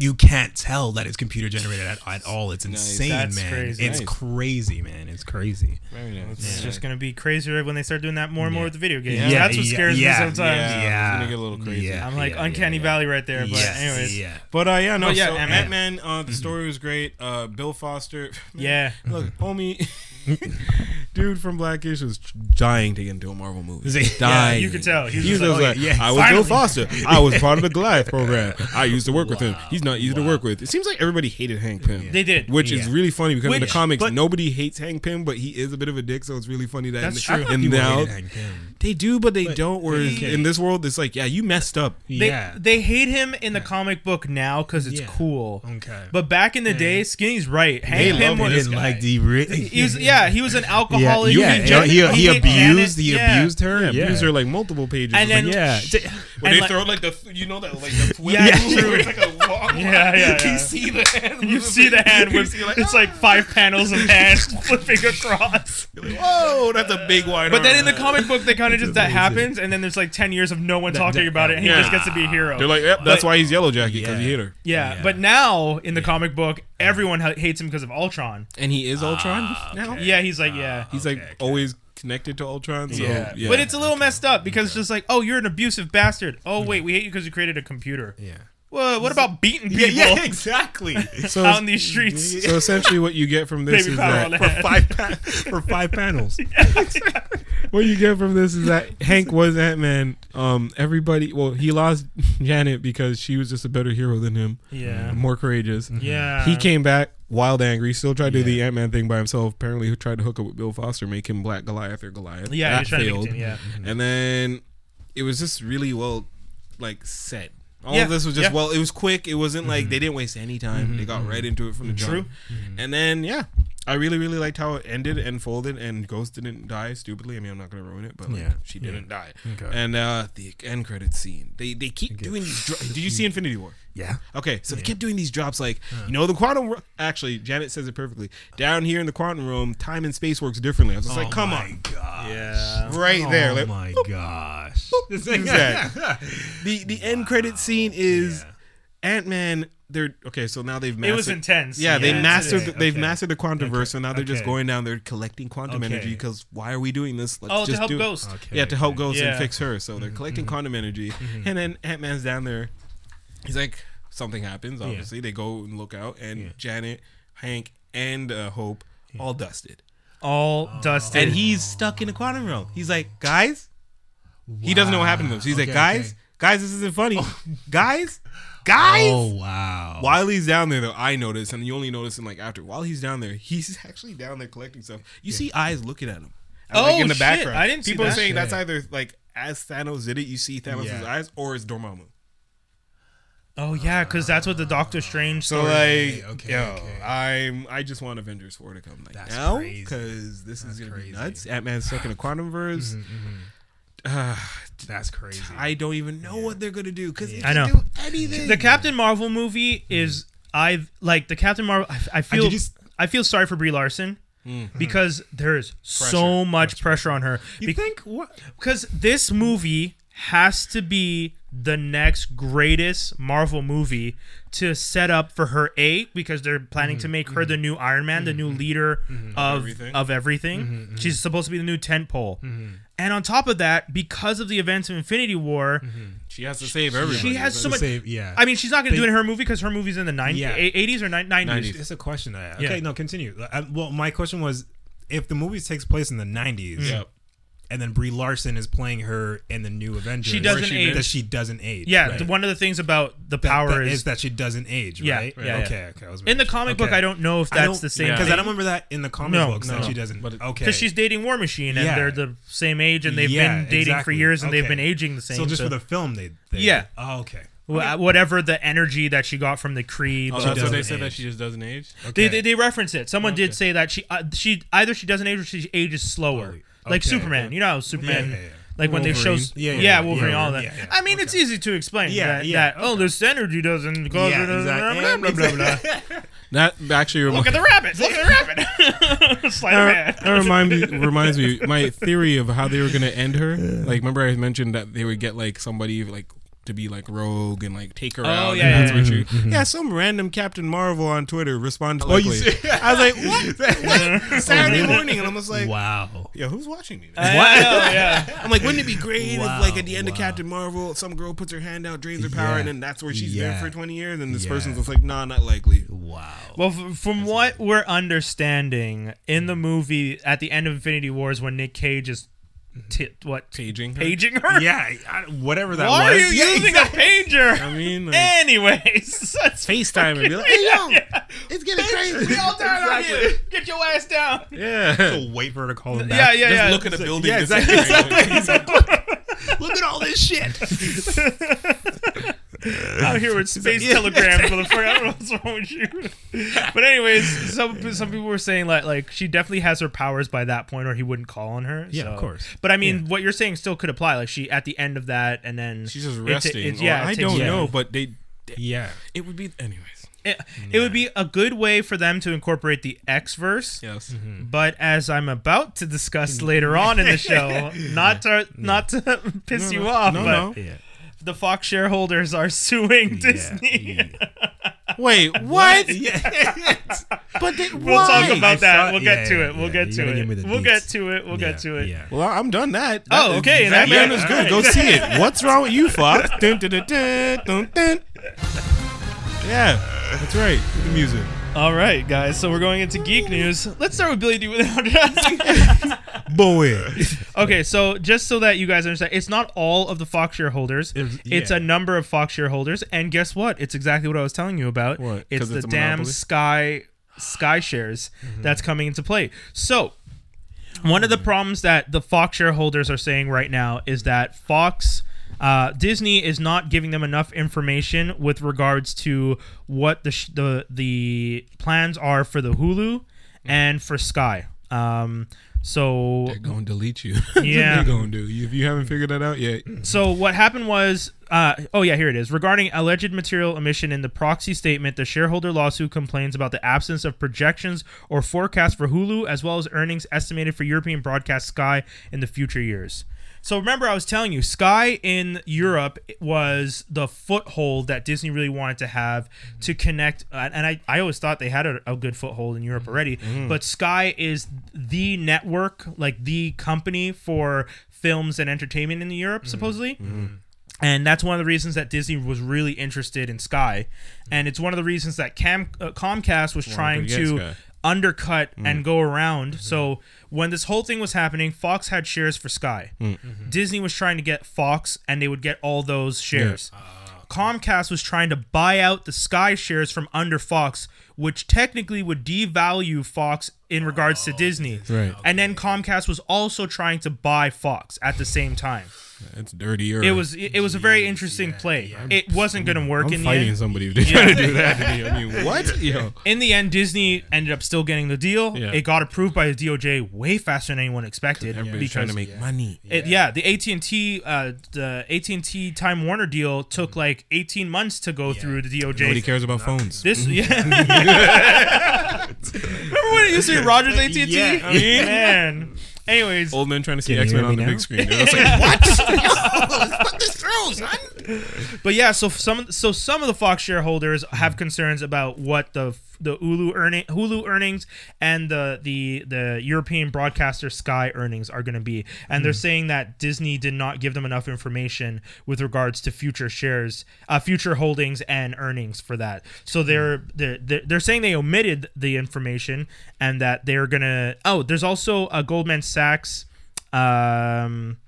you can't tell that it's computer generated at, at all. It's insane, That's man. crazy. It's Nice. crazy, man. It's crazy. Very nice. it's just gonna be crazier when they start doing that more and more with the video games. Yeah, That's what scares yeah, me sometimes. Yeah, Yeah, it's gonna get a little crazy. Yeah. I'm like yeah, uncanny yeah. valley right there. But Yes, anyways, yeah. But uh, yeah, no. But yeah, so Ant-Man. Ant Man, uh, the *clears throat* story was great. Uh, Bill Foster, *laughs* yeah. look, homie, *laughs* *laughs* dude from Blackish was dying to get into a Marvel movie. *laughs* Is he- oh, Yeah, dying. you could tell. He was He was just just like, like, oh, yeah, I was finally. Bill Foster. I was part of the Goliath program. I used to work with him. He's not easy to work with. It seems like everybody hated Hank Pym. They did. Which is really funny because in the comics but- nobody hates Hank Pym, but he is a bit of a dick, so it's really funny that That's in, true. I And now hated Hank Pym. they do, but they don't. Whereas Okay. in this world, it's like, yeah, you messed up. They, yeah. they hate him in the comic book now because it's cool. okay. But back in the day, Skinny's right. Hank Pym love They him. was. didn't like *laughs* the re- He was yeah. He was an alcoholic. yeah, He yeah, hit he, he, abused he Yeah. abused her. Yeah, Yeah, abused her like multiple pages. And It's like, yeah. when and they like- throw like the you know that like the twin *laughs* Yeah, move true. where it's like a long Yeah, yeah, yeah. You see the hand. You see the hand *laughs* with see, like, it's like oh. five panels of hands *laughs* flipping across. Whoa, that's a big wide. But then in the comic book, they kind of just that happens, and then there's like ten years of no one talking about it, and he just gets to be a hero. they're like, yep, that's why he's Yellow Jacket because he Yeah. hit her. yeah, Yeah. but now in the comic book, everyone ha- hates him because of Ultron. And he is Ultron ah, *laughs* now. Yeah, he's like, yeah. Ah, he's like Okay, okay. always connected to Ultron. So, yeah. yeah. but it's a little messed up because it's just like, oh, you're an abusive bastard. Oh, wait, we hate you because you created a computer. yeah. Well, what about beating people yeah, *laughs* exactly. so, *laughs* out in these streets? so essentially, what you get from this Baby is power that the for head. five pa- for five panels. What you get from this is that Hank was Ant Man. Um, everybody, well, he lost *laughs* Janet because she was just a better hero than him, Yeah. more courageous. Mm-hmm. Yeah. He came back wild angry, still tried to do the Ant Man thing by himself. Apparently, he tried to hook up with Bill Foster, make him Black Goliath or Goliath. Yeah, that he was trying failed. to make it, yeah. Mm-hmm. And then it was just really well, like set. All Yeah, of this was just yeah. well. It was quick. It wasn't like mm-hmm. they didn't waste any time. They got right into it from the True. jump. And then yeah, I really, really liked how it ended and folded, and Ghost didn't die stupidly. I mean, I'm not gonna ruin it, but like, Yeah. she didn't die. Okay. And uh, the end credit scene, they they keep doing these. Dro- Did you see Infinity War? Yeah. Okay, so they kept doing these drops like, you know, the quantum. Ro- Actually, Janet says it perfectly. Down here in the quantum room, time and space works differently. I was just like, come on, God. Yeah. right there. Oh Like, my gosh. *laughs* that? the the end credit scene is Yeah. Ant Man. They're okay. So now they've It was intense. Yeah, they Yeah, mastered. today. The, they've Okay. mastered the quantum verse, so now they're just going down there collecting quantum Okay. energy. Because why are we doing this? Let's Oh, to just help do. Ghost. Okay, Yeah, to help okay. Ghost Yeah. and fix her. So they're mm-hmm, collecting mm-hmm. quantum energy, mm-hmm. and then Ant Man's down there. He's like, something happens. Obviously, they go and look out, and Janet, Hank, and uh, Hope all dusted, All oh. dusted. and he's stuck in the quantum realm. He's like, guys, he doesn't know what happened to them. So he's like, guys, okay. guys, this isn't funny, *laughs* guys, guys. Oh wow. While he's down there, though, I notice, and you only notice him like after. While he's down there, he's *laughs* actually down there collecting stuff. You see eyes looking at him. And, Oh, like, in the shit. background. I didn't see People are that. saying that's either like as Thanos did it, you see Thanos' Yeah. eyes, or it's Dormammu. oh yeah, because that's what the Doctor Strange. So story- like, okay, yo, okay. I'm I just want Avengers four to come like That's now because this is gonna crazy. be nuts. Ant Man's stuck in a quantum verse. Mm-hmm, Uh, That's crazy. I don't even know what they're gonna do because I know. do anything. the Captain Marvel movie is I've like the Captain Marvel. I, I feel did you s- I feel sorry for Brie Larson because there is so much pressure on her. you think what? because this movie has to be the next greatest Marvel movie to set up for her A because they're planning to mm-hmm. make her mm-hmm. the new Iron Man, the new mm-hmm. leader of everything. of everything. She's supposed to be the new tent pole. And on top of that, because of the events of Infinity War, she has to save everybody. she has so much. save- yeah. I mean, she's not going to do it in her movie because her movie's in the 90s, Yeah. 80s or 90s. 90s. It's a question I have. Yeah. Okay, no, continue. Uh, well, my question was, if the movie takes place in the '90s, mm. Yep. And then Brie Larson is playing her in the new Avengers, She doesn't she age. That she doesn't age. Yeah, right? the- one of the things about the That- power that is, is that she doesn't age. Yeah, right. yeah, yeah. Okay. Okay. I was in the comic book. okay. I don't know if that's the same because thing. I don't remember that in the comic No, books no. that she doesn't. But okay. because she's dating War Machine and Yeah. they're the same age and they've Yeah, been dating for years and they've been aging the same. so just so- for the film, they. they Yeah. Oh, okay. Wha- whatever the energy that she got from the Kree. Oh, blah, that's what they doesn't said that she just doesn't age. Okay. They, they they reference it. Someone Okay. did say that she uh, she either she doesn't age or she ages slower, Slowly. Like Okay, Superman. okay. You know how Superman. Yeah, yeah, yeah. Like when they show, Yeah, yeah, yeah, yeah, Wolverine, yeah, all that. yeah, yeah. I mean, it's easy to explain. Yeah, that, yeah, that, oh, this energy doesn't cause Yeah, it. Uh, exactly. Blah, blah, blah, blah, *laughs* blah. That actually Look at the rabbit! Look at the rabbit! *laughs* Sleight of. That remind me, reminds me my theory of how they were gonna end her. Like, remember I mentioned that they would get like somebody like to be like rogue and like take her oh, out. Oh, yeah, and that's yeah, what she- mm-hmm. yeah. Some random Captain Marvel on Twitter responded. Oh, you quickly. see- I was like, what? *laughs* what? *laughs* *laughs* Saturday oh, morning, and I'm just like, Wow. yeah, who's watching me? I know, yeah. I'm like, wouldn't it be great Wow, if, like, at the end of. Captain Marvel, some girl puts her hand out, drains her power, Yeah. and then that's where she's Yeah. been for 20 years, and this Yeah. person's just like, nah, not likely. Wow. Well, f- from what we're understanding in the movie, at the end of Infinity Wars, when Nick Cage is Mm-hmm. t- what Paging. her. paging her, yeah, I, whatever that why was. are you Yeah, using exactly. a pager? I mean, like, Anyways, *laughs* that's FaceTime and be like, hey, yo, *laughs* it's getting crazy. We all down out here. Get your ass down. Yeah. So wait for her to call him Yeah, back. yeah, Just yeah. look at the building. yeah, disintegrating. exactly. *laughs* Look at all this shit. *laughs* out here with space telegrams, *laughs* motherfucker. I don't know what's wrong with you. *laughs* But anyways, some some people were saying like like she definitely has her powers by that point, or he wouldn't call on her. Yeah, so- of course. But I mean, what you're saying still could apply. Like she at the end of that, and then She's just it- resting. it- Or yeah, I don't yeah. know, but they. Yeah. It would be, anyways. It, it would be a good way for them to incorporate the X verse. Yes. Mm-hmm. But as I'm about to discuss later on in the show, not to not to piss you off, no, but no. Yeah. The Fox shareholders are suing Disney. *laughs* Wait, what? *laughs* Yeah. But they, We'll why? talk about I that. saw- we'll get yeah, to yeah, it. We'll yeah. get to gotta give me it. We'll get to it. We'll get to it. Yeah. Well, I'm done that. Oh, okay, That then, man yeah, is good. right. Go see it. *laughs* What's wrong with you, Fox? Dun, dun, dun, dun, dun, dun. Yeah, that's right. The music. All right, guys. So we're going into geek news. Let's start with Billy Dee Without *laughs* asking. Boy. *laughs* okay, so just so that you guys understand, it's not all of the Fox shareholders. It's- It's a number of Fox shareholders, and guess what? It's exactly what I was telling you about. What? It's 'Cause the it's damn monopoly? Sky Sky shares Mm-hmm. that's coming into play. So. One of the problems that the Fox shareholders are saying right now is that Fox, uh, Disney is not giving them enough information with regards to what the sh- the the plans are for the Hulu and for Sky. Um, so They're gonna delete you. *laughs* Yeah. they're gonna do. If you haven't figured that out yet, So what happened was, uh, oh yeah, here it is. Regarding alleged material omission in the proxy statement, the shareholder lawsuit complains about the absence of projections or forecasts for Hulu, as well as earnings estimated for European broadcast Sky in the future years. So remember, I was telling you, Sky in Europe was the foothold that Disney really wanted to have to connect. uh, And I, I always thought they had a, a good foothold in Europe already. But Sky is the network, like the company for films and entertainment in Europe, supposedly. And that's one of the reasons that Disney was really interested in Sky, and it's one of the reasons that Cam, uh, Comcast was trying get to Sky. undercut mm. and go around. Mm-hmm. So when this whole thing was happening, Fox had shares for Sky. Mm. Mm-hmm. Disney was trying to get Fox, and they would get all those shares. Ah, Comcast was trying to buy out the Sky shares from under Fox, which technically would devalue Fox in regards to oh, Disney. Right. And then Comcast was also trying to buy Fox at the same time. It's dirtier. It was it, it was a very interesting play. It wasn't going to work I'm in the fighting end. somebody if they're trying to do that. to me. I mean, *laughs* what? Yo, In the end, Disney ended up still getting the deal. Yeah. It got approved by the DOJ way faster than anyone expected. everybody's trying to because- make money. It, yeah, the AT and T, uh, the AT and T Time Warner deal took like eighteen months to go through the DOJ. Nobody cares about phones. This, *laughs* yeah. *laughs* Remember when it used to be Rogers AT and T? Man. Anyways, Old men trying to see X Men on the now? big screen. They're just like, *laughs* what? *laughs* *laughs* Yo, let's put this through, son. But yeah, so some so some of the Fox shareholders have concerns about what the the Hulu earning Hulu earnings and the the the European broadcaster Sky earnings are going to be, and they're saying that Disney did not give them enough information with regards to future shares, uh, future holdings and earnings for that. So they're they're they're, they're saying they omitted the information and that they're gonna. Oh, there's also a Goldman Sachs. Um,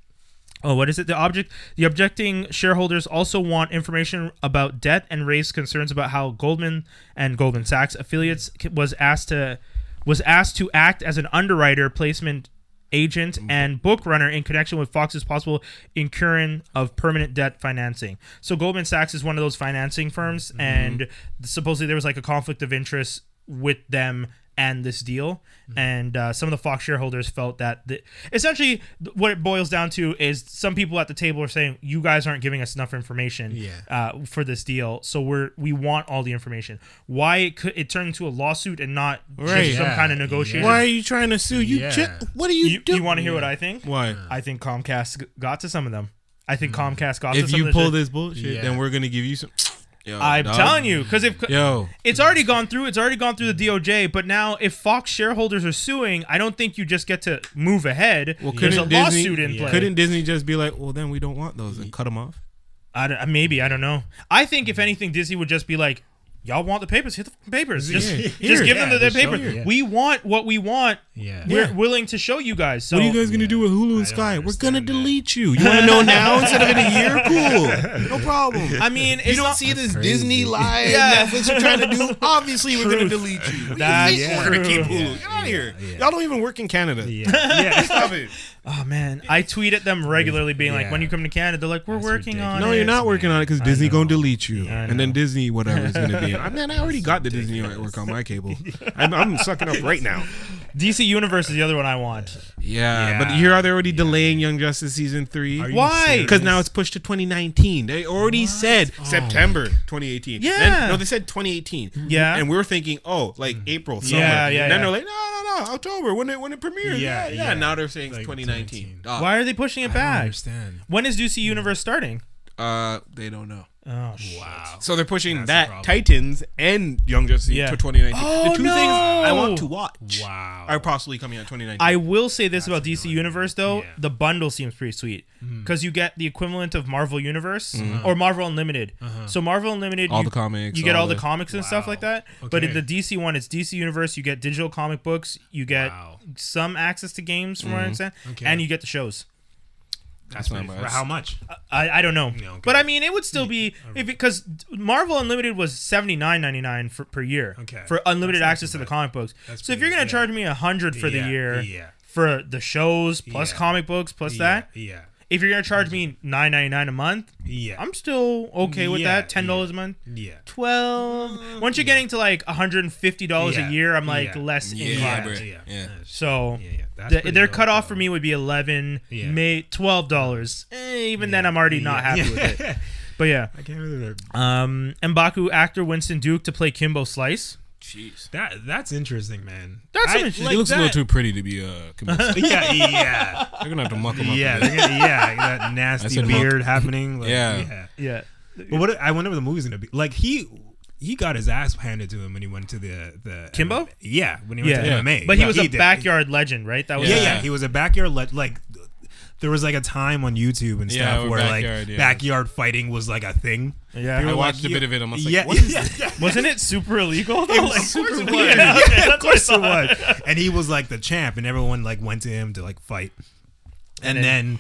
Oh, what is it? The object, the objecting shareholders also want information about debt and raise concerns about how Goldman and Goldman Sachs affiliates was asked to was asked to act as an underwriter, placement agent, mm. and book runner in connection with Fox's possible incurring of permanent debt financing. So Goldman Sachs is one of those financing firms, mm-hmm. and supposedly there was like a conflict of interest with them and this deal and uh, some of the fox shareholders felt that the, essentially what it boils down to is some people at the table are saying you guys aren't giving us enough information Yeah. uh, for this deal so we're we want all the information why it could it turned into a lawsuit and not Right. just some kind of negotiation Why are you trying to sue? You, Yeah. chi- what are you, you, doing? You want to hear what i think Why? i think comcast got to some of them i think comcast got to If some you of the pull shit. this bullshit, Yeah. then we're gonna give you some. Yo, i'm dog. telling you because if Yo, It's already gone through. It's already gone through the DOJ. But now, if Fox shareholders are suing, I don't think you just get to move ahead. well, There's couldn't a Disney? lawsuit in play. Couldn't Disney just be like, well, then we don't want those and cut them off? I maybe I don't know. I think if anything, Disney would just be like, "Y'all want the papers? Hit the papers. Just, Yeah. just Here. *laughs* give them Yeah, the, the just show papers. you. Yeah. We want what we want. Yeah. We're Yeah. willing to show you guys. So what are you guys gonna do with Hulu and Sky? We're gonna that. delete you. You want to know now *laughs* instead of in a year? Cool, no problem. I mean, it's you don't not, see this crazy. Disney live Yeah. Netflix are trying to do. *laughs* Obviously, we're gonna delete you. What do you That's think we're gonna keep true. Hulu? Get out of here. Yeah. Y'all don't even work in Canada. Yeah. yeah. Stop it. Oh man, I tweet at them regularly, being like, Yeah. "When you come to Canada, they're like, we're That's working on it. No, it." you're not working on it because Disney know. gonna delete you, I and then know. Disney whatever is gonna be. *laughs* I mean, I already got the Disney network on my cable. *laughs* I'm, I'm sucking up right now. *laughs* DC Universe is the other one I want. Yeah, Yeah. but here are they already delaying Young Justice season three? You Why? serious? Because now it's pushed to 2019. They already said September 2018. Yeah. Then- no, they said 2018. Yeah. And we were thinking, oh, like April, summer. Yeah, yeah, And then yeah. they're like, no, no, no, October when it when it premieres. Yeah, Yeah, yeah. yeah. Now they're saying Like 2019. 2019. Dog. Why are they pushing it I don't back? understand. When is DC Universe starting? Uh, they don't know. Oh, shit. Wow. So they're pushing That's the that problem. Titans and Young Justice Yeah. to 2019. Oh, the two no! things I want to watch Wow. are possibly coming out 2019. I will say this about DC Universe though: Yeah. the bundle seems pretty sweet because you get the equivalent of Marvel Universe Mm-hmm. or Marvel Unlimited. So Marvel Unlimited, All you, the comics, you get all all the the- comics and stuff Wow. like that. But in Okay. the DC one, it's DC Universe. You get digital comic books. You get Wow. some access to games, from what I understand, mm-hmm. Okay. and you get the shows. That's not pretty, bad. for how much? I, I don't know, Yeah, okay. but I mean, it would still be if because Marvel Unlimited was seventy nine ninety nine for per year Okay. for unlimited That's access to the comic books. That's so if you're gonna good, charge me a hundred for Yeah, the year yeah. for the shows plus Yeah. comic books plus yeah, that, Yeah. if you're gonna charge me nine ninety nine a month, yeah, I'm still okay with Yeah, that. Ten dollars a month. yeah. Twelve. Mm, Once you're getting to like hundred and fifty dollars Yeah, a year, I'm like yeah. less Yeah, inclined. bro. yeah, Yeah. So yeah, yeah. That's the, their dope, cutoff for me would be eleven, Yeah. may twelve dollars. Eh, even then, I'm already not happy with it. *laughs* But yeah, I can't believe that. um, Mbaku actor Winston Duke to play Kimbo Slice. Jeez. That that's interesting, man. That's I- some interesting- he looks a little too pretty to be uh. Kimbo. *laughs* yeah, yeah, They're gonna have to muck him up. yeah, a bit. they're gonna- yeah. That *laughs* nasty said beard happening. Like, Yeah. yeah. Yeah, But what I wonder what the movie's gonna be like. He he got his ass handed to him when he went to the the Kimbo? MMA. Yeah, when he went yeah. to MMA. But he Yeah, was a did. backyard legend, right? That was Yeah, Yeah. yeah, he was a backyard le- like. There was like a time on YouTube and Yeah, stuff where backyard, like yeah. backyard fighting was like a thing. Yeah. People I watched like, a bit of it. I was like, yeah, what is *laughs* yeah, yeah. Wasn't it super illegal? Though? Like, super *laughs* yeah, was. okay, Yeah, that's of course it was. And he was like the champ, and everyone like went to him to like fight. And, And then,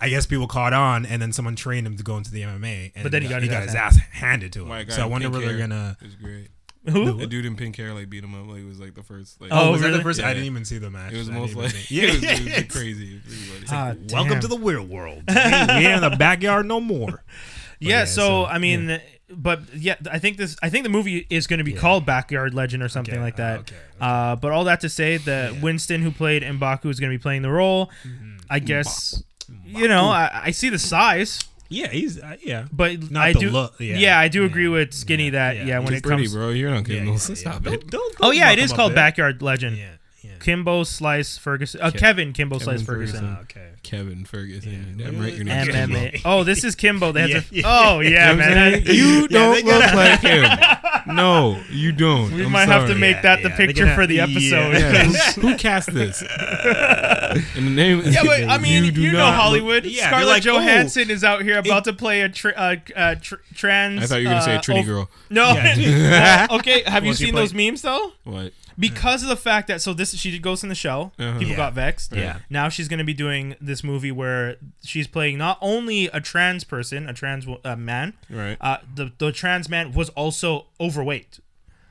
I guess people caught on, and then someone trained him to go into the MMA. And But then he got his ass his ass handed to him. My so I wonder pink where they're gonna. It was great. Who? The dude in pink hair like beat him up. Like it was like the first. Like, Oh, was that the first? I didn't even see the match. It was I most like *laughs* yeah, it was, it was yeah. *laughs* crazy. It was really funny. Ah, Welcome damn. to the weird world. we ain't in the backyard no more. *laughs* yeah, yeah, so, so, I mean, but yeah, I think this. I think the movie is going to be called Backyard Legend or something Okay, like that. uh, okay, Uh, but all that to say that Winston, who played Mbaku, is going to be playing the role. Mm-hmm. I guess you know I, I see the size, Yeah, he's uh, yeah. but Not I the do. look, yeah. yeah. I do agree Yeah. with Skinny Yeah, that yeah. yeah, when He's it pretty, comes. bro. You're not Yeah, getting yeah, no yeah. stop Don't- it. don't- Oh don't yeah, it is called. Backyard Legend. Yeah, yeah. Kimbo Slice Ferguson. Uh, Ke- Kevin Kimbo Slice Ferguson. Ferguson. Uh, okay. Kevin Ferguson. Yeah. Damn right, your name's Kimbo. MMA. Oh, this is Kimbo. They have *laughs* Yeah, to. yeah. Oh yeah, You know man. You don't they look like him. *laughs* No, you don't. We I'm might have to make Yeah, that the yeah, picture for the episode. Yeah, who, *laughs* who cast this? and the name is Yeah, but I mean, you, do know not look- Hollywood. Yeah, Scarlett like, oh, Johansson is out here about to play a tr- uh, uh, tr- trans. I thought you were gonna say uh, a Trini oh, girl. No. Yeah. Uh, okay, have you seen played- those memes though? What? Because of the fact that so this she goes in the show, Uh-huh. people Yeah. got vexed. Yeah. Now she's going to be doing this movie where she's playing not only a trans person, a trans wo- uh, man. Right. Uh, the the trans man was also overweight,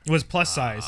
was plus size.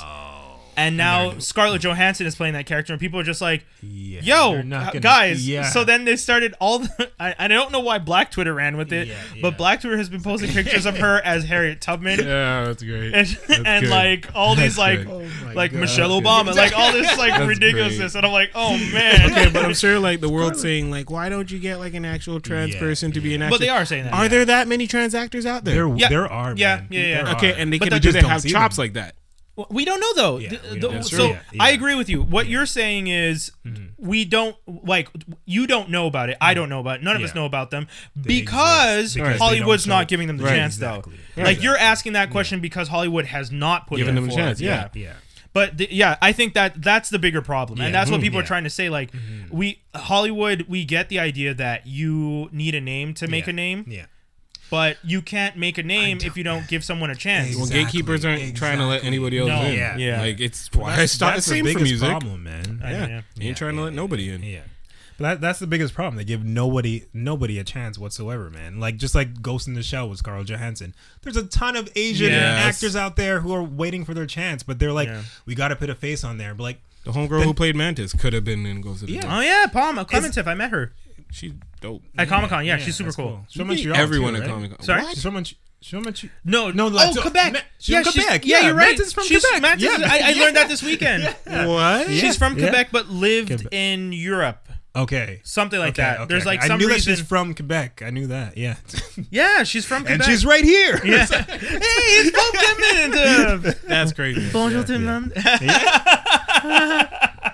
And now Scarlett Johansson is playing that character, and people are just like, Yeah, "Yo, not gonna- guys!" yeah. So then they started all. The, *laughs* I, I don't know why Black Twitter ran with it, Yeah, yeah. but Black Twitter has been posting pictures of her as Harriet Tubman, *laughs* Yeah, that's great. and, *laughs* and like all these That's like. Oh like God. Michelle Obama, like all this like That's ridiculousness, great. and I'm like, oh man. okay, but I'm sure like the world's saying like, why don't you get like an actual trans Yeah, person to be an actor? But they are saying that. Are there that many trans actors out there? There, Yeah. there are. Yeah, man. yeah, yeah. Okay, and they But can do just they don't have chops like that. Well, We don't know though. Yeah, Th- the- don't know. so Yeah, yeah. I agree with you. What you're saying is Mm-hmm. we don't like you don't know about it. I don't know about it. None of us know about them because. Because Hollywood's don't giving them the Right, chance exactly. though. Right. Like you're asking that question because Hollywood has not put Given them a forward. chance, yeah. Yeah. But th- yeah, I think that that's the bigger problem, and that's what Mhm. people are trying to say. Like we Hollywood, we get the idea that you need a name to make Yeah. a name, Yeah. But you can't make a name if you don't give someone a chance. Well, Exactly, gatekeepers aren't trying to let exactly. anybody else No. in. Yeah. Yeah. like it's why I That's, started that's the same the for biggest music. problem, man. I- Yeah, yeah. you ain't Yeah, trying to yeah, let nobody in. Yeah. But that, that's the biggest problem. They give nobody nobody a chance whatsoever, man. Like just like Ghost in the Shell was Scarlett Johansson. There's a ton of Asian Yes. actors out there who are waiting for their chance, but they're like, Yeah. we got to put a face on there. But like, The homegirl who played Mantis could have been in Ghost of the Yeah. Shell. Oh yeah, Pom Klementieff. I met her She's dope. at Comic Con. Yeah, she's super that's cool. She's from You meet everyone too, at right? Comic Con. Sorry? What? She's from Montreal. She's from No, No, oh so- Quebec. Ma- she's yeah, from she's- Quebec. Yeah, Yeah, you're right. Mantis is from she's, Quebec. Mantis is- Yeah. I, I Yeah. learned that *laughs* this weekend. What? She's from Yeah. Quebec, but lived Quebec. in Europe, Okay. something like Okay, that. okay, There's okay. like I some knew reason. that she's from Quebec. I knew that. Yeah. *laughs* yeah, she's from Quebec. and she's right here. Yeah. *laughs* hey, it's Paul Clement. That's crazy. Bonjour, Yeah, tout le yeah. monde.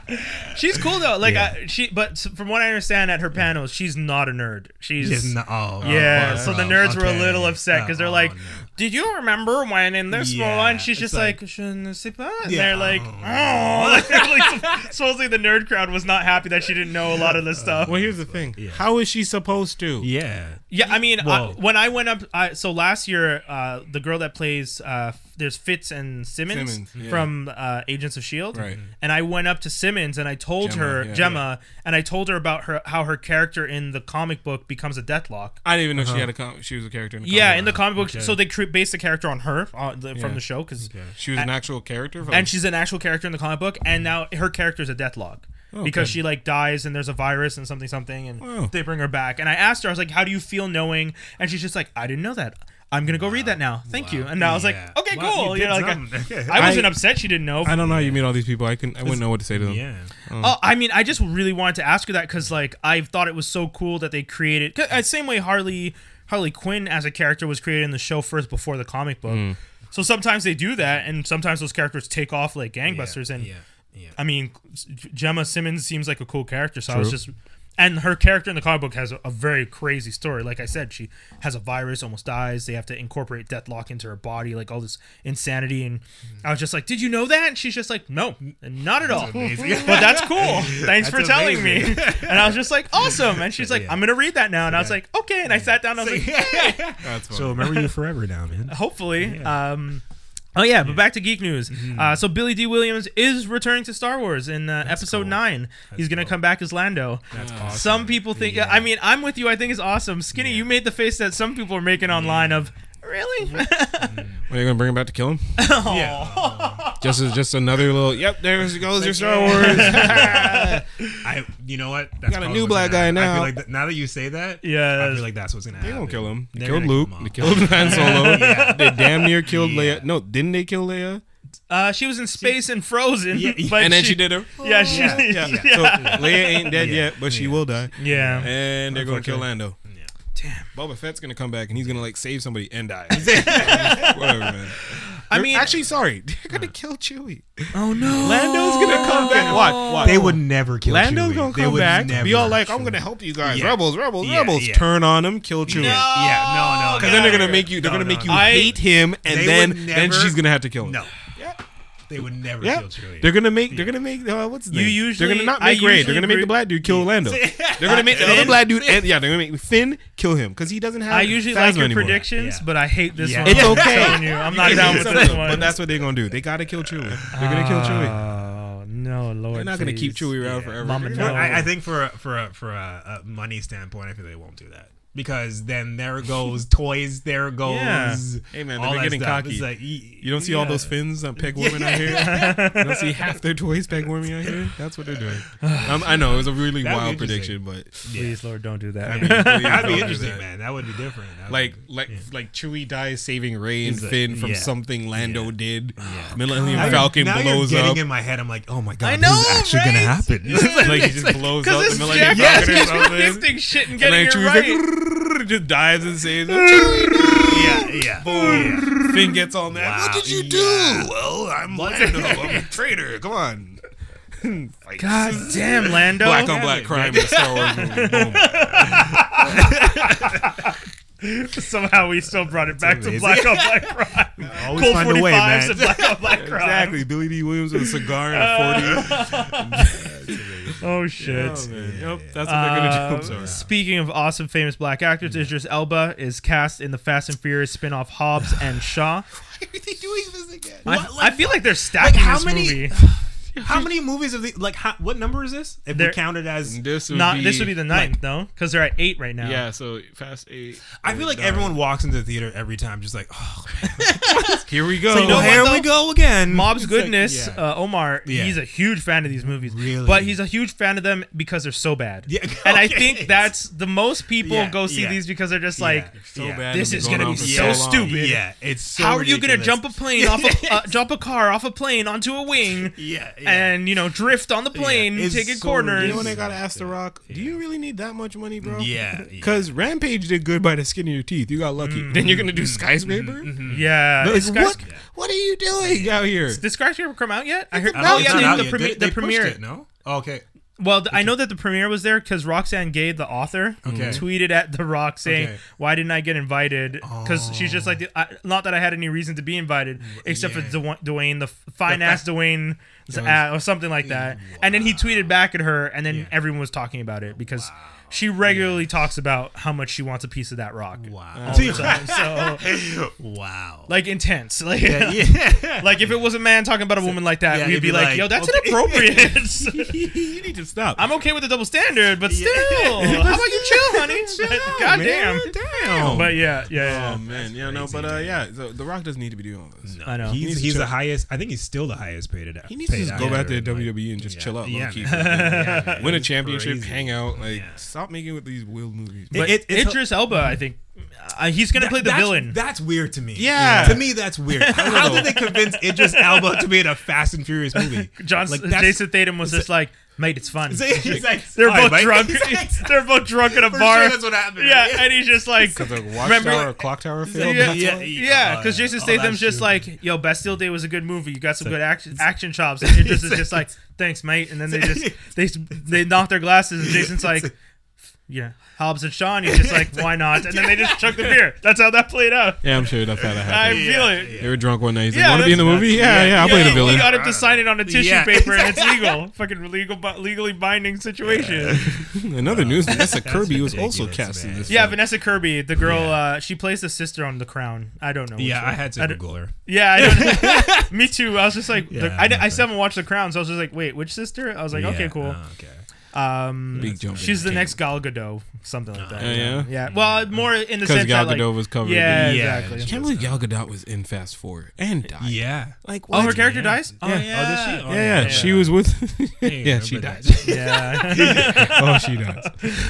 *laughs* She's cool though. Like Yeah. I, she, but from what I understand at her panels, she's not a nerd. She's She's not, oh, Yeah, oh, so the oh, nerds were a little upset because they're Oh, like, no. "Did you remember when in this Yeah, one?" She's just like- like, "Je ne sais pas." And Yeah. they're like, "Oh." *laughs* Like, like, supposedly the nerd crowd was not happy that she didn't know a lot of this stuff. Well, here's the thing. Yeah. How is she supposed to? Yeah. Yeah, I mean, I, when I went up, I, so last year, uh, the girl that plays, uh, there's Fitz and Simmons, Simmons, yeah. from uh, Agents of Shield, Right. And I went up to Simmons and I told Jemma, her yeah, Jemma, and I told her about her how her character in the comic book becomes a Deathlok. I didn't even know she had a com- she was a character in the Yeah, comic. in the comic book, Okay. so they cre- based the character on her uh, the, from the show because, She was an actual character. From, and she's an actual character in the comic book, and now her character is a Deathlok. because Okay. she like dies and there's a virus and something something and Wow. they bring her back. And I asked her, I was like, "How do you feel knowing?" And she's just like, "I didn't know that. I'm gonna go read that now. Thank you." And I was Yeah. like, "Okay, Wow, cool." you You, know, like. I, I wasn't I- upset she didn't know. I don't know how you meet all these people. I can I wouldn't know what to say to them. yeah. Oh, I mean, I just really wanted to ask her that because, like, I thought it was so cool that they created. 'cause, uh, same way Harley Harley Quinn as a character was created in the show first before the comic book. Mm. So sometimes they do that, and sometimes those characters take off like gangbusters. and yeah, yeah. I mean, Jemma Simmons seems like a cool character, so I was just. And her character in the comic book has a, a very crazy story. Like I said, she has a virus, almost dies. They have to incorporate Deathlok into her body, like all this insanity. And I was just like, "Did you know that?" And she's just like, "No, not at all." *laughs* but that's cool. *laughs* Thanks for telling amazing. me. *laughs* And I was just like, "Awesome!" And she's like, Yeah. "I'm gonna read that now." And I was like, "Okay." And I sat down. And I was like, That's fine. So remember you forever now, man. hopefully. Um, oh yeah, but back to geek news. Mm-hmm. Uh, so Billy Dee Williams is returning to Star Wars in uh, episode cool. nine. He's gonna cool. come back as Lando. That's awesome. Some people think. Yeah. I mean, I'm with you. I think it's awesome. Skinny, Yeah. you made the face that some people are making online of. Really? *laughs* Are you gonna bring him back to kill him? *laughs* oh. Yeah. *laughs* Just as just another little. Yep, there goes your Star *laughs* Wars. I, you know what? That's Got a new black guy happen. I now. feel like that, now that you say that, Yeah. I feel like that's what's gonna happen. They happen. don't kill him. They They're killed Luke. kill him They off. killed *laughs* Han Solo. Yeah. They damn near killed Yeah. Leia. No, didn't they kill Leia? Uh, she was in space and frozen. Yeah, *laughs* yeah. but and then she, did her. Yeah, she. Yeah, Yeah. yeah. So Leia ain't dead Yeah. yet, but she will die. yeah. And they're gonna kill Lando. Yeah. Damn. Boba Fett's gonna come back and he's gonna like save somebody and die. Whatever, man. I mean- actually, sorry, *laughs* they're gonna kill Chewie. Oh no. Lando's gonna come back. Watch, watch. They would never kill Lando's Chewie. gonna They come would back, never be all like, "I'm gonna help you guys, Yeah. rebels, rebels, Yeah, rebels." yeah. Turn on him, kill Chewie. No. Yeah, no, no. Because then they're gonna make you. They're no, gonna no, make you no. I- hate him, and They then then never- she's gonna have to kill him. No. Yeah. They would never Yeah, kill Chewie. they're gonna make. They're gonna make. Uh, what's his You name? usually- They're gonna not make Rey. They're gonna make the black dude kill *laughs* Lando. They're gonna make *laughs* the other black dude. And, yeah, they're gonna make Finn kill him because he doesn't have. I usually Phasma like your anymore. predictions, Yeah. but I hate this Yeah. one. It's I'm okay. you, I'm not down with this one. But that's what they're gonna do. They gotta kill Chewie. They're gonna kill Chewie. Oh no, Lord! They're not gonna keep please. Chewie around Yeah. forever. Mama, no. I, I think for a, for a, for a, a money standpoint, I feel they won't do that because then there *laughs* goes toys, there goes. Yeah. Hey, man, they're getting stuff. cocky. Like, y- You don't see all those fins on peg *laughs* warming out here. *laughs* You don't see half their toys peg warming out here. That's what they're doing. *sighs* Um, I know it was a really That'd wild prediction, but Please, Lord, don't do that. I mean, please That'd be interesting, that. man. That would be different. That would Like be- like yeah. like Chewie dies saving Rey and He's like- Finn from yeah. something Lando Yeah. did. Yeah. *sighs* Millennium Now you're- Falcon now blows you're getting up. in my head. I'm like, oh my god, I this is actually gonna happen. like he just blows up Because the this Millennium Falcon or keeps something. predicting shit and And getting then it right. Like just dies and saves him. yeah, yeah. Boom. Finn gets all mad. Wow, What did you do? yeah. Well, I'm Lando. I'm a traitor. Come on. *laughs* Fight. God damn, Lando. Black on black crime in a Star Wars movie. Boom. *laughs* Somehow we still brought it back to black on *laughs* black crime. *laughs* Always Cold find a way, man. and black on black crime. Exactly. Billy Dee Williams with a cigar and a 40. Oh shit. Oh. Yep, that's what they're going to do. Uh. Speaking of awesome famous black actors, Idris Elba is cast in the Fast and Furious spin-off Hobbs and Shaw. Why are they doing this again? I, What, like- I feel like they're stacking how this many- movie. How many movies of the like? How, what number is this? If There- we counted as, This would Not be, this would be the ninth, no, because they're at eight right now. Yeah, so Fast 8. I feel like everyone walks into the theater every time, just like, oh, *laughs* Here we go. So you know well, what, here though? we go again. Mob's It's like, Goodness, yeah. uh, Omar, Yeah. he's a huge fan of these movies. Really? But he's a huge fan of them because they're so bad. Yeah, *laughs* And I think that's the most people Yeah, go see yeah. these because they're just like, so Yeah. bad. This is going gonna be for so stupid. Yeah, it's so how are you gonna jump a plane off a *laughs* uh, jump a car off a plane onto a wing Yeah, yeah. And you know drift on the plane, it's a so corners? You know when I gotta ask The Rock, do you really need that much money, bro? yeah, yeah. Because Rampage did good by the skin of your teeth. You got lucky. Mm-hmm. Then you're gonna do mm-hmm. Skyscraper? Mm-hmm. Mm-hmm. yeah, Like, is Skys- what? What are you doing out here? Did Skyscraper come out yet? I heard. I don't Oh it's yeah, not the, out the, yet. premi- They- the they pushed premiere. it, no? Oh, okay. Well, I know that the premiere was there because Roxane Gay, the author, Okay. tweeted at The Rock saying, Okay. "Why didn't I get invited?" Because she's just like, I, not that I had any reason to be invited, except yeah. for Dwayne, Dwayne the fine ass Dwayne, uh, or something like that. And then he tweeted back at her, and then Yeah. everyone was talking about it because she regularly talks about how much she wants a piece of that rock. Wow. All *laughs* the time. So *laughs* wow. like intense. Like *laughs* yeah. like if it was a man talking about a woman like that, Yeah, we'd you'd be be like, like, "Yo, that's okay. inappropriate." you need to stop. I'm okay with the double standard, but Yeah. still, how about you chill, honey? God damn. Damn. But yeah, yeah, yeah. Oh man, yeah, no, but uh, yeah, the, the Rock doesn't need to be doing all this. I know. He He's, he's the highest. I think he's still the highest paid. At. He needs to just go back to actor, like- WWE and just chill out, Yeah, low key. man. Yeah, man. Win a championship, hang out, like Yeah. Stop making with these weird movies. But It- it's- Idris Elba, I think uh, he's gonna That- play the that's, villain. That's weird to me. Yeah. To me, that's weird. *laughs* How did they convince Idris Elba to be in a Fast and Furious movie? *laughs* John Like, Jason Statham was just like, "Mate, it's fun." *laughs* He's like, They're both mate." drunk. He's like, They're both drunk at a For bar. sure that's what happened. yeah, and he's just like, Because the Remember- Watchtower, Clock Tower film. yeah, that's yeah, why? yeah, Oh, because. Jason Oh, Statham's just true. like, "Yo, Bastille Day was a good movie. You got some good action action chops." And Idris is just like, "Thanks, mate." And then they just they they knock their glasses, and Jason's like, "Yeah, Hobbs and Shaw." And he's just like, "Why not?" And then they just chuck the *laughs* beer. That's how that played out. Yeah, I'm sure that's how that happened. I happened. feel it. They were drunk one night. He's Yeah, like, "Want to be in the movie? Yeah, yeah, I'll play the he- villain." He got him to sign it on a tissue Yeah, paper, and it's legal. Fucking legal, bu- legally binding situation. *laughs* Another news: Vanessa *laughs* Kirby was also ridiculous, cast in this. Yeah, film. Vanessa Kirby, the girl, Yeah. uh, she plays the sister on The Crown. I don't know. which Yeah, I one. had to I Google her. Yeah, I don't, me too. I was just like, Yeah, the- I, I'm di- I not still haven't watched The Crown, so I was just like, wait, which sister? I was like, okay, cool. oh, okay. Um, Big jump. she's the in next Gal Gadot, something like that. Oh, yeah? yeah. Well, more in the because sense Gal that Gadot like, was covered. yeah, in- Yeah, exactly. I can't believe Gal Gadot was in Fast Four and died. Yeah. Like, Oh, her character Yeah. dies. Oh Yeah. yeah. Oh, does she? Oh, Yeah, yeah, yeah. she was with. *laughs* Yeah, she remember died. Yeah. *laughs* oh, she does.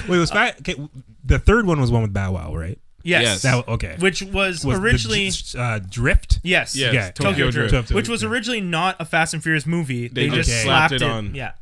Wait, was fat? Okay, the third one was one with Bow Wow, right? yes. Yes. That okay. Which was, was the originally Dr- uh, Drift. yes. Yes, Yeah, Tokyo, Tokyo Drift. Drift, which was originally not a Fast and Furious movie. They, They just just slapped, slapped it it on. Yeah.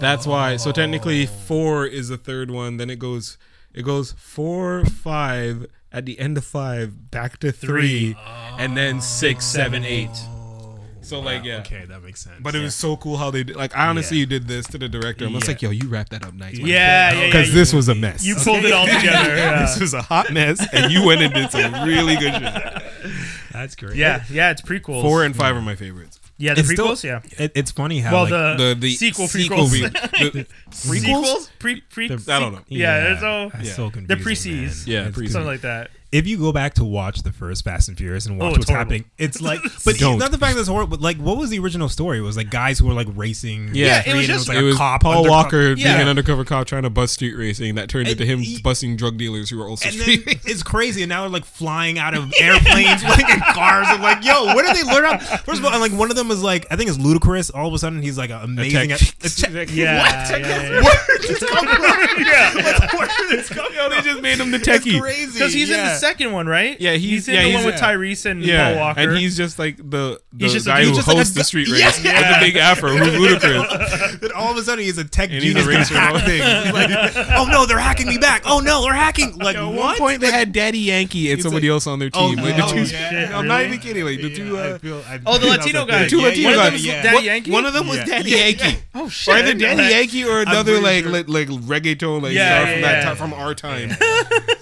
That's why. So technically, four is the third one. Then it goes, it goes four, five. At the end of five, back to three, and then six, oh. seven, eight. Oh. So like, yeah. Okay, that makes sense. But it was so cool how they did. Like, I honestly, Yeah. you did this to the director. I'm just Yeah. like, yo, you wrapped that up nice. Yeah, yeah, yeah. Because You- this was a mess. You pulled it all *laughs* together. Yeah. this was a hot mess, and you went and did some really good shit. *laughs* That's great. yeah, yeah, it's prequels. Four and five are my favorites. Yeah, the It's still- prequels. yeah. It, it's funny how Well, like, the, The the sequel sequel prequels. *laughs* the- Sequels? Pre, pre, I don't know. Yeah, there's no. that's yeah. so The confusing. pre-Cs. man. Yeah, pre-Cs. Something like that. If you go back to watch the first Fast and Furious and oh, watch Oh, what's horrible. happening, it's like, *laughs* but Don't. not the fact that it's horrible, but like, what was the original story? It was like guys who were like racing. Yeah, it was and just- like it a was cop, Paul undercover- Walker Yeah. being an undercover cop trying to bust street racing that turned And into him he- busting drug dealers who were also And street then it's crazy, and now they're like flying out of *laughs* airplanes, like in cars. I'm like, yo, where did they learn? How? First of all, and like one of them is like, I think it's Ludacris. All of a sudden, he's like amazing. tech- At, a tech- Yeah, *laughs* what? yeah, yeah. Where did this come from? Yeah. Like, where did this come from? they just made him the That's techie. crazy. Because he's in the second one, right? Yeah, he's- in yeah, the he's- one with Tyrese and Paul Walker. and he's just like the the He's just a- guy he's who just like a hosts the street Yeah. race with Yeah. the big afro who's *laughs* Ludacris. Then all of a sudden he's a tech And he's a genius racer. to hack things. *laughs* He's like, oh no, they're hacking me back. Oh no, they're hacking. Like At what? one point, they had Daddy Yankee and He's somebody like- else on their Oh, team. Like, the oh, two, yeah. *laughs* I'm not Really? even kidding. Like the two, uh, I feel- I- Oh, the Latino guy. thing. two Latino one of guys. them was. Daddy Yankee? One of them was Daddy Yankee. Oh shit! Either Daddy. Yankee or another like, sure. like like reggaeton like star from that from our time.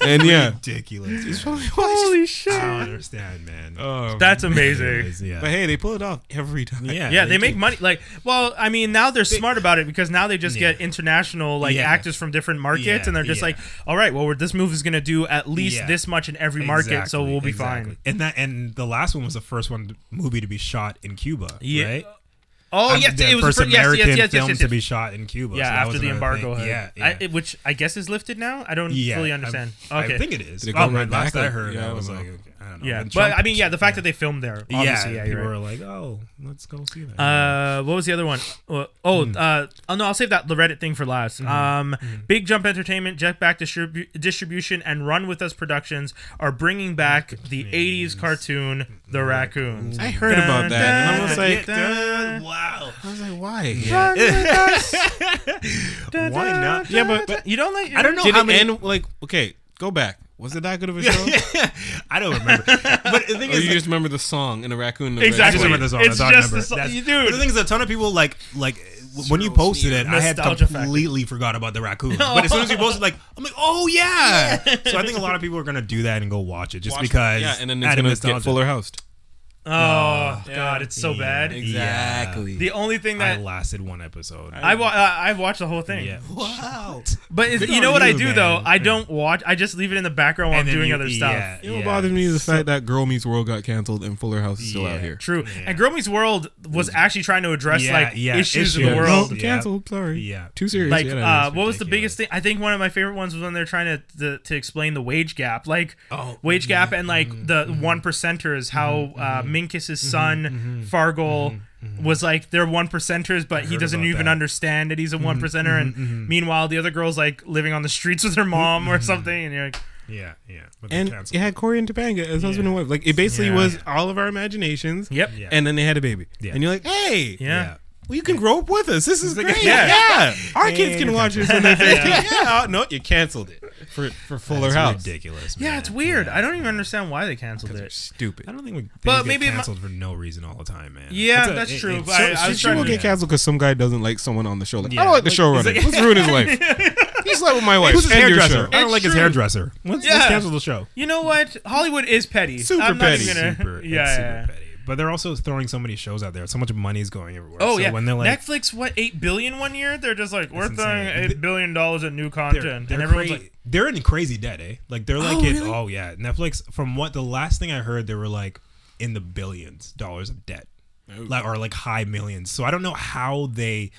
and yeah, ridiculous. *laughs* Holy shit! I don't understand, man. Oh, That's It amazing. is, yeah. But hey, they pull it off every time. yeah, Yeah, they do. make money. Like, well, I mean, now they're smart about it because now they just Yeah. get international like Yeah. actors from different markets, Yeah, and they're just yeah. like, all right, well, we're, this movie is gonna do at least Yeah. this much in every market, so Exactly, we'll be exactly. fine. And that and the last one was the first one movie to be shot in Cuba, Yeah. right? Oh yes, the it was first the fir- yes, American yes, yes, film yes, yes, to be shot in Cuba. Yeah, so after the embargo. thing. had- Yeah, I, yeah. it- which I guess is lifted now. I don't yeah, fully I'm- understand. I okay, think it is. Did it Oh, go right last back? I heard, Yeah, I I was like, okay, I don't know. yeah, but I mean, yeah, the fact that they filmed there, obviously, yeah, yeah, people right. were like, oh, let's go see that. Uh, what was the other one? Uh, oh, Hmm. uh, oh no, I'll save that the Reddit thing for last. Um, Big Jump Entertainment, Jetpack Distribu- Distribution, and Run with Us Productions are bringing back the '80s cartoon The Raccoons. I heard about that, and I was like, dun, wow. I was like, why? Us. *laughs* Why not? Yeah, but, but You don't like? I don't know did how many. end like okay? Go back. Was it that good of a *laughs* show? I don't remember. But the thing or is, you just remember the song and the raccoon? in the Exactly. I just remember the song. It's That's all I just remember. the song- That's- you do. But the thing is, a ton of people like like when you posted it, I had Nostalgia factor. completely forgot about the raccoon. But as soon as you posted, like I'm like, oh *laughs* yeah. so I think a lot of people are gonna do that and go watch it just Watch it. because yeah, and then it's out of gonna nostalgia. get Fuller Housed. Oh god, it's so bad. Exactly. The only thing I that lasted one episode. I wa- uh, I've watched the whole thing. yeah. wow. But it's, you know what I do man. though? I don't watch. I just leave it in the background while And I'm then doing you- other stuff. yeah, You know what yeah. bothers me is the fact that Girl Meets World got canceled and Fuller House is still out Yeah. here. True. Yeah. And Girl Meets World was actually trying to address Yeah, like yeah, issues of issues. the Yeah. world. No, Yeah. canceled. Sorry. Yeah. Too serious. Like, Yeah, that uh, is what was the biggest thing? I think one of my favorite ones was when they're trying to to, to explain the wage gap, like Oh, wage gap, and like the one percenters. How uh, Mm-hmm. Minkus's mm-hmm. son mm-hmm. Farkle was like they're one percenters, but he doesn't even that. understand that he's a one percenter, and meanwhile the other girl's like living on the streets with her mom or something, and you're like, Yeah, yeah. But And canceled. it had Corey and Topanga as husband and wife. Like it basically Yeah. was all of our imaginations. yep, Yeah. And then they had a baby. Yeah. And you're like, hey, yeah. well, you can grow up with us. This is great. *laughs* Yeah. Yeah. Our Yeah, kids can watch this when they're *laughs* 13. yeah. oh, no, you canceled it for, for Fuller That's House. ridiculous. Yeah, it's weird. Yeah. I don't even understand why they canceled it. stupid. I don't think we. But But maybe maybe it mi- canceled for no reason all the time, man. Yeah, a- that's it- true, it's but so- I- I was She, she trying will get canceled because some guy doesn't like someone on the show. Like, Yeah, I don't like the like- showrunner. like- Let's ruin his *laughs* life. He slept with my wife. Who's his and your hairdresser? show. I don't It's like his hairdresser. Let's, Yeah. let's cancel the show. You know what? Hollywood is petty. Super I'm not petty. even gonna- Super, *laughs* yeah, it's super yeah, yeah. petty. But they're also throwing so many shows out there. So much money is going everywhere. Oh so yeah, When they're like, Netflix, what eight billion one year? They're just like we're throwing eight billion dollars at new they're, content, they're, and everyone's cra- like, they're in crazy debt, eh? Like they're like, Oh, it, really? oh yeah, Netflix. From what the last thing I heard, they were like in the billions dollars of debt, like or like high millions. So I don't know how they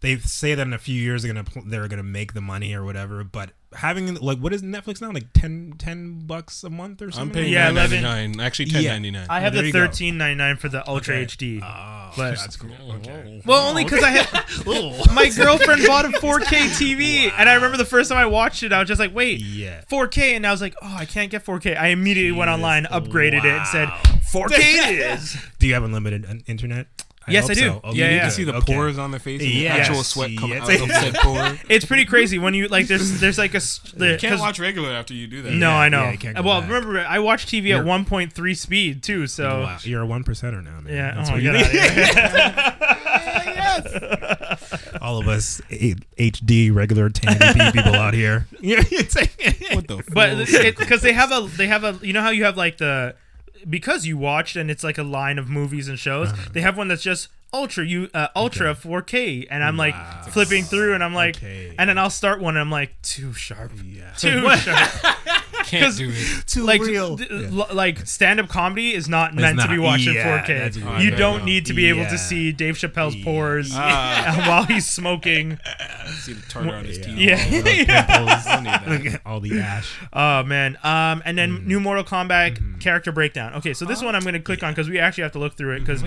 they say that in a few years they're gonna they're gonna make the money or whatever. But having like what is Netflix now? Like 10, 10 bucks a month or I'm something? paying Yeah, yeah, 11. 99 Actually, Yeah. 1099 I have there the thirteen ninety nine for the Ultra Okay. HD. Oh, But- that's cool. Okay. well, only *laughs* because I had *laughs* *laughs* my girlfriend bought a 4K TV, and I remember the first time I watched it, I was just like, wait. Yeah. 4K, and I was like, oh, I can't get 4K. I immediately went online, upgraded it, and said, 4K it is. Do you have unlimited uh, internet? Yes, I do. so. Oh, yeah, You yeah. can see the Okay. pores on their face and the Yes. actual sweat coming Yes. out of said *laughs* *laughs* pore. It's pretty crazy when you like. There's there's like a *laughs* the- You can't watch regular after you do that. No, Yeah, I know. yeah, you can't well, back. remember, I watch TV at You're- 1.3 speed too. So Wow, you're a one percenter now, man. yeah. That's oh, what get you out of here. All of us HD regular 1080p people out here. Yeah, it's What the but because they have a they have a you know how you have like the because you watched and it's like a line of movies and shows. Uh-huh. They have one that's just ultra you uh, ultra 4K, and I'm like flipping through, and I'm like, Okay. and then I'll start one, and I'm like too sharp, yeah. too sharp. *laughs* can't do it. Too like real. d- l- like stand up comedy is not meant to be watched Yeah, 4K. right. You don't need to be able to see Dave Chappelle's Yeah. pores Ah. *laughs* while he's smoking. See the tartar on his teeth. Yeah. Don't need that. All the ash. Oh man. Um, and then Mm-hmm. new Mortal Kombat character breakdown. Okay, so this one I'm gonna click on because we actually have to look through it. Because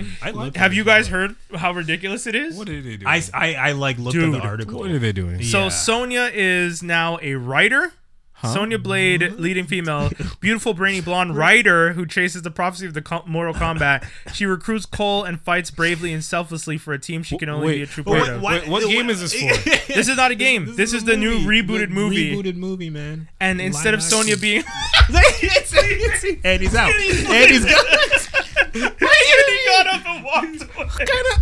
have you guys heard how ridiculous it is? What did they do? I, I, I like looked Dude. at the article. what are they doing? So Yeah. Sonya is now a writer. Sonya Blade, leading female, *laughs* beautiful brainy blonde writer who chases the prophecy of the co- Mortal Kombat. She recruits Cole and fights bravely and selflessly for a team she can only Wait, be a true But part of. why- Wait, what game is this for? *laughs* This is not a game. This, is, a the new rebooted The movie. Rebooted movie, man. And instead of Live Sonya action. being, *laughs* and he's out. and he's gone. *laughs* he got up and walked away.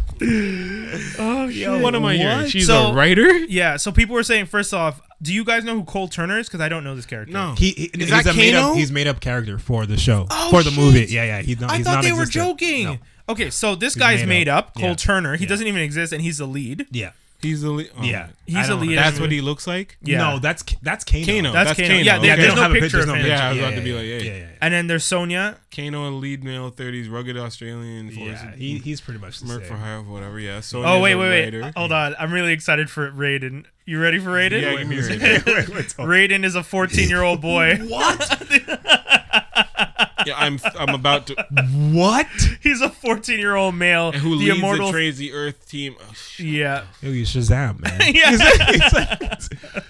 Oh shit! What am I hearing? What? She's So- a writer? Yeah, so people were saying first off, do you guys know who Cole Turner is? Because I don't know this character. No. He, he Is he's that a made Kano? up. He's made up character for the show Oh, for the shit. movie. Yeah, yeah. He's not. I he's thought they were non-existent. joking. No. Okay, so this guy's made made up. up, Cole Yeah. Turner. He Yeah. doesn't even exist, and he's the lead. Yeah. He's the lead. oh, Yeah. He's I a don't lead. That's what he looks like? Yeah. No, that's that's Kano. Kano. That's That's Kano. Kano. Yeah, they- Yeah, there's no have picture there's of no him. Yeah, I was picture. about to be like, yeah, hey. yeah, yeah. And then there's Sonya. Kano, a lead male, 30s, rugged Australian, force. Yeah, he, he's pretty much the Merc for hire, whatever. Yeah. So Oh wait, wait, wait. Hold on. I'm really excited for Raiden. You ready for Raiden? Yeah, give me your Raiden is a 14 year old boy. Yeah, I'm I'm about to. What? He's a 14 year old male. Who the leads immortal. the crazy Earth team? Oh, shit. yeah. Yo, you Shazam, man. *laughs* yeah.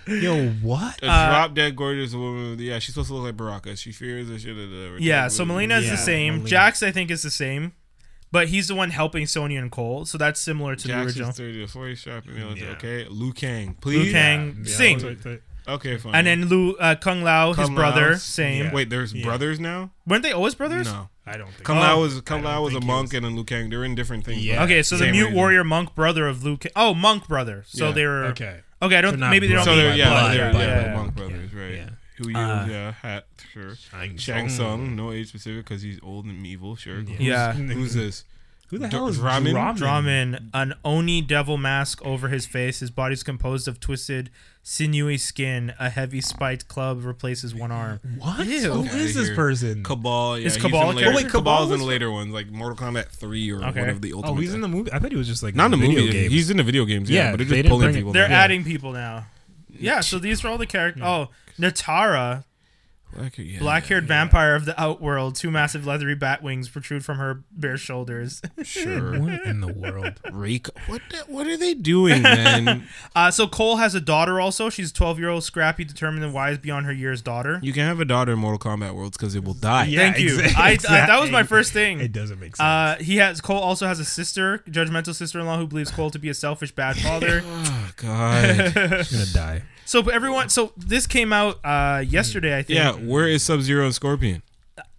*laughs* Yo, what? A Uh, drop dead gorgeous woman. Yeah, she's supposed to look like Baraka. She fears the shit of the. Yeah, so Mileena is Yeah, the same. Mileena. Jax, I think, is the same. But he's the one helping Sonya and Cole, so that's similar to the Jax original. 30 to 40 sharp. and military. Yeah. Okay, Liu Kang, please. Liu. Kang, Yeah, sing. yeah. Okay, fine. And then Lu, uh, Kung Lao, his brother, Lao. same. Yeah. wait, there's Yeah. brothers now? Weren't they always brothers? No, I don't think. Kung. Lao was Kung Lao was a monk, was- and then Liu Kang. They're in different things. Yeah. Okay, so the same mute reason. warrior monk brother of Luke. Oh, monk brother. So Yeah. they were. Okay. Okay, I don't. They're not maybe they don't. So they're mean yeah, blood, they're, yeah, yeah, they're monk brothers, right? Yeah. Who you? Uh, yeah, hat sure. Shang Shang Tsung. Tsung, no age specific because he's old and evil. Sure. Who's- Yeah. Who's this? Who the D- hell is Dramin? Dramin? Dramin, an oni devil mask over his face. His body's composed of twisted, sinewy skin. A heavy spiked club replaces one arm. What? Ew. Who Outta this here. person? Kabal. Yeah, Is he's Kabal in later, character? Wait, Kabal Kabal's in the later ones, like Mortal Kombat Three or Okay. one of the oh, ultimate. Oh, he's in the movie. I thought he was just like Not in the movie. games. He's in the video games. Yeah, Yeah, but they're just didn't pulling people. They're Yeah. adding people now. Yeah, so these are all the characters. Hmm. Oh, Nitara, Black, yeah, black-haired yeah, vampire of the Outworld. Two massive leathery bat wings protrude from her bare shoulders. Sure. *laughs* What in the world? Rake. What? The, what are they doing, man? *laughs* Uh, so Cole has a daughter also. She's a 12-year-old scrappy, determined and wise beyond her years daughter. you can have a daughter in Mortal Kombat worlds because it will die. Yeah, Thank you. exa- I, I- that was my first thing. It doesn't make sense. Uh, he has Cole also has a sister, judgmental sister-in-law, who believes Cole to be a selfish bad father. Oh *laughs* God. She's gonna die. So everyone, so this came out uh, yesterday, I think. yeah. Where is Sub Zero and Scorpion?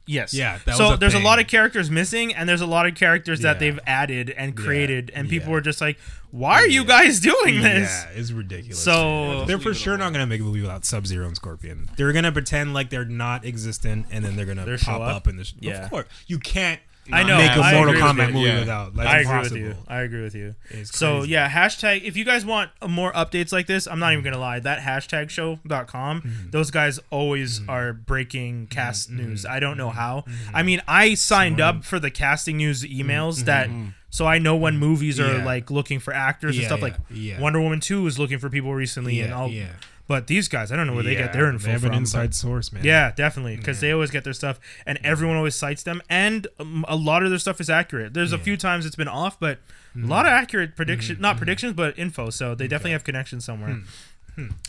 Yes. Yeah, that so was a there's a lot of characters missing, and there's a lot of characters that Yeah. they've added and created, and people yeah. were just like, "Why are you guys doing this?" Yeah, it's ridiculous. So they're for sure not gonna make a movie without Sub Zero and Scorpion. They're gonna pretend like they're not existent, and then they're gonna They're show pop up? up in the. Sh- Yeah. Of course, you can't. I know, make a I Mortal Kombat movie Yeah. without. That's I agree impossible. with you. I agree with you. So yeah, hashtag. If you guys want more updates like this, I'm not even gonna lie. That hashtag show.com, Mm-hmm. those guys always are breaking cast news. I don't Mm-hmm. know how. I mean, I signed up for the casting news emails that. So I know when movies are Mm-hmm. Yeah. like looking for actors and stuff. yeah, like yeah. Wonder Woman Two is looking for people recently, and Yeah, all. Yeah. But these guys, I don't know where they get their info They have from. an inside source, man. yeah, definitely, because they always get their stuff, and everyone always cites them, and um, a lot of their stuff is accurate. There's a few times it's been off, but a mm. lot of accurate prediction, mm-hmm. not mm-hmm. predictions, but info. So they definitely have connections somewhere. Hmm.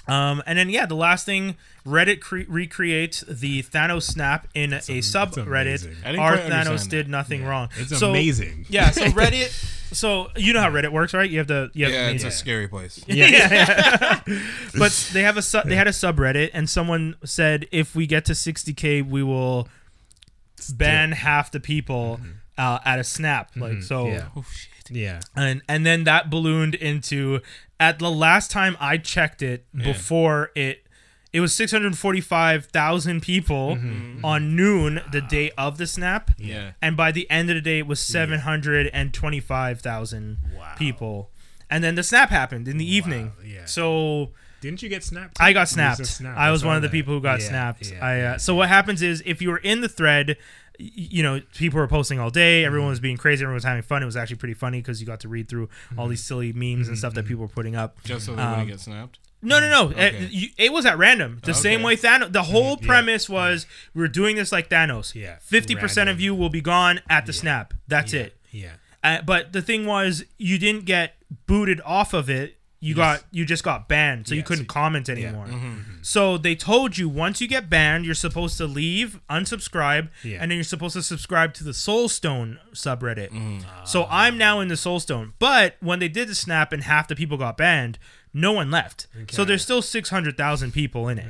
Um, and then yeah, the last thing, Reddit cre- recreates the Thanos snap in a subreddit. amazing. Our Thanos did nothing wrong. It's So- amazing. Yeah, so *laughs* Reddit. So you know how Reddit works, right? You have to. You have Yeah, it's yeah. a scary place. *laughs* Yeah, yeah. *laughs* but they have a su- they had a subreddit, and someone said if we get to 60k, we will ban half the people uh, at a snap. Like so, Yeah. Yeah. and and then that ballooned into at the last time I checked it before it. It was 645,000 people on noon the day of the snap. Yeah. And by the end of the day, it was 725,000 Wow. people. And then the snap happened in the evening. yeah. So Didn't you get snapped? I got snapped. snap. I was one of the that. people who got Yeah, snapped. yeah, I uh, yeah. so what happens is if you were in the thread, you know, people were posting all day. Everyone mm-hmm. was being crazy. Everyone was having fun. It was actually pretty funny because you got to read through all these mm-hmm. silly memes and mm-hmm. stuff that people were putting up. Just so they Um, wouldn't get snapped. No, no, no. Okay. It, you- it was at random. The same way Thanos. The whole yeah. premise was we're doing this like Thanos. Yeah, Fifty percent of you will be gone at the snap. That's Yeah. it. Yeah. Uh, but the thing was, you didn't get booted off of it. You got you just got banned, so you couldn't comment anymore. Mm-hmm. So they told you once you get banned, you're supposed to leave, unsubscribe, Yeah. and then you're supposed to subscribe to the Soulstone subreddit. Mm. So I'm now in the Soulstone. But when they did the snap and half the people got banned, no one left. So there's still six hundred thousand people in it.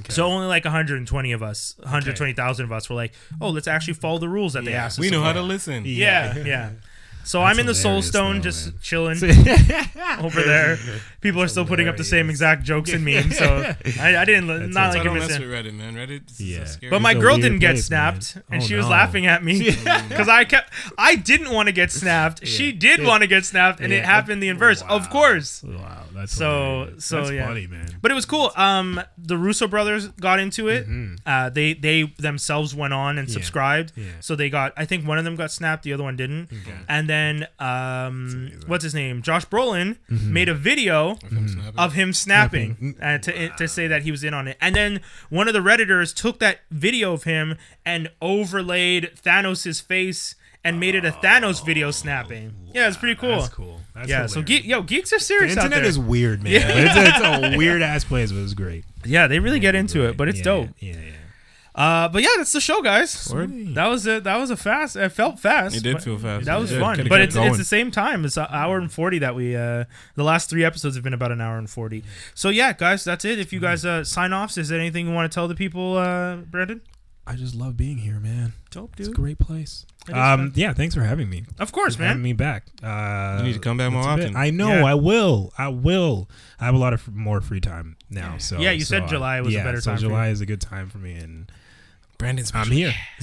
Okay. So only like 120 of us, 120,000 of us were like, oh, let's actually follow the rules that they asked us. We know how to listen. Yeah, yeah. *laughs* So I'm in the Soul Stone, though, just man. chilling *laughs* over there. People are still putting up the same exact jokes and memes. So *laughs* I, I didn't not like I it don't was mess in. with Reddit, man. Reddit is Yeah. yeah. scary. But my It's girl didn't get snapped, man. and Oh, she was no. laughing at me *laughs* because I kept. I didn't want to get snapped. She did want to get snapped, and it happened the inverse. Of course. Wow, that's So- hilarious. so, That's yeah. funny, man. But it was cool. Um, the Russo brothers got into it. Uh, they they themselves went on and Yeah. subscribed. Yeah. So they got. I think one of them got snapped. The other one didn't. And then um, what's his name? Josh Brolin made a video From snapping. of him snapping uh, to to say that he was in on it. And then one of the redditors took that video of him and overlaid Thanos' face and made it a Thanos video snapping. Yeah, it's pretty cool. That's cool. That's Yeah, so ge- yo, geeks are the serious out internet there. is weird, man. *laughs* But it's, a, it's a weird ass place, but it's great. yeah, they really get into it, but it's yeah, dope. Yeah, yeah. Uh, but yeah, that's the show, guys. Word. That was it. That was a fast. It felt fast. It did feel fast. That was did. fun, but it's going. it's the same time. It's an hour and forty that we. Uh, the last three episodes have been about an hour and forty. So yeah, guys, that's it. If you guys uh, sign offs, is there anything you want to tell the people, uh, Brandon? I just love being here, man. Dope, dude. It's a great place. It is Um, yeah, thanks for having me. Of course, for having me back. Uh, You need to come back more that's a bit- often. I know. Yeah. I will. I will. I have a lot of f- more free time now. So Yeah, you so, said uh, July was a yeah, better so time for July you. is a good time for me, and Brandon's I'm here. *laughs*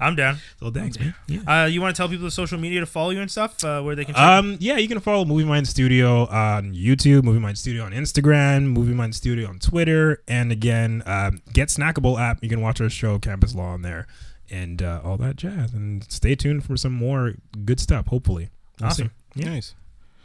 I'm down. so thanks, man. Yeah. Uh, you want to tell people the social media to follow you and stuff, uh, where they can check Um, yeah, you can follow Movie Mind Studio on YouTube, Movie Mind Studio on Instagram, Movie Mind Studio on Twitter, and again, um, Get Snackable app. You can watch our show Campus Law on there, and uh, all that jazz. And stay tuned for some more good stuff. Hopefully, We'll Awesome. Yeah. Nice.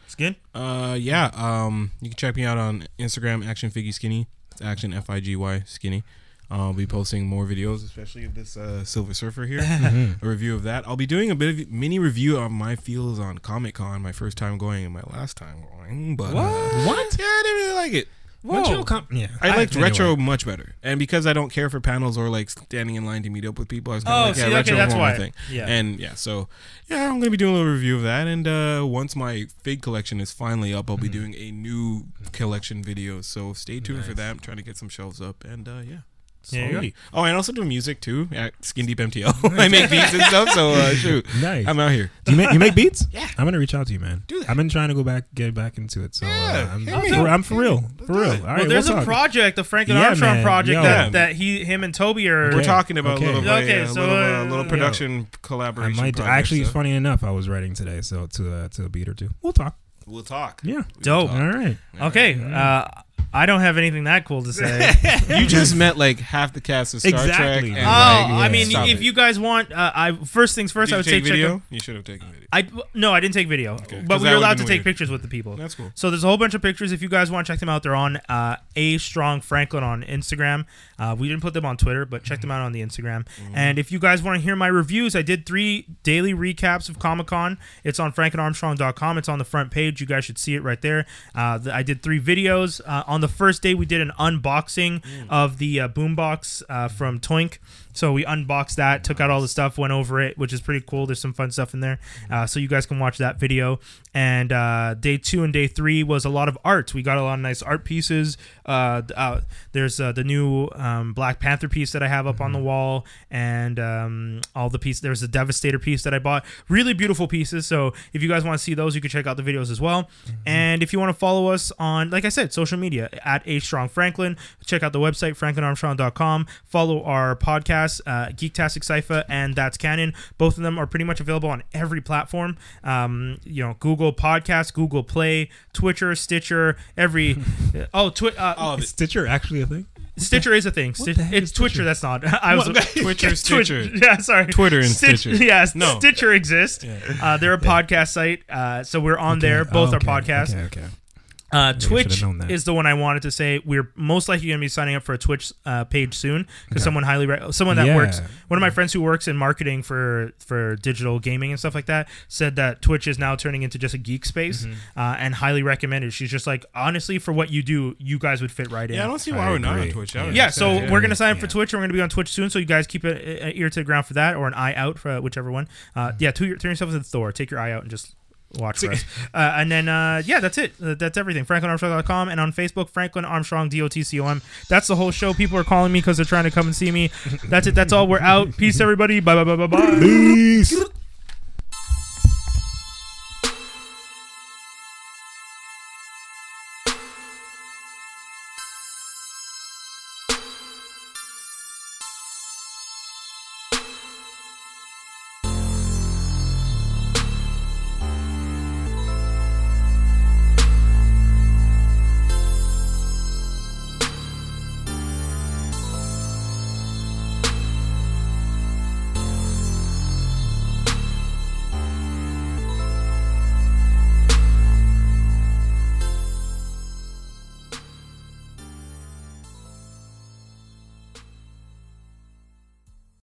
It's good. Uh, yeah. Um, you can check me out on Instagram, Action Figgy Skinny. It's Action F I G Y Skinny. I'll be posting more videos, especially of this uh, Silver Surfer here. *laughs* Mhm. a review of that. I'll be doing a bit of mini review of my feels on Comic Con, my first time going and my last time going. But uh, What? Yeah, I didn't really like it. What's Whoa. your com- yeah, I liked anyway. retro much better, and because I don't care for panels or like standing in line to meet up with people, I was kind of Oh, like, see, yeah, okay, retro that's more my why. thing. Yeah. And yeah, so yeah, I'm gonna be doing a little review of that, and uh, once my fig collection is finally up, I'll be doing a new collection video. So stay tuned for that. I'm trying to get some shelves up, and uh, yeah. There. Sweet. Oh, and I also do music too at Skin Deep MTL. *laughs* I make *laughs* beats and stuff. So uh, shoot, Nice. I'm out here. Do you make you make beats? Yeah. I'm gonna reach out to you, man. Do that. I've been trying to go back, get back into it. So Yeah, uh, I'm, I'm, for. I'm for real, for real. it. All well, there's we'll a talk. project, the Franklin Yeah, Armstrong man. project Yo. that, that he, him, and Toby are. We're talking about Okay. a little, Okay, a so, little, uh, uh, little yeah. production I collaboration. might project, actually. so Funny enough, I was writing today, so to uh, to a beat or two. We'll talk. We'll talk. Yeah. Dope. All right. Okay. I don't have anything that cool to say. *laughs* You just *laughs* met like half the cast of Star Exactly. Trek. Oh, And, Like, I mean, Stop if it. you guys want, uh, I first things first, Did I you would say take check. video? out- You should have taken video. I no, I didn't take video, Okay. but 'Cause we that were would've allowed to been take weird. pictures with the people. That's cool. So there's a whole bunch of pictures. If you guys want to check them out, they're on uh, a strong Franklin on Instagram. Uh, we didn't put them on Twitter, but check them out on the Instagram. And if you guys want to hear my reviews, I did three daily recaps of Comic Con. It's on FranklinArmstrong.com. It's on the front page. You guys should see it right there. Uh, th- I did three videos. Uh, on the first day, we did an unboxing of the uh, boombox uh, from Toink. So we unboxed that, took out all the stuff, went over it, which is pretty cool. There's some fun stuff in there. Uh, so you guys can watch that video. And uh, day two and day three was a lot of art. We got a lot of nice art pieces. Uh, uh, there's uh, the new um, Black Panther piece that I have up on the wall, and um, all the pieces. There's a Devastator piece that I bought. Really beautiful pieces. So if you guys want to see those, you can check out the videos as well. And if you want to follow us on, like I said, social media at A Strong Franklin, check out the website franklinarmstrong.com. Follow our podcast, uh, Geektastic Cypher and That's Canon. Both of them are pretty much available on every platform. Um, you know, Google Podcast, Google Play, Twitcher, Stitcher, every. *laughs* oh, twi- uh, Oh, Is Stitcher actually a thing? Stitcher is a thing. Sti- it's is Twitcher. Stitcher? That's not. *laughs* I was *laughs* Twitcher, Twitch- Stitcher. Yeah, sorry. Twitter and Stitch- Stitcher. Yes, No. Stitcher exists. Uh, they're a podcast site, uh, so we're on there. Both Oh, are podcasts. Okay. Okay. Uh, Twitch known that. is the one I wanted to say. We're most likely going to be signing up for a Twitch uh, page soon because someone highly, re- someone that Yeah. works, one of my friends who works in marketing for for digital gaming and stuff like that, said that Twitch is now turning into just a geek space Mm-hmm. uh, and highly recommended. She's just like, honestly, for what you do, you guys would fit right in. Yeah, I don't see I why we're not on. Twitch. That Yeah, so sense. we're gonna sign up Yeah. for Twitch. and We're gonna be on Twitch soon, so you guys keep an ear to the ground for that, or an eye out for whichever one. Uh, yeah, turn, your- turn yourself into Thor. Take your eye out and just watch for us. Uh, and then uh, yeah, that's it. Uh, that's everything. FranklinArmstrong.com and on Facebook, Franklin Armstrong D O T C O M. That's the whole show. People are calling me because they're trying to come and see me. That's it. That's all. We're out. Peace, everybody. Bye bye bye bye bye. Peace.